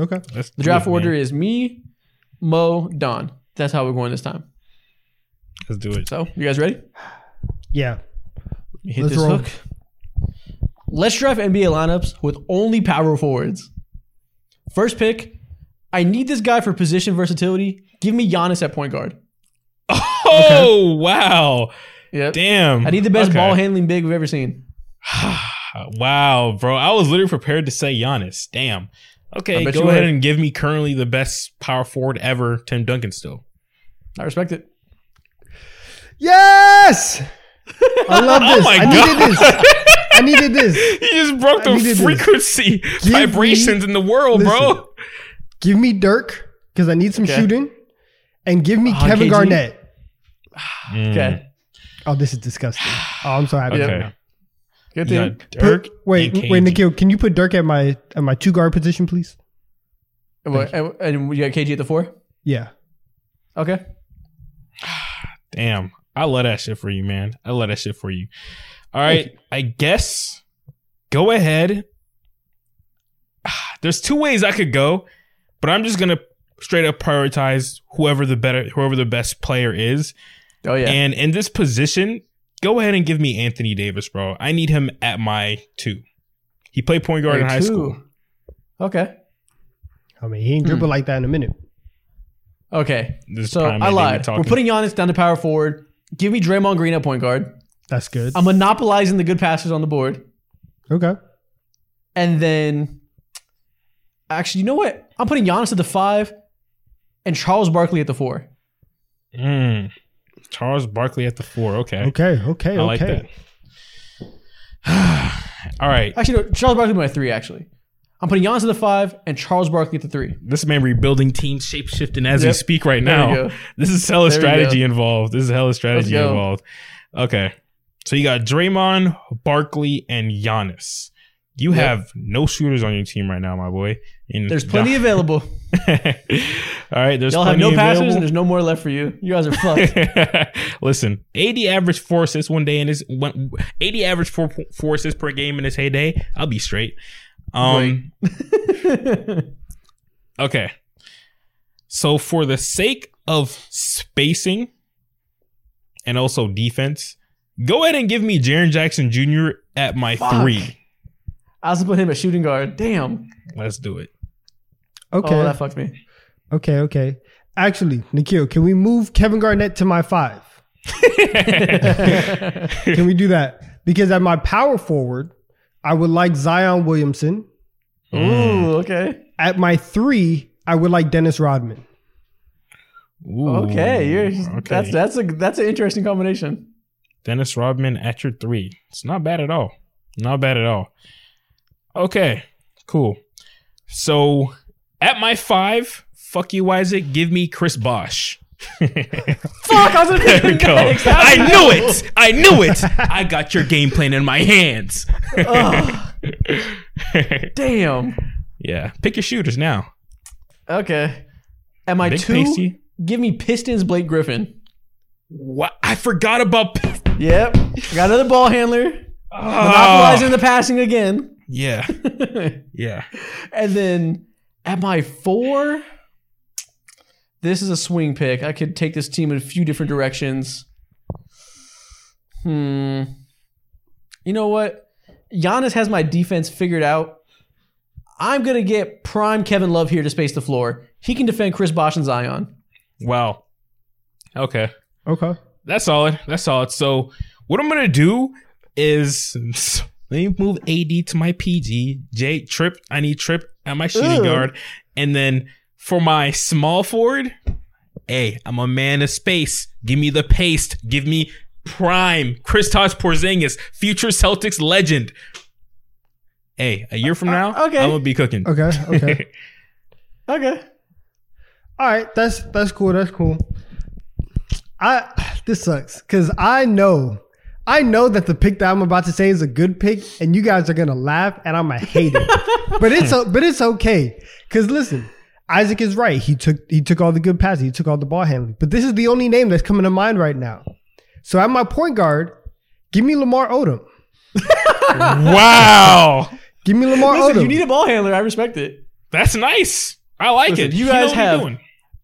A: Okay.
B: Let's
C: The draft
B: do it,
C: order
B: man.
C: is me, Mo, Don. That's how we're going this time.
B: Let's do it.
C: So, you guys ready?
A: Yeah.
C: Hit
A: Let's
C: this
A: roll.
C: hook. Let's draft NBA lineups with only power forwards. First pick. I need this guy for position versatility. Give me Giannis at point guard.
B: Oh wow!
C: Yep.
B: Damn.
C: I need the best
B: Okay.
C: ball handling big we've ever seen.
B: wow, bro. I was literally prepared to say Giannis. Damn.
C: I
B: Okay, go ahead
C: were.
B: and give me currently the best power forward ever, Tim Duncan. Still.
C: I respect it.
A: Yes. I love
B: Oh
A: this.
B: my
A: I needed this. I needed this.
B: He just broke
A: I
B: the
A: needed this.
B: frequency
A: me-
B: vibrations in the world, bro.
A: Give me Dirk because I need some
C: Okay.
A: shooting, and give me
C: Oh,
A: Kevin
C: KG?
A: Garnett.
B: Mm,
C: Okay.
A: Oh, this is disgusting. Oh, I'm so happy.
B: Okay.
C: Good thing.
B: Dirk.
A: Put- wait,
B: and
A: wait, Nikhil, can you put Dirk at my at my two guard position, please?
C: And, what- and, and you got KG at the four?
A: Yeah.
C: Okay.
B: Damn. I love that shit for you, man. I love that shit for you. All right. I guess go ahead. There's two ways I could go, but I'm just gonna straight up prioritize whoever the better whoever the best player is.
C: Oh, yeah.
B: And in this position, go ahead and give me Anthony Davis, bro. I need him at my two. He played point guard in high
C: two.
B: school.
C: Okay.
A: I mean, he ain't dribble
C: Hmm.
A: like that in a minute.
C: Okay.
B: This
C: So I
B: Andy
C: lied. We're putting Giannis down to power forward. Give me Draymond Green at point guard.
A: That's good.
C: I'm monopolizing the good passes on the board.
A: okay.
C: And then, actually, you know what? I'm putting Giannis at the five and Charles Barkley at the four.
B: Mm. Charles Barkley at the four. Okay.
A: Okay. Okay.
B: I like
A: okay.
B: that. All right.
C: Actually, no, Charles Barkley my three, actually. I'm putting Giannis at the five and Charles Barkley at the three.
B: This man rebuilding team shape shifting as we
C: Yep.
B: speak right
C: There we
B: now.
C: go.
B: This is hella
C: There we
B: strategy involved. This is hella strategy
C: go.
B: involved. Okay. So you got Draymond, Barkley, and Giannis. You
C: Yep.
B: have no shooters on your team right now, my boy. And
C: There's plenty available.
B: All right, there's
C: Y'all have no passes and there's no more left for you. You guys are fucked.
B: Listen, 80 average four assists one day in his one, 80 average four four assists per game in his heyday. I'll be straight. Um, okay. So for the sake of spacing and also defense, go ahead and give me Jaren Jackson Jr. at my
C: Fuck.
B: three.
C: I was put him at shooting guard. Damn.
B: Let's do it.
A: Okay.
C: Oh, that fucked me.
A: okay. Okay. Actually, Nikhil, can we move Kevin Garnett to my five? Can we do that? Because at my power forward, I would like Zion Williamson.
C: Ooh, mm. okay.
A: At my three, I would like Dennis Rodman.
B: Ooh,
C: Okay. You're
B: okay.
C: that's that's a that's an interesting combination.
B: Dennis Rodman at your three. It's not bad at all. Not bad at all. Okay, cool. So at my five, fuck you, Isaac. Give me Chris Bosh.
C: Fuck, I was
B: There we go.
C: next.
B: I knew it. I knew it. I got your game plan in my hands.
C: Damn.
B: yeah, pick your shooters now.
C: Okay. At my
B: Big
C: two,
B: pasty.
C: give me Pistons Blake Griffin.
B: What? I forgot about.
C: Yep. Got another ball handler.
B: Oh,
C: Monopolizing the passing again.
B: Yeah, yeah.
C: And then at my four, this is a swing pick. I could take this team in a few different directions. Hmm. You know what? Giannis has my defense figured out. I'm gonna get prime Kevin Love here to space the floor. He can defend Chris Bosh and Zion.
B: Wow. Okay.
A: Okay.
B: That's solid. That's solid. So what I'm gonna do is let me move AD to my PG. J Trip. I need Trip at my shooting
C: Ugh.
B: guard, and then for my small forward, hey, I'm a man of space. Give me the paste. Give me prime Kristaps Porzingis, future Celtics legend. Hey, a year from now,
C: Uh, okay.
B: I'm gonna be cooking.
A: Okay. Okay.
C: Okay.
A: All right. That's that's cool. That's cool. I this sucks because I know. I know that the pick that I'm about to say is a good pick, and you guys are gonna laugh, and I'm gonna hate it. but it's but it's okay, cause listen, Isaac is right. He took he took all the good passes. He took all the ball handling. But this is the only name that's coming to mind right now. So at my point guard, give me Lamar Odom.
B: wow.
A: Give me Lamar
C: Listen,
A: Odom.
C: you need a ball handler. I respect it.
B: That's nice. I like
C: Listen,
B: it.
C: you guys
B: you're
C: have-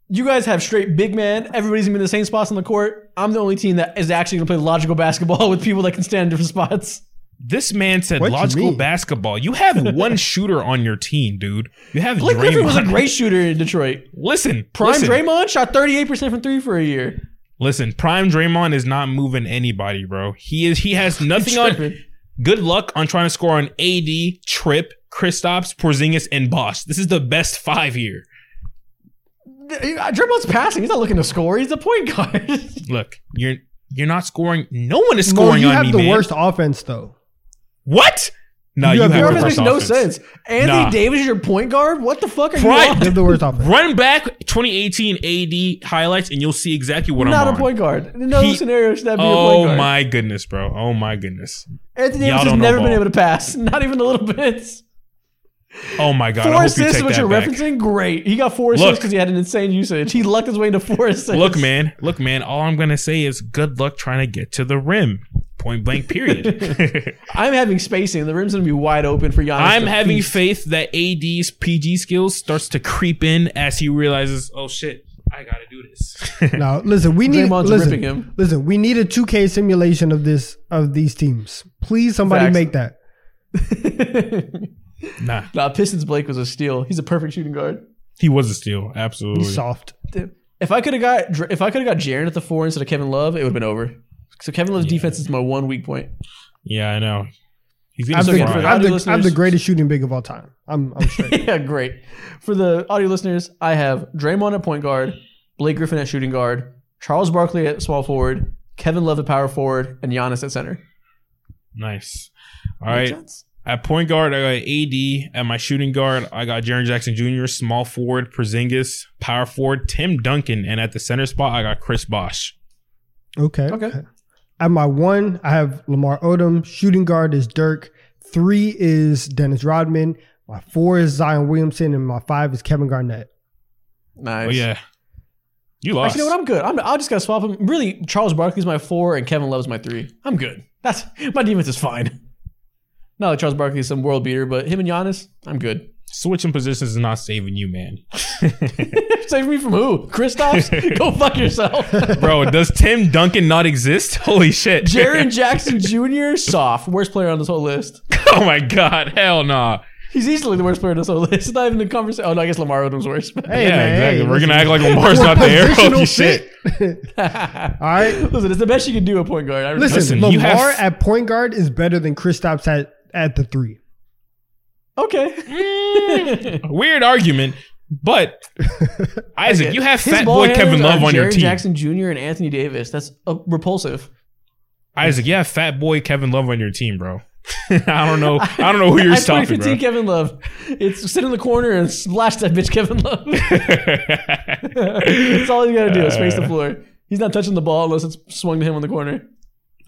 C: You guys have straight big man. Everybody's gonna be in the same spots on the court. I'm the only team that is actually gonna play logical basketball with people that can stand in different spots.
B: This man said
A: What you
B: logical
A: mean?
B: basketball. You have one shooter on your team, dude. You have
C: Blake
B: Draymond.
C: Griffin was a great shooter in Detroit.
B: Listen,
C: Prime
B: listen,
C: Draymond shot 38% from three for a year.
B: listen. Prime Draymond is not moving anybody, bro. He is. He has nothing on.
C: Tripping.
B: Good luck on trying to score on AD, Trip, Kristaps, Porzingis, and Bosh. This is the best five here.
C: Uh, Draymond's passing. He's not looking to score. He's a point guard.
B: Look, you're you're not scoring. No one is
A: Mo,
B: scoring
A: you
B: on
A: have
B: me,
A: the
B: man.
A: worst offense though.
B: What? No,
A: You
B: you,
A: have
B: have,
A: the
B: the
C: Your offense
B: worst
C: makes no
B: offense.
C: sense. Anthony
B: Nah.
C: Davis is your point guard? What the fuck are
B: Prime-
C: you on?
A: You have the worst offense.
B: Run back 2018 AD highlights, and you'll see exactly what
C: not
B: I'm not
C: a
B: on.
C: point guard. In no
B: He-
C: scenario should that be a point guard.
B: Oh
C: guard.
B: my goodness, bro. Oh my goodness.
C: Anthony
B: Y'all
C: Davis has
B: don't know
C: never been
B: ball.
C: able to pass. Not even a little bit.
B: Oh my god.
C: Four
B: I hope you
C: assists is what
B: that
C: you're
B: back.
C: referencing? Great. He got four
B: Look.
C: assists because he had an insane usage. He lucked his way into four assists.
B: Look, man. Look, man. All I'm gonna say is good luck trying to get to the rim. Point blank. Period.
C: I'm having spacing. The rim's going to be wide open for Giannis.
B: I'm having
C: feast.
B: faith that AD's PG skills starts to creep in as he realizes, oh shit, I gotta do this.
A: Now, listen, we need
C: Draymond's
A: listen,
C: him.
A: listen, we need a 2K simulation of this of these teams. Please, somebody
C: Facts.
A: make that.
B: Nah,
C: nah, Pistons Blake was a steal. He's a perfect shooting guard.
B: he was a steal. Absolutely.
A: He's soft.
C: Dude, If I could have got Dr- if I could have got Jaren at the four instead of Kevin Love, it would have been over. So Kevin Love's defense is my one weak point.
B: Yeah, I know. He's
A: I'm
B: gonna
A: the,
C: again, for
B: fry.
C: the
A: I'm, the, I'm the greatest shooting big of all time. I'm, I'm straight.
C: yeah, great. For the audio listeners, I have Draymond at point guard, Blake Griffin at shooting guard, Charles Barkley at small forward, Kevin Love at power forward, and Giannis at center.
B: Nice. All
C: Make
B: right.
C: sense?
B: At point guard, I got AD. At my shooting guard, I got Jaren Jackson Jr., small forward, Porzingis, power forward, Tim Duncan. And at the center spot, I got Chris Bosh.
A: Okay.
C: Okay.
A: At my one, I have Lamar Odom. Shooting guard is Dirk. Three is Dennis Rodman. My four is Zion Williamson, and my five is Kevin Garnett.
C: Nice.
B: Oh, yeah. You lost.
C: Actually, you know what? I'm good. I'm, I just got to swap them. Really, Charles Barkley's my four and Kevin Love's my three. I'm good. That's my defense is fine. Not like Charles Barkley is some world beater, but him and Giannis, I'm good.
B: Switching positions is not saving you, man.
C: Save me from who? Kristaps? Go fuck yourself.
B: Bro, does Tim Duncan not exist? Holy shit.
C: Jaren Jackson Jr. soft, worst player on this whole list.
B: oh my god. Hell nah.
C: He's easily the worst player on this whole list. It's not even the conversation. Oh no, I guess Lamar Odom's worse.
A: Hey,
B: yeah,
A: man,
B: exactly.
A: hey,
B: We're
A: listen.
B: gonna act like Lamar's not there.
A: Positional
B: Holy shit.
A: All right.
C: Listen, it's the best you can do at point guard. I
A: Listen,
B: Listen, you
A: Lamar
B: have-
A: at point guard is better than Kristaps at at the three.
C: okay.
B: Mm, weird argument, but Isaac, you have
C: His
B: fat
C: ball
B: boy Kevin Love
C: are
B: on your
C: Jaren
B: team.
C: Jackson Jr. and Anthony Davis. That's uh, repulsive.
B: Isaac, you have fat boy Kevin Love on your team, bro. I don't know. I don't know who you're
C: At
B: stopping,
C: 2015
B: bro.
C: Kevin Love. It's sit in the corner and slash that bitch Kevin Love. That's all you gotta do is space the floor. He's not touching the ball unless it's swung to him on the corner.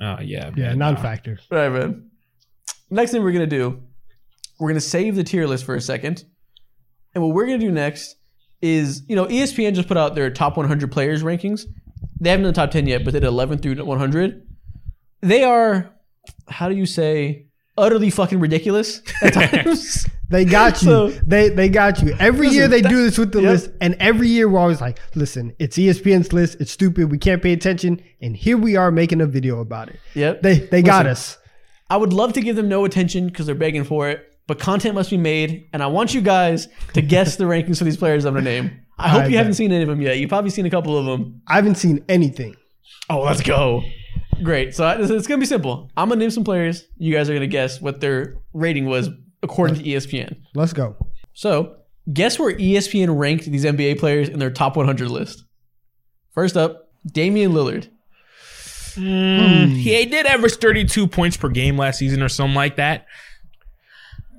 B: Oh yeah,
A: Yeah,
B: man,
A: non-factor.
C: Right, man. Next thing we're gonna do, we're gonna save the tier list for a second, and what we're gonna do next is, you know, ESPN just put out their top 100 players rankings. They haven't done the top 10 yet, but they did 11 through 100. They are, how do you say, utterly fucking ridiculous at times.
A: They got you.
C: So-
A: they they got you. Every year they do this with the
C: Yep.
A: list, and every year we're always like, "Listen, it's ESPN's list. It's stupid. We can't pay attention." And here we are making a video about it.
C: yep.
A: They they got us.
C: I would love to give them no attention because they're begging for it, but content must be made, and I want you guys to guess the rankings for these players I'm gonna name. I hope
A: I
C: you
A: bet.
C: haven't seen any of them yet. You've probably seen a couple of them.
A: I haven't seen anything.
C: Oh, let's go. Great. So I- it's going to be simple. I'm going to name some players. You guys are going to guess what their rating was according to ESPN.
A: Let's go.
C: So guess where ESPN ranked these NBA players in their top 100 list. First up, Damian Lillard.
B: Mm, He did average 32 points per game last season or something like that.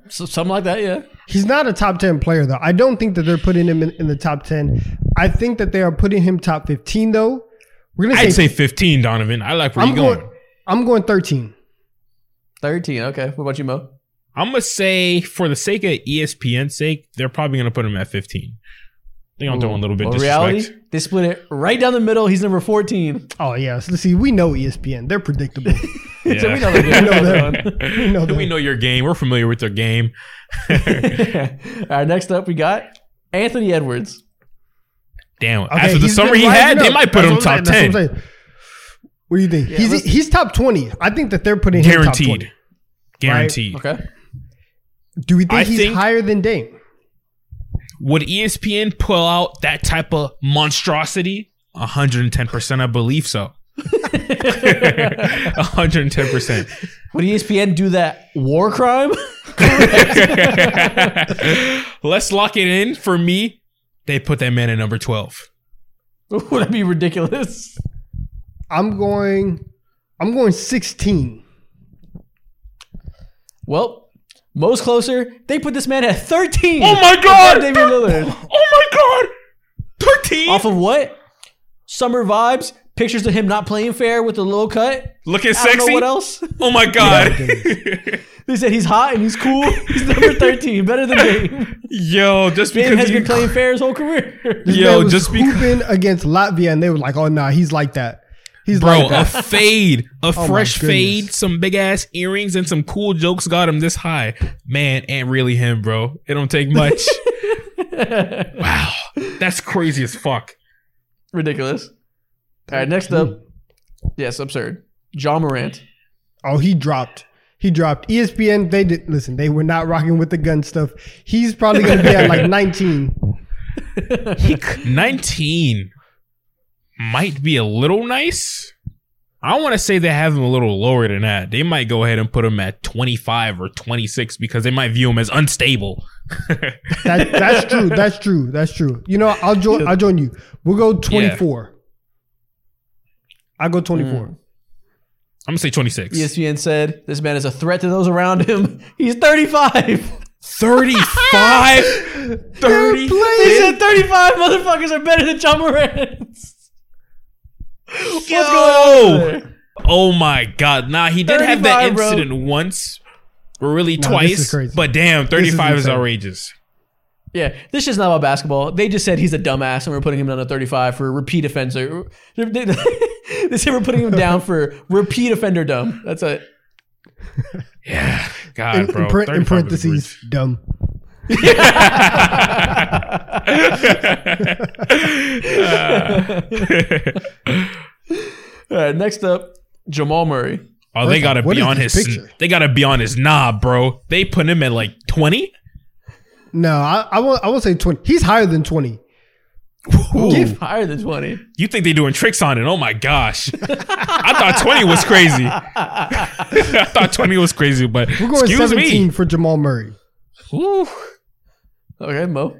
C: So something like that, yeah.
A: He's not a top ten player though. I don't think that they're putting him in, in the top ten. I think that they are putting him top fifteen though. We're gonna
B: I'd
A: say,
B: say 15, Donovan. I like where
A: I'm
B: you're going.
A: going. I'm going thirteen.
C: 13. Okay. What about you, Mo?
B: I'm gonna say, for the sake of ESPN's sake, they're probably gonna put him at 15. I think I'm throwing a little bit
C: Well,
B: disrespect.
C: reality, they split it right down the middle. He's number 14.
A: Oh yes. Let's see. We know ESPN. They're predictable.
B: Yeah.
C: so we know.
A: We know that. We know that.
B: we know your game. We're familiar with your game.
C: All right, next up we got Anthony Edwards.
B: Damn.
A: Okay,
B: After the summer he had,
A: rising
B: they might put
A: That's
B: him
A: what
B: top
A: saying.
B: 10.
A: what What do you think?
C: Yeah,
A: he's he's top twenty. I think that they're putting him top
B: Guaranteed.
A: twenty.
B: Guaranteed.
C: Okay.
A: Do we think
B: I
A: he's
B: think-
A: higher than Dame?
B: Would ESPN pull out that type of monstrosity? 110%, I believe so. 110%.
C: Would ESPN do that war crime?
B: Let's lock it in for me. They put that man at number 12.
C: Would that be ridiculous?
A: I'm going. I'm going sixteen.
C: Well, most closer, they put this man at 13.
B: Oh my God!
C: Damian Lillard.
B: Oh my god! 13?
C: Off of what? Summer vibes, pictures of him not playing fair with the low cut.
B: Looking
C: I don't
B: sexy?
C: know what else.
B: Oh my god.
C: They said he's hot and he's cool. He's number 13, better than Dame.
B: Yo, just
C: Dame
B: because
C: has
B: you
C: been playing fair his whole career.
A: This
B: Yo,
A: man was
B: just because-
A: hooping against Latvia, and they were like, "Oh nah, he's like that. He's
B: Bro,
A: like
B: a fade, a oh
A: my
B: fresh fade, some big ass earrings, and some cool jokes got him this high. Man, ain't really him, bro. It don't take much. wow, that's crazy as fuck.
C: Ridiculous. All right, next up. Yes, absurd. Ja Morant.
A: Oh, he dropped. He dropped. ESPN. They did listen. They were not rocking with the gun stuff. He's probably going to be at like nineteen. 19.
B: Nineteen might be a little nice. I want to say they have him a little lower than that. They might go ahead and put him at 25 or 26 because they might view him as unstable.
A: That, that's true. That's true. That's true. You know, I'll join. I'll join you. We'll go 24. I go hmm. 24.
B: I'm gonna say 26.
C: ESPN said this man is a threat to those around him. He's 35.
B: 35? 30?
C: They said 35 motherfuckers are better than Ja Morant. What's going on?
B: Oh my god. Nah, he did have that
C: 35, bro.
B: incident once. Or really
A: Nah,
B: twice. But damn, 35 is,
A: insane.
B: outrageous.
C: Yeah, this is not about basketball. They just said he's a dumbass and we're putting him down to 35 for repeat offender. They they said we're putting him down for repeat offender dumb. That's it.
B: Yeah. God,
A: In,
B: bro.
A: in, par- in parentheses, dumb.
C: All right, next up, Jamal Murray.
B: Oh, they gotta
A: what
B: be
A: is
B: on
A: this
B: his
A: picture?
B: they gotta be on his knob, bro. They put him at like 20?
A: No, I, I won't. I won't say 20. He's higher than 20.
C: Give higher than 20.
B: You think they're doing tricks on it? Oh my gosh! I thought twenty was crazy. I thought twenty was crazy, but
A: We're going
B: excuse
A: 17
B: me.
A: for Jamal Murray.
B: Whew.
C: Okay, Mo.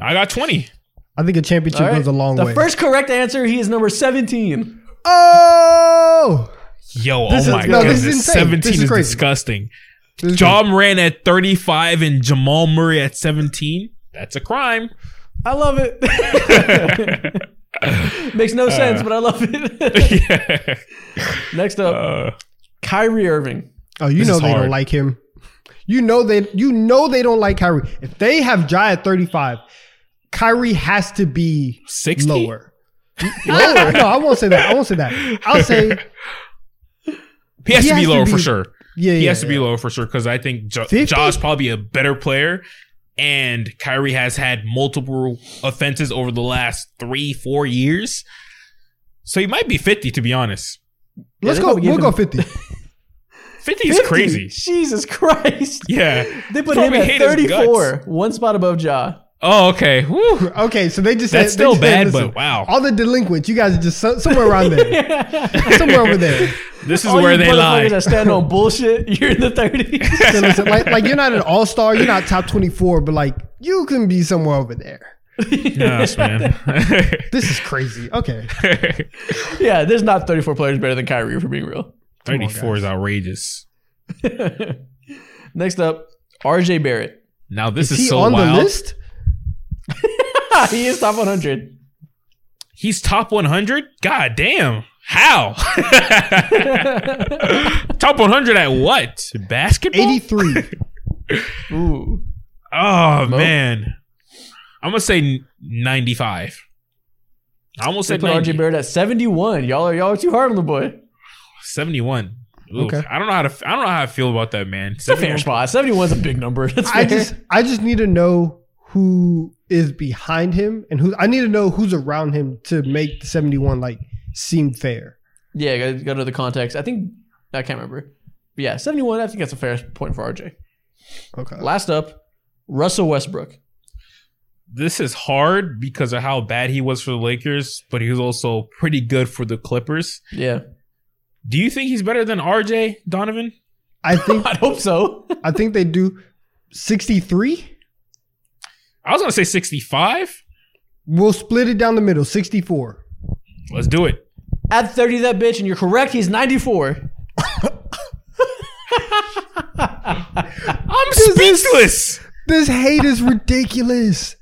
B: I got twenty.
A: I think a championship
C: All right.
A: goes a long way.
C: the
A: way.
C: first correct answer, he is number 17.
A: Oh,
B: Yo,
A: This
B: oh
A: is-
B: my
A: no, this is insane.
B: seventeen
A: This is
B: is, disgusting.
A: This is
B: John Moran at thirty-five and Jamal Murray at seventeen. That's a crime.
C: I love it. Makes no sense, but I love it.
B: yeah.
C: Next up,
B: Uh,
C: Kyrie Irving.
A: Oh, you
B: This
A: know they
B: hard.
A: don't like him. You know they you know they don't like Kyrie. If they have Ja at 35, Kyrie has to be
B: 60?
A: lower. Lower. No, I won't say that. I won't say that. I'll say
B: he has
A: He
B: to be
A: has to be-
B: for sure.
A: yeah,
B: He
A: yeah,
B: has to be
A: yeah.
B: lower for sure because I think Ja
A: 50?
B: Ja's probably a better player, and Kyrie has had multiple offenses over the last three, four years. So he might be fifty, to be honest.
A: Let's go. We'll go 50.
B: Fifty is
C: 50?
B: crazy.
C: Jesus Christ.
B: Yeah,
C: They put him at 34, one spot above Ja.
B: Oh, okay. Whew.
A: Okay, so they just
B: That's
A: said,
B: still
A: just said,
B: bad,
A: listen,
B: but wow.
A: All the delinquents, you guys are just so, somewhere around there. somewhere over there.
B: This is
C: All
B: where
C: you
B: they lie.
C: motherfuckers that stand on bullshit, you're in the 30s.
A: So listen, like, like you're not an all star, you're not top 24, but like you can be somewhere over there.
B: yes, man.
A: This is crazy. Okay.
C: yeah, there's not 34 players better than Kyrie, for being real.
B: Thirty-four is outrageous.
C: Next up, RJ Barrett.
B: Now this
A: Is
B: is,
A: he
B: so
A: on
B: wild.
A: the list?
C: he is top 100.
B: He's top 100? God damn. How? top 100 at what? Basketball?
A: 83.
C: Ooh.
B: Oh,
C: Mo?
B: man. I'm going to say 95. I almost
C: They
B: said
C: put
B: 90.
C: RJ Barrett at 71. Y'all are y'all are too hard on the boy.
B: 71. Oof,
A: Okay.
B: I don't know how to. I don't know how I feel about that, man.
C: It's a fair spot. 71 is a big number. That's
A: I just I just need to know who is behind him and who I need to know who's around him to make the 71 like seem fair.
C: yeah, got to know the context. I think I can't remember. But yeah, 71. I think that's a fair point for RJ.
A: Okay.
C: Last up, Russell Westbrook.
B: This is hard because of how bad he was for the Lakers, but he was also pretty good for the Clippers.
C: Yeah,
B: Do you think he's better than RJ Donovan?
A: I think
C: I hope so.
A: I think they do 63.
B: I was gonna say sixty-five.
A: We'll split it down the middle, 64.
B: Let's do it.
C: Add 30 to that bitch, and you're correct. He's 94.
B: I'm speechless.
A: This hate is ridiculous.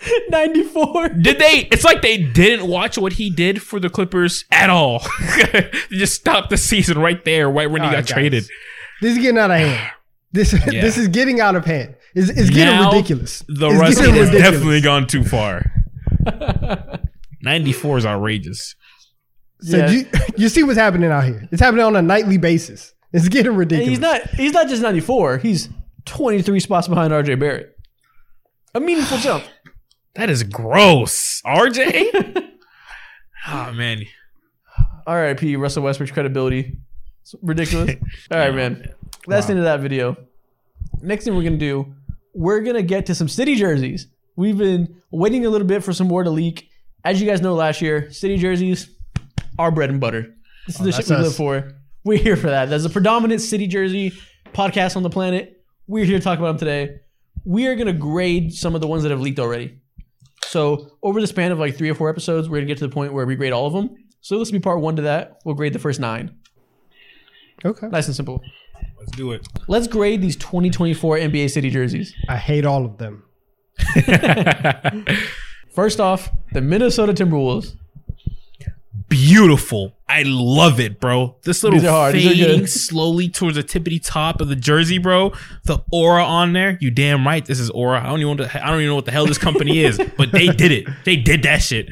C: 94.
B: Did they? It's like they didn't watch what he did for the Clippers at all. they just stopped the season right there, right when he got
A: right, guys.
B: traded.
A: This is getting out of hand. This
B: Yeah.
A: this is getting out of hand. It's, it's getting
B: Now,
A: ridiculous.
B: The
A: It's
B: rest
A: getting
B: has
A: ridiculous.
B: definitely gone too far. Ninety-four is outrageous.
A: So
C: Yeah.
A: you, you see what's happening out here. It's happening on a nightly basis. It's getting ridiculous.
C: he's not. He's not just 94. He's 23 spots behind RJ Barrett. A meaningful jump.
B: That is gross. RJ. oh ah, man.
C: R.I.P. Russell Westbrook's credibility. It's ridiculous. All right, man. That's the end of that video. Next thing we're gonna do, we're gonna get to some city jerseys. We've been waiting a little bit for some more to leak. As you guys know, last year, city jerseys are bread and butter. This is oh, the shit we
A: us.
C: live for. We're here for that. That's a predominant city jersey podcast on the planet. We're here to talk about them today. We are gonna grade some of the ones that have leaked already. So over the span of like three or four episodes, we're gonna get to the point where we grade all of them. So this will be part one to that. We'll grade the first nine.
A: okay.
C: Nice and simple.
B: Let's do it.
C: Let's grade these 2024 NBA City jerseys.
A: I hate all of them.
C: First off, the Minnesota Timberwolves.
B: Beautiful. I love it, bro. This little
C: These are hard. These are
B: fading
C: good.
B: slowly towards the tippity top of the jersey, bro. The aura on there. You damn right. This is aura. I don't even. Know what the, I don't even know what the hell this company is, but they did it. They did that shit.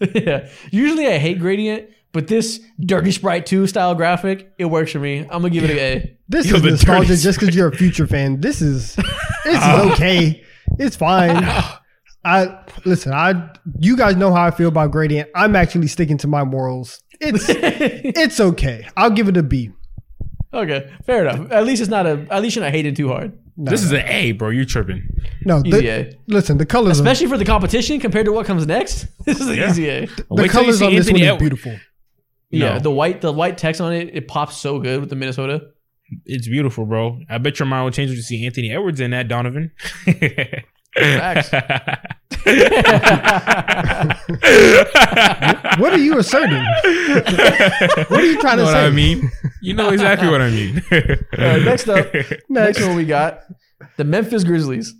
C: yeah. Usually I hate gradient, but this Dirty Sprite 2 style graphic, it works for me. I'm gonna give it an A.
A: This
B: Yo,
A: is
B: the
A: nostalgia
B: dirty-
A: just because you're a future fan. This is this is okay. It's fine. I listen. I you guys know how I feel about gradient. I'm actually sticking to my morals. It's it's okay. I'll give it a B.
C: Okay, fair enough. At least it's not a. At least you're not hating too hard,
A: No,
B: This is an A, bro. You're tripping.
A: no.
C: easy A.
A: listen, the colors.
C: Especially for the competition compared to what comes next. This is an
B: Yeah.
C: easy A.
A: of, the
B: Wait
A: colors on this one
B: Anthony
A: is
B: Edwards.
A: beautiful.
C: Yeah,
B: No.
C: the white the white text on it, it pops so good with the Minnesota.
B: It's beautiful, bro. I bet your mind will change when you see Anthony Edwards in that, Donovan.
C: Facts.
A: What are you asserting? what are you trying
B: know
A: to
B: what
A: say?
B: I mean? You know exactly what I mean.
C: All right, next up, next
A: Next.
C: one we got the Memphis Grizzlies.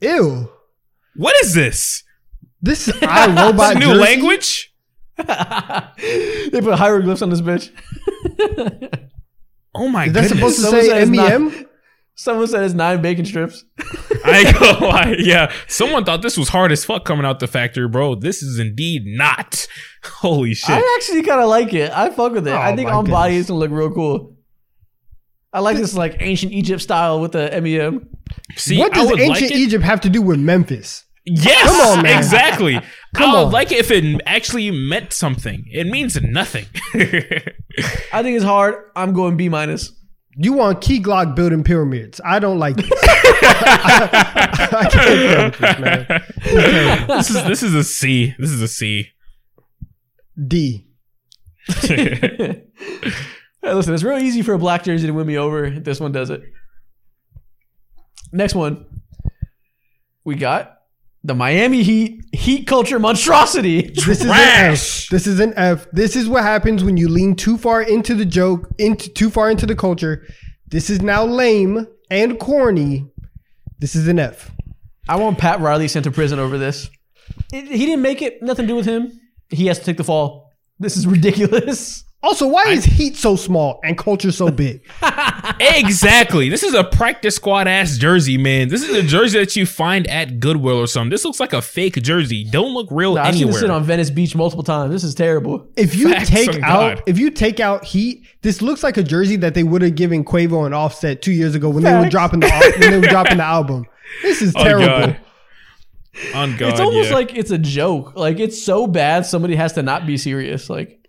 A: Ew.
B: what is this?
A: This is I robot
B: This new
A: jersey?
B: language?
C: they put hieroglyphs on this bitch.
B: Oh my
A: Is that supposed to
C: Someone
A: say
C: says not-
A: MEM?
C: Someone said it's nine bacon strips.
B: I go, gonna. Yeah, someone thought this was hard as fuck coming out the factory, bro. This is indeed not. Holy shit!
C: I actually kind of like it. I fuck with it. I
A: Oh
C: think
A: my
C: on body
A: goodness.
C: it's gonna look real cool. I like this like ancient Egypt style with the MEM.
B: See,
A: what
B: I
A: does
B: would
A: ancient
B: like it.
A: Egypt have to do with Memphis?
B: Yes,
A: Come on, man.
B: exactly.
A: Come
B: I would
A: on.
B: like it if it actually meant something. It means nothing.
C: I think it's hard. I'm going B minus.
A: You want Key Glock building pyramids. I don't like this. I can't stand this, man.
B: this is this is a C. This is a C.
A: D.
C: Hey, listen, it's real easy for a black jersey to win me over. This one does it. Next one, we got the Miami Heat Heat culture monstrosity.
A: This is an F. This is an F. This is what happens when you lean too far into the joke, into too far into the culture. This is now lame and corny. This is an F.
C: I want Pat Riley sent to prison over this. It- he didn't make it. Nothing to do with him. He has to take the fall. This is ridiculous.
A: Also, why is Heat so small and culture so big?
B: exactly. This is a practice squad ass jersey, man. This is a jersey that you find at Goodwill or something. This looks like a fake jersey. Don't look real
C: Nah, I've seen this sit on Venice Beach multiple times. This is terrible.
A: If you
B: Facts
A: take out
B: God.
A: if you take out Heat, this looks like a jersey that they would have given Quavo and Offset two years ago when they were dropping the when they were dropping the album. This is oh,
B: On
A: terrible.
B: God. On God,
C: it's almost
B: yeah.
C: like it's a joke. Like it's so bad, somebody has to not be serious. Like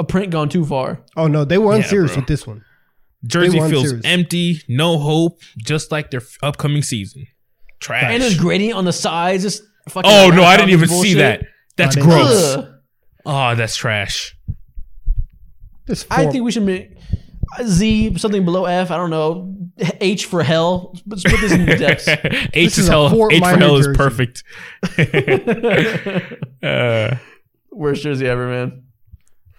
C: a print gone too far.
A: Oh no, they were
B: Yeah,
A: unserious
B: bro.
A: with this one.
B: jersey
A: they
B: feels
A: serious.
B: empty, no hope, just like their f- upcoming season. Trash.
C: And there's gradient on the sides. Just fucking
B: oh no, I didn't even
C: bullshit.
B: see that. That's
A: I didn't see
B: gross.
C: Ugh.
B: Oh, that's trash.
A: This
C: I think we should make Z something below F. I don't know. H for hell. Let's put this in the depths.
B: H
A: is
B: is
A: a
B: hell.
A: Fort
B: H for
A: Minor
B: hell is
A: jersey.
B: perfect. uh,
C: Worst jersey ever, man.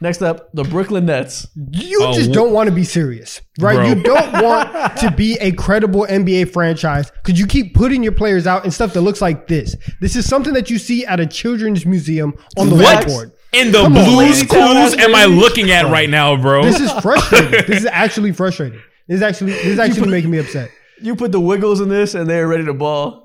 C: Next up, the Brooklyn Nets.
A: you
B: Oh,
A: just don't want to be serious, right?
B: Bro.
A: You don't want to be a credible NBA franchise because you keep putting your players out in stuff that looks like this. This is something that you see at a children's museum on the
B: What?
A: whiteboard.
B: in the
A: Come
B: Blues
C: Lazy
B: Clues, am I looking at right now, bro?
A: This is frustrating. this is actually frustrating. This is actually this is actually making me upset.
C: You put the Wiggles in this, and they're ready to ball.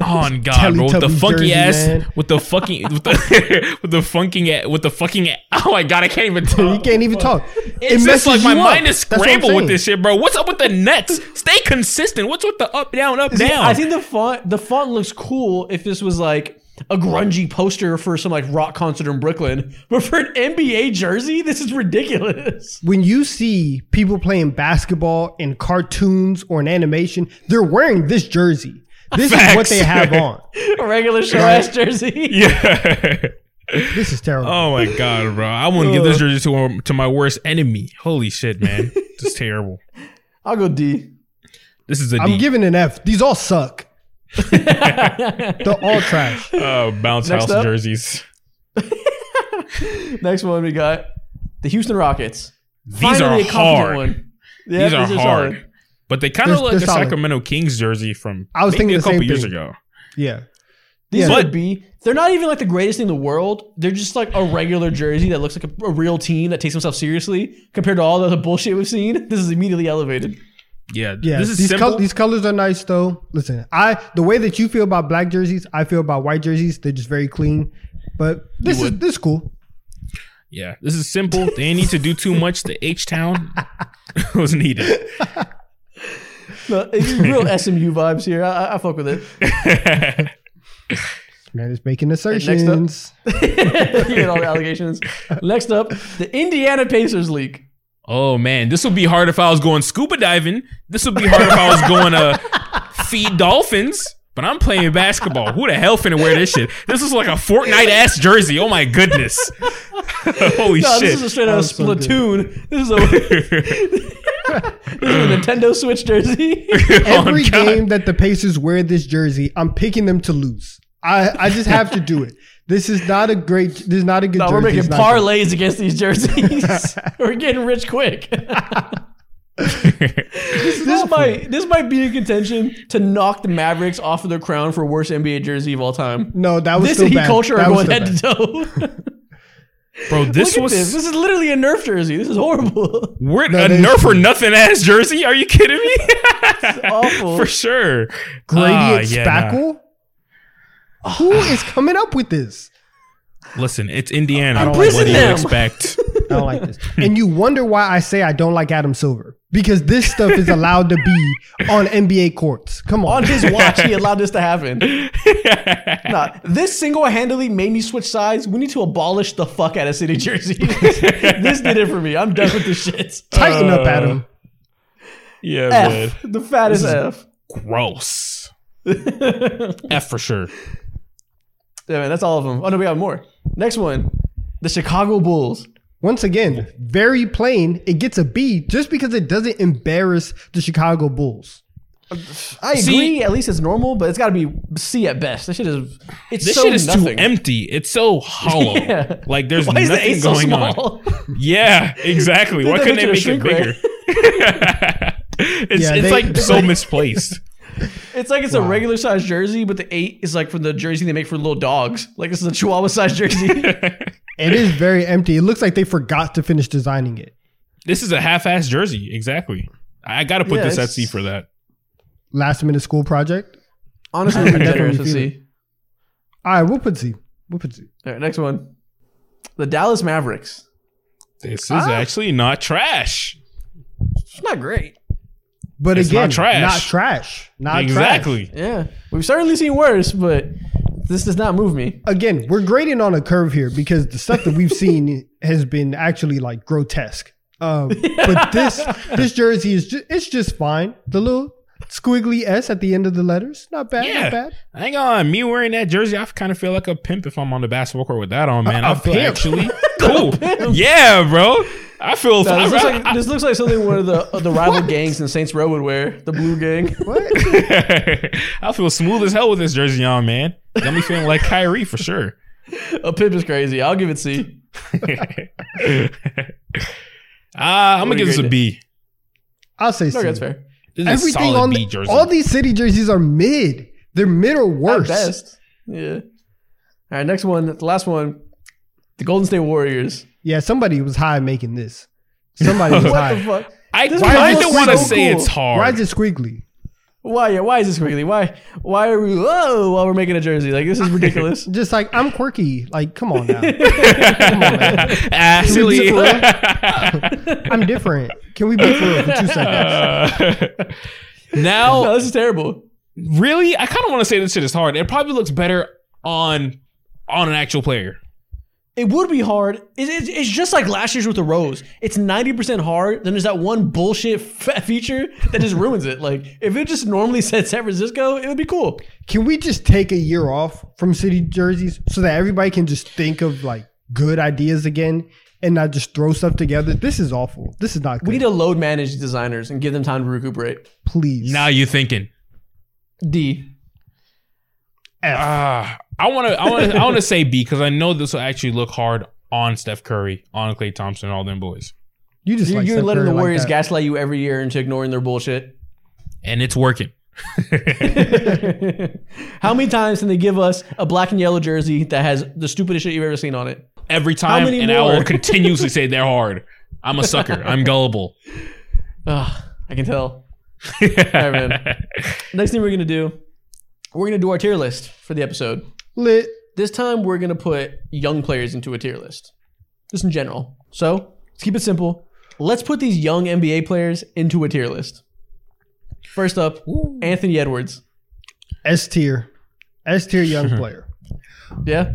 B: Oh, on God, bro, with the funky
A: jersey,
B: ass,
A: man.
B: with the fucking, with the, with the funking, with the fucking. Oh my God, I can't even Talk.
A: You can't even talk.
B: It's just like my mind is
A: That's
B: scrambled with this shit, bro. What's up with the Nets? Stay consistent. What's with the up, down, up,
C: See,
B: down?
C: I think the font the font looks cool if this was like a grungy poster for some like rock concert in Brooklyn. But for an NBA jersey, this is ridiculous.
A: When you see people playing basketball in cartoons or in animation, they're wearing this jersey. This is what they have on.
C: A regular show ass jersey.
B: yeah.
A: This is terrible.
B: Oh my god, bro! I want to give this jersey to to my worst enemy. Holy shit, man! this is terrible.
C: I'll go D.
B: This is a
A: I'm
B: D.
A: giving an F. These all suck. They're all trash.
B: uh, bounce
C: Next
B: house
C: up.
B: jerseys.
C: Next one we got the Houston Rockets.
B: These
C: Finally
B: are
C: a confident
B: hard.
C: one. Yeah,
B: These are
C: solid.
B: hard. But they kind of look like
A: they're
B: a
A: solid.
B: Sacramento Kings jersey from
A: I was
B: maybe
A: thinking
B: a couple years
A: thing.
B: ago.
A: Yeah.
C: These
A: Yeah.
C: would be. They're not even like the greatest thing in the world. They're just like a regular jersey that looks like a, a real team that takes themselves seriously compared to all the other bullshit we've seen. This is immediately elevated.
B: Yeah,
A: Yeah.
B: this is
A: these, col- these colors are nice though. Listen, I the way that you feel about black jerseys, I feel about white jerseys. They're just very clean. But this is this is cool.
B: yeah, this is simple. They didn't need to do too much. The H Town was needed.
C: No, it's real SMU vibes here. I, I, I fuck with it.
A: Man is making
C: next up-
A: assertions.
C: you get all the allegations. Next up, the Indiana Pacers leak.
B: Oh man, this would be hard if I was going scuba diving. This would be hard if I was going to uh, feed dolphins. But I'm playing basketball. Who the hell finna wear this shit? This is like a Fortnite ass jersey. Oh my goodness. Holy
C: No,
B: shit.
C: this is a straight out
A: That was so.
C: Splatoon. this is a this is a Nintendo Switch jersey.
A: Every
B: Oh,
A: game that the Pacers wear this jersey, I'm picking them to lose. I, I just have to do it. This is not a great. This is not a good.
C: no,
A: jersey.
C: we're making
A: It's not good.
C: parlays against these jerseys. we're getting rich quick. this might this might be in contention to knock the Mavericks off of their crown for worst NBA jersey of all time.
A: No, that was
C: This
A: still
C: and Heat
A: bad.
C: culture
A: That
C: are going
A: still
C: head to toe.
B: Bro, this
C: Look at
B: was
C: this. This is literally a Nerf jersey. This is horrible.
B: we're
A: No,
B: a nerf or nothing ass jersey. Are you kidding me?
C: awful.
B: For sure.
A: Gradient
B: Ah, yeah, nah.
A: spackle. Who is coming up with this?
B: Listen, it's Indiana.
A: I don't
B: what do you
C: them.
B: expect?
A: I don't like this. And you wonder why I say I don't like Adam Silver because this stuff is allowed to be on NBA courts. Come on.
C: On his watch, he allowed this to happen. Nah, this single-handedly made me switch sides. We need to abolish the fuck out of city jerseys. this did it for me. I'm done with this shit.
A: Tighten up,
B: Uh,
A: Adam.
B: yeah, man.
C: F, the fattest F.
B: Gross. F for sure.
C: Yeah, man, that's all of them. Oh no, we got more. Next one, the Chicago Bulls.
A: Once again, very plain. It gets a B just because it doesn't embarrass the Chicago Bulls.
C: I
B: See-
C: agree. at least it's normal, but it's got to be C at best. This shit is. It's
B: This
C: so
B: shit is
C: nothing.
B: too empty. It's so hollow.
C: Yeah.
B: Like there's
C: Why is the
B: nothing
C: A so
B: going on.
C: small?
B: Yeah, exactly. Why couldn't they make it bigger? it's
A: Yeah,
B: it's
A: they-
B: like so misplaced.
C: It's like it's a regular size jersey, but the eight is like from the jersey they make for little dogs. Like this is a Chihuahua size jersey.
A: It is very empty. It looks like they forgot to finish designing it.
B: This is a half-ass jersey. Exactly. I got to put
C: Yeah,
B: this at C for that.
A: Last minute school project.
C: Honestly,
A: I
C: I'm generous
A: definitely feel
C: C.
A: it. All right, we'll put C. We'll put C.
C: All right, next one. The Dallas Mavericks.
B: This is
A: Ah.
B: actually not trash.
C: It's not great.
A: But
B: It's
A: again,
B: not trash.
A: not trash. Not trash.
B: exactly.
C: Yeah, we've certainly seen worse, but this does not move me.
A: Again, we're grading on a curve here because the stuff that we've seen has been actually like grotesque. Um, but this this jersey is just it's just fine. The little squiggly S at the end of the letters, not bad,
B: Yeah.
A: not bad.
B: Hang on, me wearing that jersey, I kind of feel like a pimp if I'm on the basketball court with that on, man.
A: A-
B: I
A: a
B: feel
A: pimp?
B: actually cool. yeah, bro. I feel.
C: No,
B: I,
C: this, looks like, this looks like something one of the of the rival gangs in Saints Row would wear. The blue gang.
A: What?
B: I feel smooth as hell with this jersey on, man. Got me feeling like Kyrie for sure.
C: A pimp is crazy. I'll give it C.
B: Ah, I'm gonna give this a
C: grade
B: B.
A: I'll say C.
C: That's fair.
B: This is a
A: Everything
B: solid
A: on
B: B jersey.
A: all these city jerseys are mid. They're mid or
C: At best. Yeah. All right, next one. The last one. The Golden State Warriors.
A: Yeah, somebody was high making this. Somebody was
C: What
A: high.
C: the fuck?
B: I
C: This
B: kind
A: is
B: of want to
C: so
B: say
C: cool.
B: it's hard.
A: Why is it squiggly?
C: Why? Yeah. Why is this quickly? Why? Why are we? Whoa! While we're making a jersey, like this is ridiculous.
A: Just like I'm quirky. Like, come on now.
B: ah, silly.
A: I'm different. Can we be for real for two seconds?
B: now,
C: no, this is terrible.
B: really, I kind of want to say this shit is hard. It probably looks better on on an actual player.
C: It would be hard. It, it, it's just like last year's with the Rose. It's ninety percent hard. Then there's that one bullshit f- feature that just ruins it. Like if it just normally said San Francisco, it would be cool.
A: Can we just take a year off from city jerseys so that everybody can just think of like good ideas again and not just throw stuff together? This is awful. This is not good.
C: We need to load manage designers and give them time to recuperate.
A: please.
B: Now you're thinking?
C: D.
A: F.
B: Ah, I want to, I want to, I want to say B because I know this will actually look hard on Steph Curry, on Klay Thompson, all them boys,
A: you just
C: You're,
A: like
C: you're
A: Steph
C: letting
A: Curry
C: the Warriors
A: that.
C: gaslight you every year into ignoring their bullshit.
B: and it's working.
C: How many times can they give us a black and yellow jersey that has the stupidest shit you've ever seen on it?
B: Every time,
C: many
B: and I will continuously say they're hard. I'm a sucker. I'm gullible.
C: Ugh, I can tell. All right, man. Next thing we're gonna do, we're gonna do our tier list for the episode.
A: Lit.
C: This time we're gonna put young players into a tier list, just in general. So let's keep it simple. Let's put these young NBA players into a tier list. First up, Anthony Edwards.
A: S tier. S tier young player.
C: Yeah,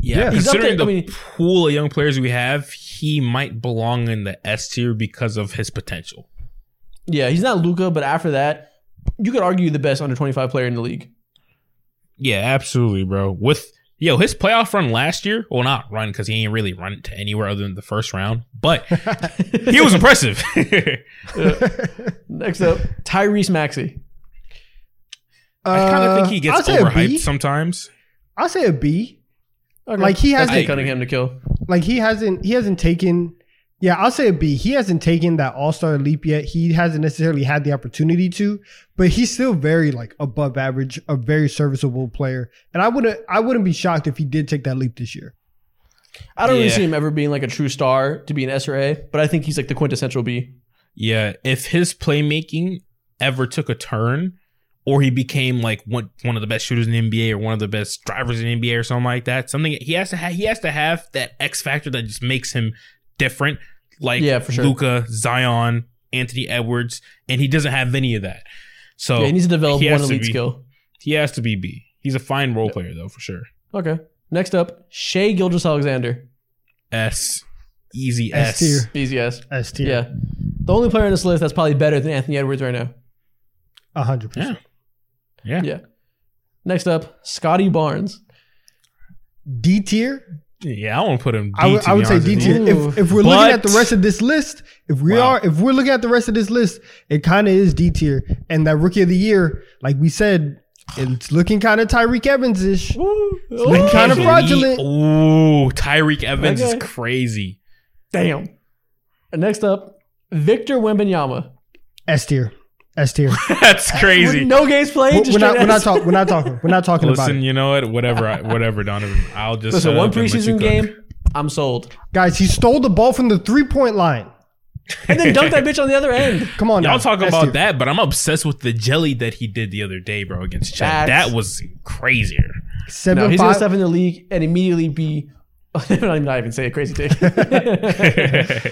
B: Yeah,
A: Yeah.
C: He's up
B: considering
C: there-
B: the
C: I mean-
B: pool of young players we have, he might belong in the S tier because of his potential.
C: yeah. He's not Luka, but after that, you could argue the best under twenty five player in the league.
B: Yeah, absolutely, bro. With yo, his playoff run last year, well, not run because he ain't really run to anywhere other than the first round, but he was impressive.
C: Next up, Tyrese Maxey.
B: I kind of
A: Uh,
B: think he gets
A: I'll say a
B: overhyped sometimes.
A: I'll say a B.
C: Okay.
A: Like, he
C: That's
A: hasn't-
C: Jay Cunningham to kill.
A: Like he hasn't he hasn't taken yeah, I'll say a B. He hasn't taken that all-star leap yet. He hasn't necessarily had the opportunity to, but he's still very like above average, a very serviceable player. And I wouldn't I wouldn't be shocked if he did take that leap this year.
C: I don't really see him ever being like a true star to be an S or A, but I think he's like the quintessential B.
B: Yeah, if his playmaking ever took a turn, or he became like one one of the best shooters in the NBA or one of the best drivers in the NBA or something like that, something he has to have he has to have that X factor that just makes him different. Like
C: Yeah, for sure.
B: Luka, Zion, Anthony Edwards, and he doesn't have any of that. So
C: yeah, he needs to develop
B: he
C: one
B: has to
C: elite
B: be-
C: skill.
B: he has to be B. He's a fine role player though, for sure.
C: Okay. Next up, Shai Gilgeous-Alexander.
B: S, easy
A: S
B: S.
A: tier.
C: Easy S.
A: S tier.
C: Yeah. The only player on this list that's probably better than Anthony Edwards right now.
A: A hundred percent.
B: Yeah.
C: Yeah. Next up, Scottie Barnes.
A: D tier?
B: Yeah, I want to put him. D,
A: I would, I would say D tier. If, if we're looking at the rest of this list, if we
B: Wow.
A: are, if we're looking at the rest of this list, it kind of is D tier. And that rookie of the year, like we said, it's looking kind of Tyreke Evans ish. looking kind of fraudulent.
B: Ooh, Tyreke Evans
C: Okay.
B: is crazy.
C: Damn. And next up, Victor Wembanyama.
A: S tier. S tier.
B: That's crazy.
C: With no games played.
A: we're,
C: just
A: we're not. We're not
C: S.
A: talking. We're not talking. We're not talking about
B: Listen,
A: it.
B: you know what? Whatever, I, whatever, Donovan. I'll just
C: Listen,
B: uh,
C: one
B: up and let you
C: preseason game, I'm sold.
A: Guys, he stole the ball from the three point line.
C: And then dunk that bitch on the other end.
A: Come on,
B: Y'all
A: now.
B: talk
A: S
B: about that, but I'm obsessed with the jelly that he did the other day, bro, against Chad. That was crazier.
A: Seven
C: No, he's gonna step in the league and immediately be. I'm not even- not even say a crazy take.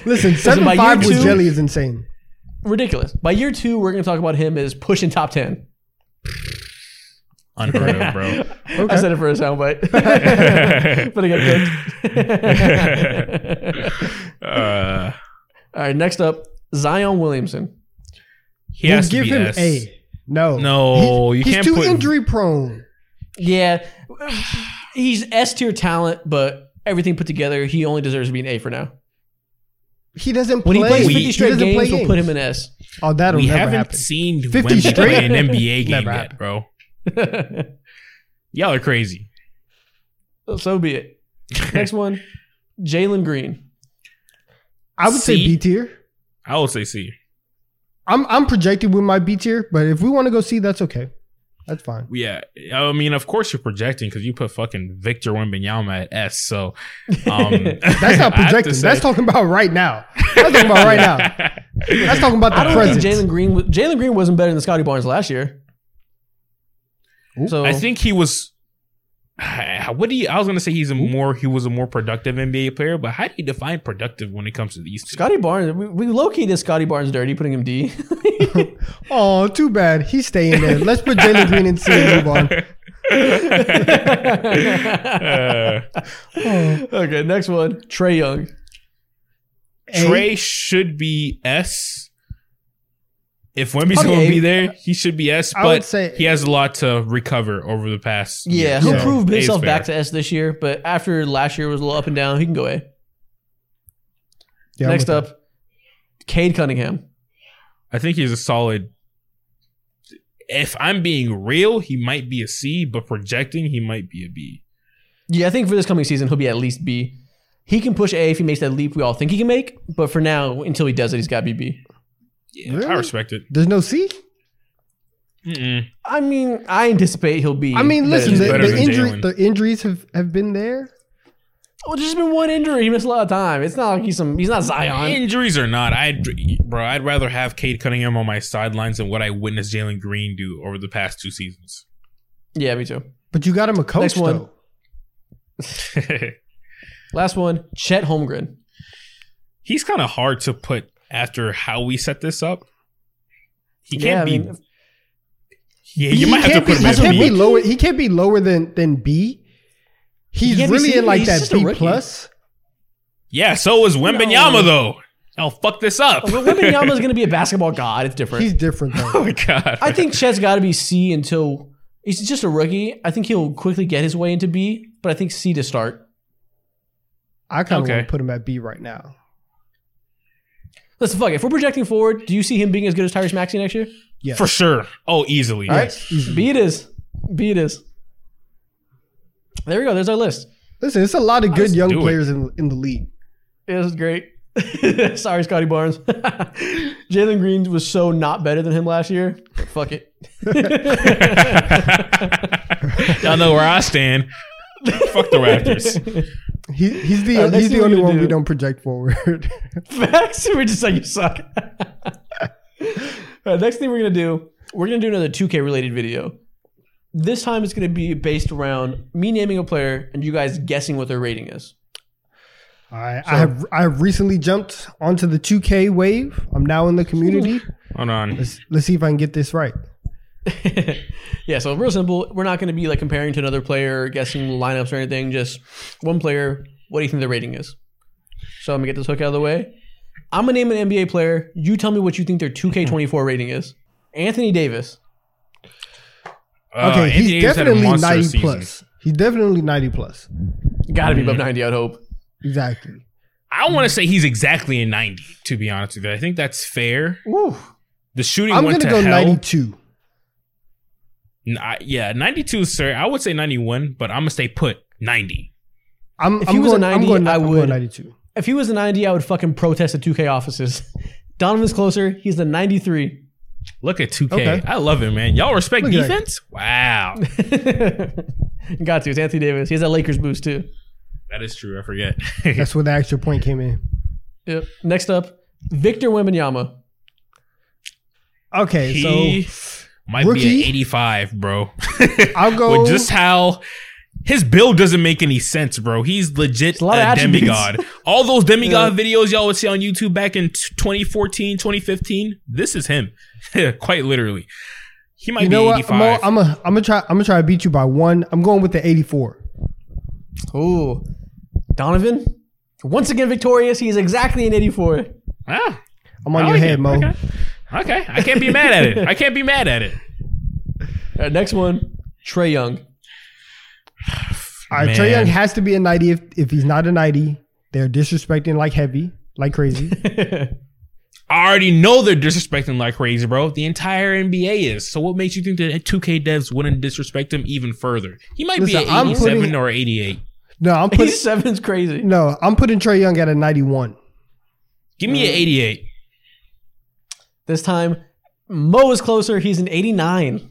A: Listen, seven
C: by
A: five with
C: two-
A: Jelly is insane.
C: Ridiculous. By year two, we're gonna talk about him as pushing top ten.
B: Unheard of, bro.
C: I said it for a soundbite, but I got cooked.
B: Uh,
C: All right, next up, Zion Williamson.
B: he
A: We'll
B: has to
A: give
B: be
A: him
B: S.
A: A. No,
B: No,
A: He-
B: you
A: he's
B: can't
A: too
B: put-
A: injury prone.
C: Yeah, he's S tier talent, but everything put together, he only deserves to be an A for now.
A: He doesn't
C: When
A: play.
C: he plays
B: We-
C: 50
A: he
C: straight
A: doesn't
C: games,
A: play
C: we'll put him in S.
A: Oh, that'll
B: We
A: never
B: haven't
A: happen.
B: seen
A: 50
B: Wemby
A: straight?
B: play an NBA game
A: Never
B: yet, bro. Y'all are crazy.
C: so be it. Next one, Jalen Green.
A: I would say
B: C?
A: B tier.
B: I would say C.
A: I'm I'm projected with my B tier, but if we want to go C, that's okay. That's fine.
B: Yeah, I mean, of course you're projecting because you put fucking Victor Wembanyama at S. So um,
A: That's not projecting. That's talking about right now. That's talking about right now. That's talking about
C: I
A: the
C: don't
A: present.
C: Jalen Green. was- Jalen Green wasn't better than Scottie Barnes last year. So
B: I think he was. What do you? I was gonna say he's a more he was a more productive NBA player, but how do you define productive when it comes to these two?
C: Scottie Barnes. We, we low key did Scottie Barnes dirty, putting him D.
A: Oh, too bad. He's staying there. Let's put Jalen Green in C and move on.
B: Uh,
C: okay, next one, Trae Young.
A: A.
B: Trae should be S. If Wemby's
C: Probably
B: going to be there, he should be S.
A: I would
B: But
A: say-
B: he has a lot to recover over the past.
C: Yeah,
B: years.
C: he'll
A: Yeah.
C: prove himself
B: fair.
C: back to S this year, but after last year was a little up and down, he can go A.
A: Yeah,
C: Next
A: with
C: up, Cade Cunningham.
B: I think he's a solid. If I'm being real, he might be a C, but projecting, he might be a B.
C: Yeah, I think for this coming season, he'll be at least B. He can push A if he makes that leap we all think he can make, but for now, until he does it, he's got to be B.
B: Yeah,
A: Really?
B: I respect it.
A: There's no C.
B: Mm-mm.
C: I mean, I anticipate he'll be.
A: I mean, listen, the, the injury, the injuries have, have been there.
C: Well, there's just been one injury. He missed a lot of time. It's not like he's some. He's not Zion.
B: Injuries or not, I'd bro, I'd rather have Cade Cunningham on my sidelines than what I witnessed Jalen Green do over the past two seasons.
C: Yeah, me too.
A: But you got him a coach
C: Next one. Last one, Chet Holmgren.
B: He's kind of hard to put after how we set this up. He can't
C: I
B: be.
C: mean,
B: yeah, you might have to
A: can't
B: put
A: be,
B: him
A: he
B: as
A: can't be lower. He can't be lower than than B. He's
C: can't
A: really
C: C.
A: in like
C: He's
A: that
C: just a
A: B
C: rookie.
A: plus.
B: Yeah, so is Wembanyama
C: No.
B: though. I'll fuck this up.
C: Wembanyama's going to be a basketball god. It's different.
A: He's different Though.
B: oh my god.
C: I think Chet's got to be C until he's just a rookie. I think he'll quickly get his way into B, but I think C to start.
A: I kind of
B: Okay.
A: want to put him at B right now.
C: Listen, fuck. it. If we're projecting forward, do you see him being as good as Tyrese Maxey next year?
A: Yes.
B: For sure. Oh, easily.
C: All right,
A: Yes, easily.
C: B it is. B it is. There we go. There's our list.
A: Listen, it's a lot of good
B: Let's
A: young
B: do it.
A: players in in the league.
C: It was great. Sorry, Scottie Barnes. Jalen Green was so not better than him last year. Fuck it.
B: Y'all know where I stand. Fuck the Raptors.
A: He, he's the
C: All right, next
A: he's the only
C: gonna
A: one we
C: do-
A: don't project forward.
C: Facts. We're just like you suck. All right, next thing we're gonna do, we're gonna do another 2K related video. This time it's gonna be based around me naming a player and you guys guessing what their rating is.
A: All right, I have I have recently jumped onto the 2K wave. I'm now in the community.
B: Hold on.
A: Let's let's see if I can get this right.
C: yeah, so real simple. We're not gonna be like comparing to another player, guessing lineups or anything. Just one player. What do you think their rating is? So I'm gonna get this hook out of the way. I'm gonna name an NBA player. You tell me what you think their 2K24 rating is. Anthony Davis.
B: Uh,
A: Okay,
B: Anthony
A: he's
B: Davis
A: definitely 90
B: season.
A: plus. He's definitely 90 plus.
C: Got to be above
B: Mm-hmm.
C: 90, I'd hope.
A: Exactly.
B: I want to say he's exactly a 90, to be honest with you. I think that's fair.
C: Woo.
B: The shooting
A: I'm
B: went
A: gonna
B: to
A: go
B: hell.
A: 92.
B: N- I- yeah, 92, sir. I would say 91, but I'm going to stay put 90.
A: I'm,
C: If
A: I'm
C: he was a
A: going, I'm
C: 90,
A: going,
C: I
A: I'm
C: would-
A: going 92.
C: If he was a 90, I would fucking protest at 2K offices. Donovan's closer. He's the 93.
B: Look at 2K.
A: Okay.
B: I love it, man. Y'all respect
A: Look
B: defense? Wow.
C: Got to. It's Anthony Davis. He has that Lakers boost too.
B: That is true. I forget.
A: That's where the extra point came in.
C: Yep. Next up, Victor Wembanyama.
A: Okay,
B: he
A: so
B: might
A: rookie?
B: be an 85, bro.
A: I'll go.
B: With just how his build doesn't make any sense, bro. He's legit
C: a
B: a demigod. All those demigod videos y'all would see on YouTube back in t- 2014, 2015, this is him. Quite literally. He might
A: you know
B: be 85.
A: I'm gonna, I'm gonna, I'm gonna try. I'm gonna try to beat you by one. I'm going with the 84.
C: Oh. Donovan. Once again victorious. He's exactly an 84.
B: ah,
A: I'm on
B: I
A: your
B: like
A: head,
B: it.
A: Mo.
B: Okay. Okay. I can't be mad at it. I can't be mad at it.
C: All right, next one, Trae Young.
A: All right, Trae Young has to be a 90. If if he's not a 90, they're disrespecting like heavy, like crazy.
B: I already know they're disrespecting like crazy, bro. The entire NBA is. So what makes you think that 2K devs wouldn't disrespect him even further? He might
A: Listen,
B: be an
A: I'm
B: 87
A: putting-
B: or 88.
A: No, I'm putting
C: 87's crazy.
A: no, I'm putting Trae Young at a 91.
B: Give me an uh, 88.
C: This time, Mo is closer. He's an 89.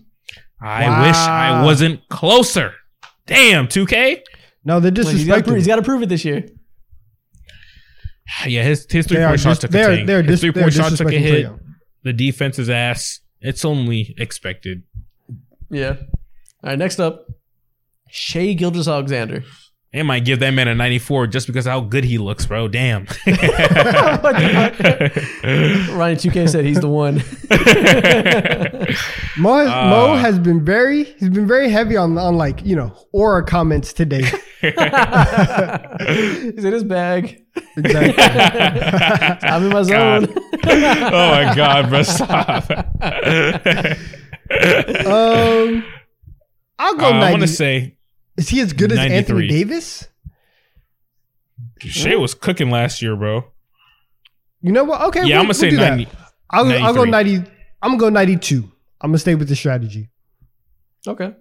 B: I
A: Wow.
B: wish I wasn't closer. Damn, 2K?
A: No, they're
C: Well, he's got
A: disrespecting.
C: to prove it this year.
B: Yeah, his, his three
A: They are
B: point shot
A: dis-
B: took a
A: they're
B: tank.
A: they're
B: his
A: dis-
B: three
A: they're
B: point shot took a
A: disrespecting Trae
B: hit.
A: Young.
B: The defense's ass. It's only expected.
C: Yeah. All right, next up, Shai Gilgeous-Alexander.
B: They might give that man a 94 just because how good he looks, bro. Damn.
C: Ryan 2K said he's the one.
A: Mo has,
B: Uh.
A: Mo has been very he's been very heavy on on like you know aura comments today.
C: he's in his bag.
A: exactly.
C: I'm in my zone.
B: oh my god, bro, stop.
A: um, I'll go
B: Uh, I want to say
A: Is he as good as Anthony Davis?
B: Shai was cooking last year, bro.
A: You know what? Okay,
B: Yeah, I'm gonna
A: we'll-
B: say
A: we'll do that.
B: 90.
A: I'll, go- I'll go 90. I'm gonna go 92. I'm gonna stay with the strategy.
C: Okay.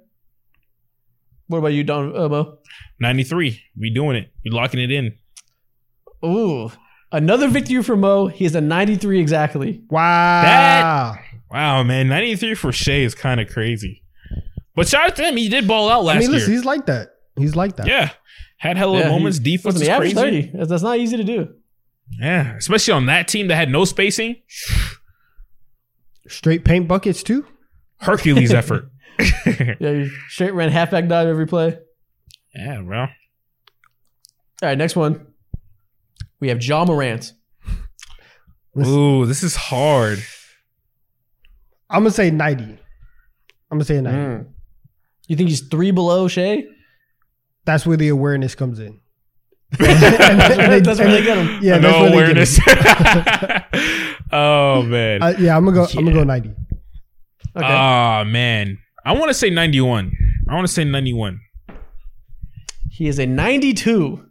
C: What about you, Don uh, Mo?
B: 93. We doing it. We locking it in.
C: Ooh. Another victory for Mo. He is a 93 exactly.
A: Wow.
B: That, Wow, man. 93 for Shai is kind of crazy. But shout out to him. He did ball out last
A: I mean, listen,
B: year.
A: he's like that. He's like that.
B: Yeah. Had hella
C: Yeah,
B: moments.
C: he-
B: Defense
C: Listen,
B: is crazy.
C: 30. That's, that's not easy to do.
B: Yeah. Especially on that team that had no spacing.
A: Straight paint buckets too.
B: Hercules effort.
C: Yeah, he straight ran halfback dive every play.
B: yeah, bro.
C: All right, next one. We have Ja Morant.
B: Ooh, this is hard.
A: I'm gonna say 90. I'm gonna say 90.
C: Mm. You think he's three below Shai?
A: That's where the awareness comes in.
C: That's where they get him.
A: Yeah, that's
B: no
A: where they get
B: awareness. oh man.
A: Uh, yeah, I'm gonna go. I'm gonna go 90.
C: Okay.
B: Ah man. I want to say 91. I want to say 91.
C: he is a 92.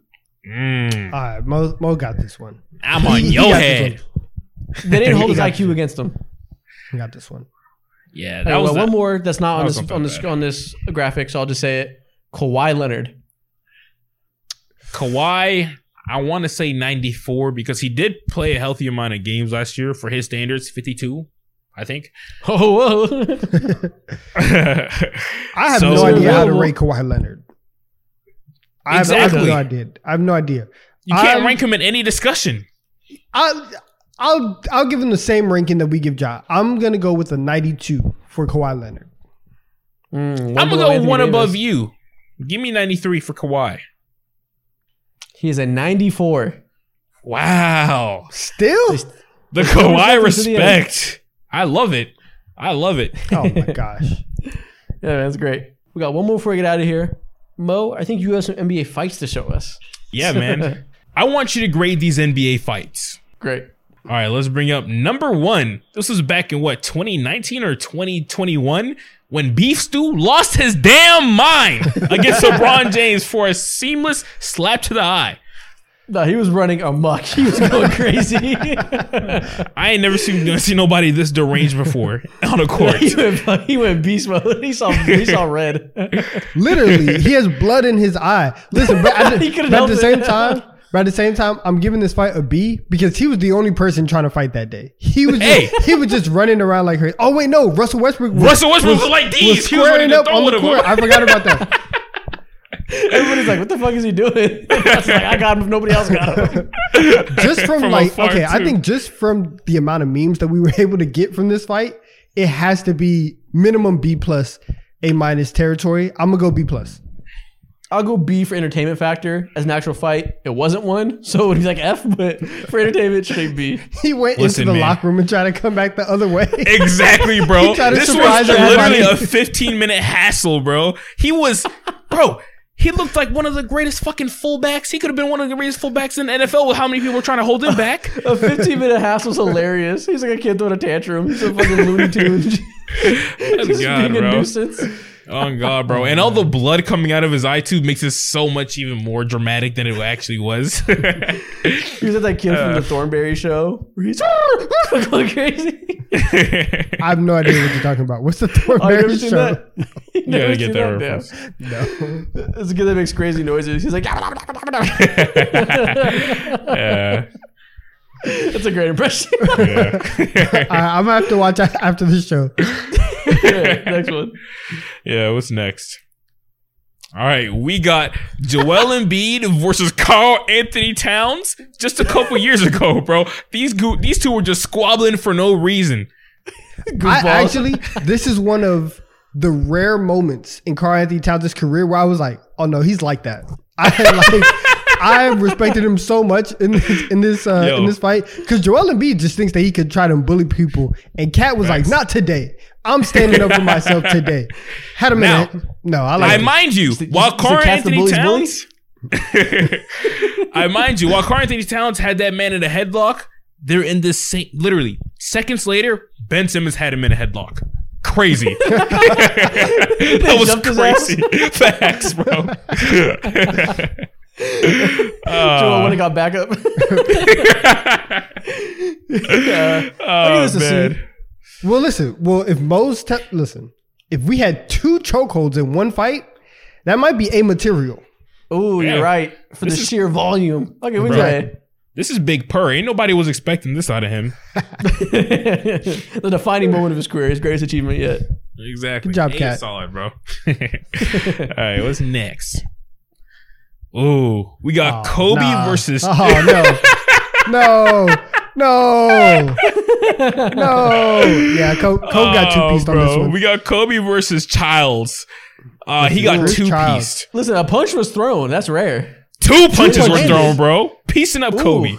B: Mm,
A: All right, Mo, Mo got this one.
B: I'm on
A: He- he
B: your
A: got this
B: head.
C: They didn't hold
A: He
C: his IQ
A: you.
C: against him.
A: He got this one.
B: Yeah, that
C: right,
B: was
C: well,
B: the-
C: one more that's not
B: that
C: on
B: was
C: this
B: not
C: on this
B: bad.
C: on this graphic, so I'll just say it. Kawhi Leonard.
B: Kawhi. I want to say 94 because he did play a healthy amount of games last year for his standards, 52, I think.
C: Oh, whoa.
A: I have
B: So-
A: no idea how to
C: Whoa.
A: rate Kawhi Leonard. I have, I have
B: Exactly.
A: no idea. I have no idea.
B: You can't
A: I'm-
B: rank him in any discussion.
A: I'll, I'll I'll give him the same ranking that we give Ja. I'm gonna go with a 92 for Kawhi Leonard.
C: Mm,
B: I'm gonna go
C: Anthony
B: one
C: Davis.
B: above you. Give me 93 for Kawhi.
C: He is a 94.
B: Wow.
A: Still?
B: The
C: Let's
B: Kawhi
C: respect the
B: I love it. I love it.
A: Oh my gosh.
C: Yeah, that's great. We got one more before we get out of here. Mo, I think you have some NBA fights to show us.
B: Yeah, man. I want you to grade these NBA fights.
C: Great.
B: All right, let's bring up number one. This was back in what, 2019 or 2021? When Beef Stew lost his damn mind against LeBron James for a seamless slap to the eye.
C: No, he was running amok. He was going crazy.
B: I ain't never seen, seen nobody this deranged before on a court.
C: he, went, he went beast mode. He saw he saw red.
A: Literally, he has blood in his eye. Listen, but at,
C: He
A: the, at
C: help
A: the
C: it.
A: same time, but at the same time, I'm giving this fight a B because he was the only person trying to fight that day. He was just,
B: Hey.
A: he was just running around like crazy. Oh wait, no, Russell Westbrook. Was,
B: Russell Westbrook was like these.
A: was
B: He was ready
A: squaring up on the court. I forgot about that.
C: Everybody's like, "What the fuck is he doing?" I was like, "I got him if nobody else got him."
A: just from,
B: From
A: like
B: afar,
A: okay, I think just from the amount of memes that we were able to get from this fight, it has to be minimum B plus, A minus territory. I'm gonna go B plus.
C: I'll go B for entertainment factor. As an actual fight, it wasn't one, so it would be like F. But for entertainment, straight B.
A: He went
B: Listen,
A: into the
B: man.
A: locker room and tried to come back the other way.
B: Exactly, bro.
A: He tried to
B: this was literally a 15 minute hassle, bro. He was, bro. He looked like one of the greatest fucking fullbacks. He could have been one of the greatest fullbacks in the NFL with how many people were trying to hold him back.
C: A 15 minute hassle hassle's hilarious. He's like a kid throwing a tantrum. He's a fucking Looney Tune. Just
B: God,
C: being a nuisance.
B: Oh god, bro. And all the blood coming out of his eye too makes it so much even more dramatic than it actually was.
C: He was at that kid from the uh. Thornberry show where he's going crazy.
A: I have no idea what you're talking about. What's the
C: Oh,
A: Thornberry
C: never seen
A: show?
C: that? You
B: You
C: never
B: gotta get
C: seen
B: that reference.
A: No.
C: It's a kid that makes crazy noises. He's like,
B: Yeah.
C: That's a great impression.
B: yeah.
A: I, I'm gonna have to watch a- after the show.
C: Yeah, Next one.
B: Yeah, what's next? All right, we got Joel Embiid versus Karl-Anthony Towns just a couple years ago, bro. These goo these two were just squabbling for no reason.
A: I
C: Goofballs.
A: actually, this is one of the rare moments in Karl-Anthony Towns' career where I was like, "Oh no, he's like that." I like, I respected him so much in this in this uh, in this fight because Joel Embiid just thinks that he could try to bully people, and Cat was
B: Facts.
A: like, "Not today. I'm standing up for myself today." Had a
B: Now,
A: in. No, I like.
B: I
A: it.
B: mind you,
C: Is it-
B: while
C: is it
B: Carl
C: Cats the
B: Anthony
C: Bullies
B: Towns, I mind you, while Karl-Anthony Towns had that man in a headlock, they're in this same. Literally seconds later, Ben Simmons had him in a headlock. Crazy. that was
C: jumped his ass?
B: crazy. Facts, bro.
C: Joel when he got back up. Yeah.
B: oh,
C: this a C.
B: man.
A: Well, listen. Well, if Mo's te- listen, if we had two chokeholds in one fight, that might be a material.
C: Oh,
B: Yeah.
C: you're right. For the
B: is-
C: sheer volume. Okay, we
B: Bro.
C: say
B: This is Big Purr. Ain't nobody was expecting this out of him.
C: the defining moment of his career, his greatest achievement yet.
B: Exactly.
A: Good job,
B: A is
A: Cat.
B: Solid, bro. All right, what's next? Ooh, we got
A: Oh,
B: Kobe
A: nah.
B: versus.
A: Oh no, no, no, no. Yeah, Kobe, Kobe got two pieced on this
B: bro.
A: one.
B: We got Kobe versus Childs. Uh, he got two
A: Childs.
B: pieced.
C: Listen, a punch was thrown. That's rare.
B: Two punches were thrown, bro. Piecing up
C: Ooh.
B: Kobe.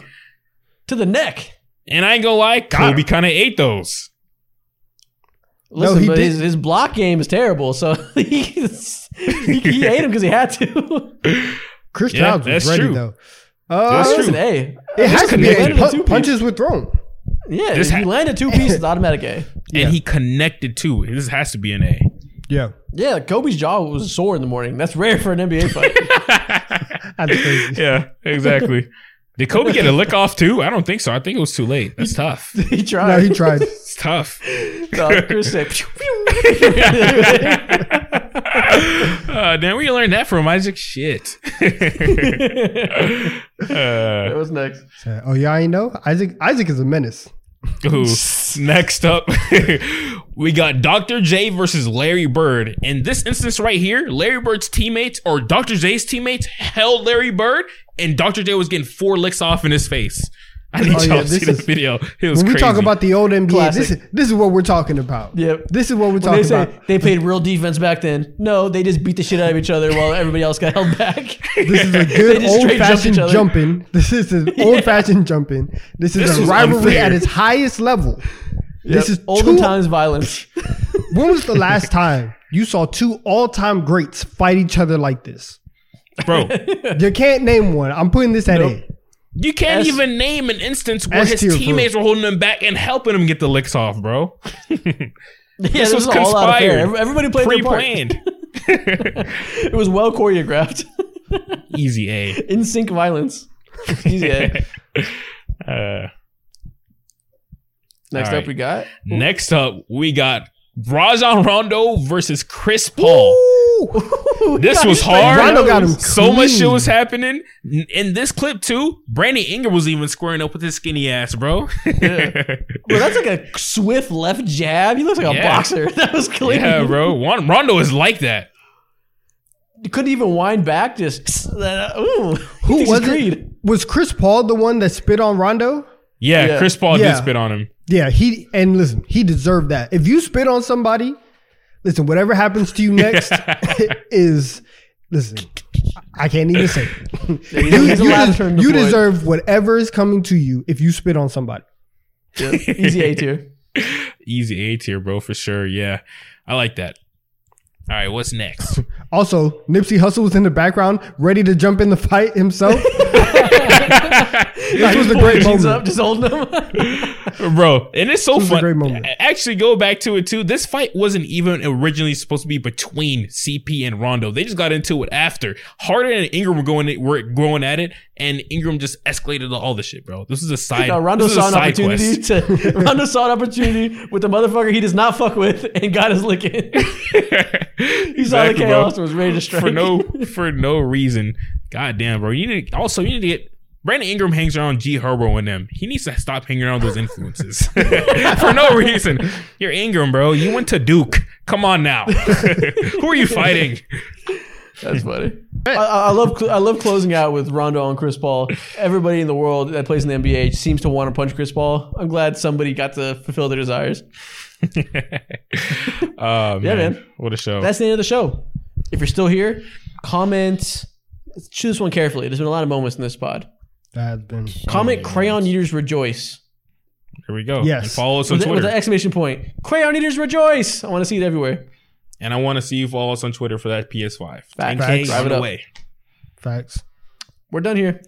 C: To the neck.
B: And I ain't gonna lie, Kobe kind of ate those.
C: Listen,
A: he
C: but
A: did-
C: his, his block game is terrible, so he's, he, he ate him because he had to.
A: Chris
B: Yeah,
A: Childs was ready
B: true.
A: though.
B: That's
A: Uh,
B: true.
C: Listen, hey,
A: it has to be.
B: connected.
A: A,
C: Landed a
A: pun- punches were thrown.
C: Yeah,
B: This ha-
C: you landed two pieces, automatic A.
B: And he connected too. This has to be an A.
A: Yeah,
C: Yeah, Kobe's jaw was sore in the morning. That's rare for an NBA fight.
A: that's crazy.
B: yeah, exactly. Did Kobe get a lick off too? I don't think so. I think it was too late. That's tough.
C: he tried.
A: No, he tried.
B: It's tough.
C: No, Chris said, pew,
B: Uh, damn, where you learned that from, Isaac? Shit. uh,
C: What's next?
A: Oh, yeah, I know. Isaac. Isaac is a menace.
B: ooh. Next up, we got Dr. J versus Larry Bird. In this instance right here, Larry Bird's teammates or Dr. J's teammates held Larry Bird, and Dr. J was getting four licks off in his face. I need
A: Oh,
B: y'all
A: yeah,
B: to see
A: this
B: this
A: is-
B: video. It was
A: When we talk about the old NBA,
C: Classic.
A: this is this is what we're talking about.
C: Yep.
A: This is what we're
C: When they
A: talking
C: say
A: about.
C: they played real defense back then, no, they just beat the shit out of each other while everybody else got held back.
A: This is a good old fashioned
C: each
A: jumping. This is an old fashioned jumping. This is
B: This
A: a
B: was
A: rivalry
B: unfair.
A: at its highest level. This is
C: olden
A: two-
C: times violence.
A: When was the last time you saw two all time greats fight each other like this?
B: Bro,
A: You can't name one. I'm putting this at
C: Nope.
A: A.
B: you can't
C: S-
B: even name an instance where
A: S
B: his teammates were holding him back and helping him get the licks off, bro.
C: Yeah,
B: This was
C: all out of fair.
B: conspired.
C: Every- Everybody played their part.
B: Pre-planned.
C: It was well choreographed.
B: Easy A.
C: In sync violence. Easy A.
B: Uh,
C: Next up,
B: right.
C: we got.
B: next up, we got Rajon Rondo versus Chris Paul. This was hard.
A: Rondo got him
B: So much shit was happening. In this clip too, Brandon Ingram was even squaring up with his skinny ass, bro.
C: Bro, that's like a swift left jab. He looks like a
B: Yeah.
C: boxer. That was clean.
B: yeah, bro. Rondo is like that.
C: You couldn't even wind back. Just ooh,
A: Who was it? Was Chris Paul the one that spit on Rondo?
B: Yeah,
C: Yeah.
B: Chris Paul
A: Yeah.
B: did spit on him.
A: Yeah, he and listen, he deserved that. If you spit on somebody, listen, whatever happens to you next is listen. I can't even say. It. You you des- you deserve whatever is coming to you if you spit on somebody.
C: Yeah, easy A tier.
B: Easy A tier, bro, for sure. Yeah, I like that. All right, what's next?
A: Also, Nipsey Hussle was in the background, ready to jump in the fight himself. this was a great
C: Jeans
A: moment.
C: up, just holding them,
B: bro. And it's so
A: was a
B: fun.
A: great moment.
B: Actually, go back to it too. This fight wasn't even originally supposed to be between CP and Rondo. They just got into it after. Harden and Ingram were going were going at it, and Ingram just escalated all the shit, bro. This is a side.
C: No, Rondo
B: this is a
C: saw an opportunity
B: quest.
C: to Rondo saw an opportunity with the motherfucker he does not fuck with and got his lick in. He saw the
B: Exactly, bro.
C: chaos and was ready to strike.
B: for no for no reason. God damn, bro. You need to, also you need to get Brandon Ingram hangs around G Herbo and them. He needs to stop hanging around those influences for no reason. You're Ingram, bro. You went to Duke. Come on now. Who are you fighting?
C: That's funny. I, I I love I love closing out with Rondo and Chris Paul. Everybody in the world that plays in the NBA seems to want to punch Chris Paul. I'm glad somebody got to fulfill their desires.
B: Oh, man.
C: Yeah, man.
B: What a show.
C: That's the end of the show. If you're still here, comment. Choose one carefully. There's been a lot of moments in this pod.
A: That has been
C: Comment crayon eaters rejoice
B: Here we go.
A: Yes.
B: And follow us on
C: with, with
B: Twitter.
C: an exclamation point. Crayon eaters rejoice. I want to see it everywhere.
B: and I want to see you follow us on Twitter for that PS5.
C: Facts.
B: 10K
C: Drive it
B: the
C: up.
B: way.
A: facts.
C: We're done here.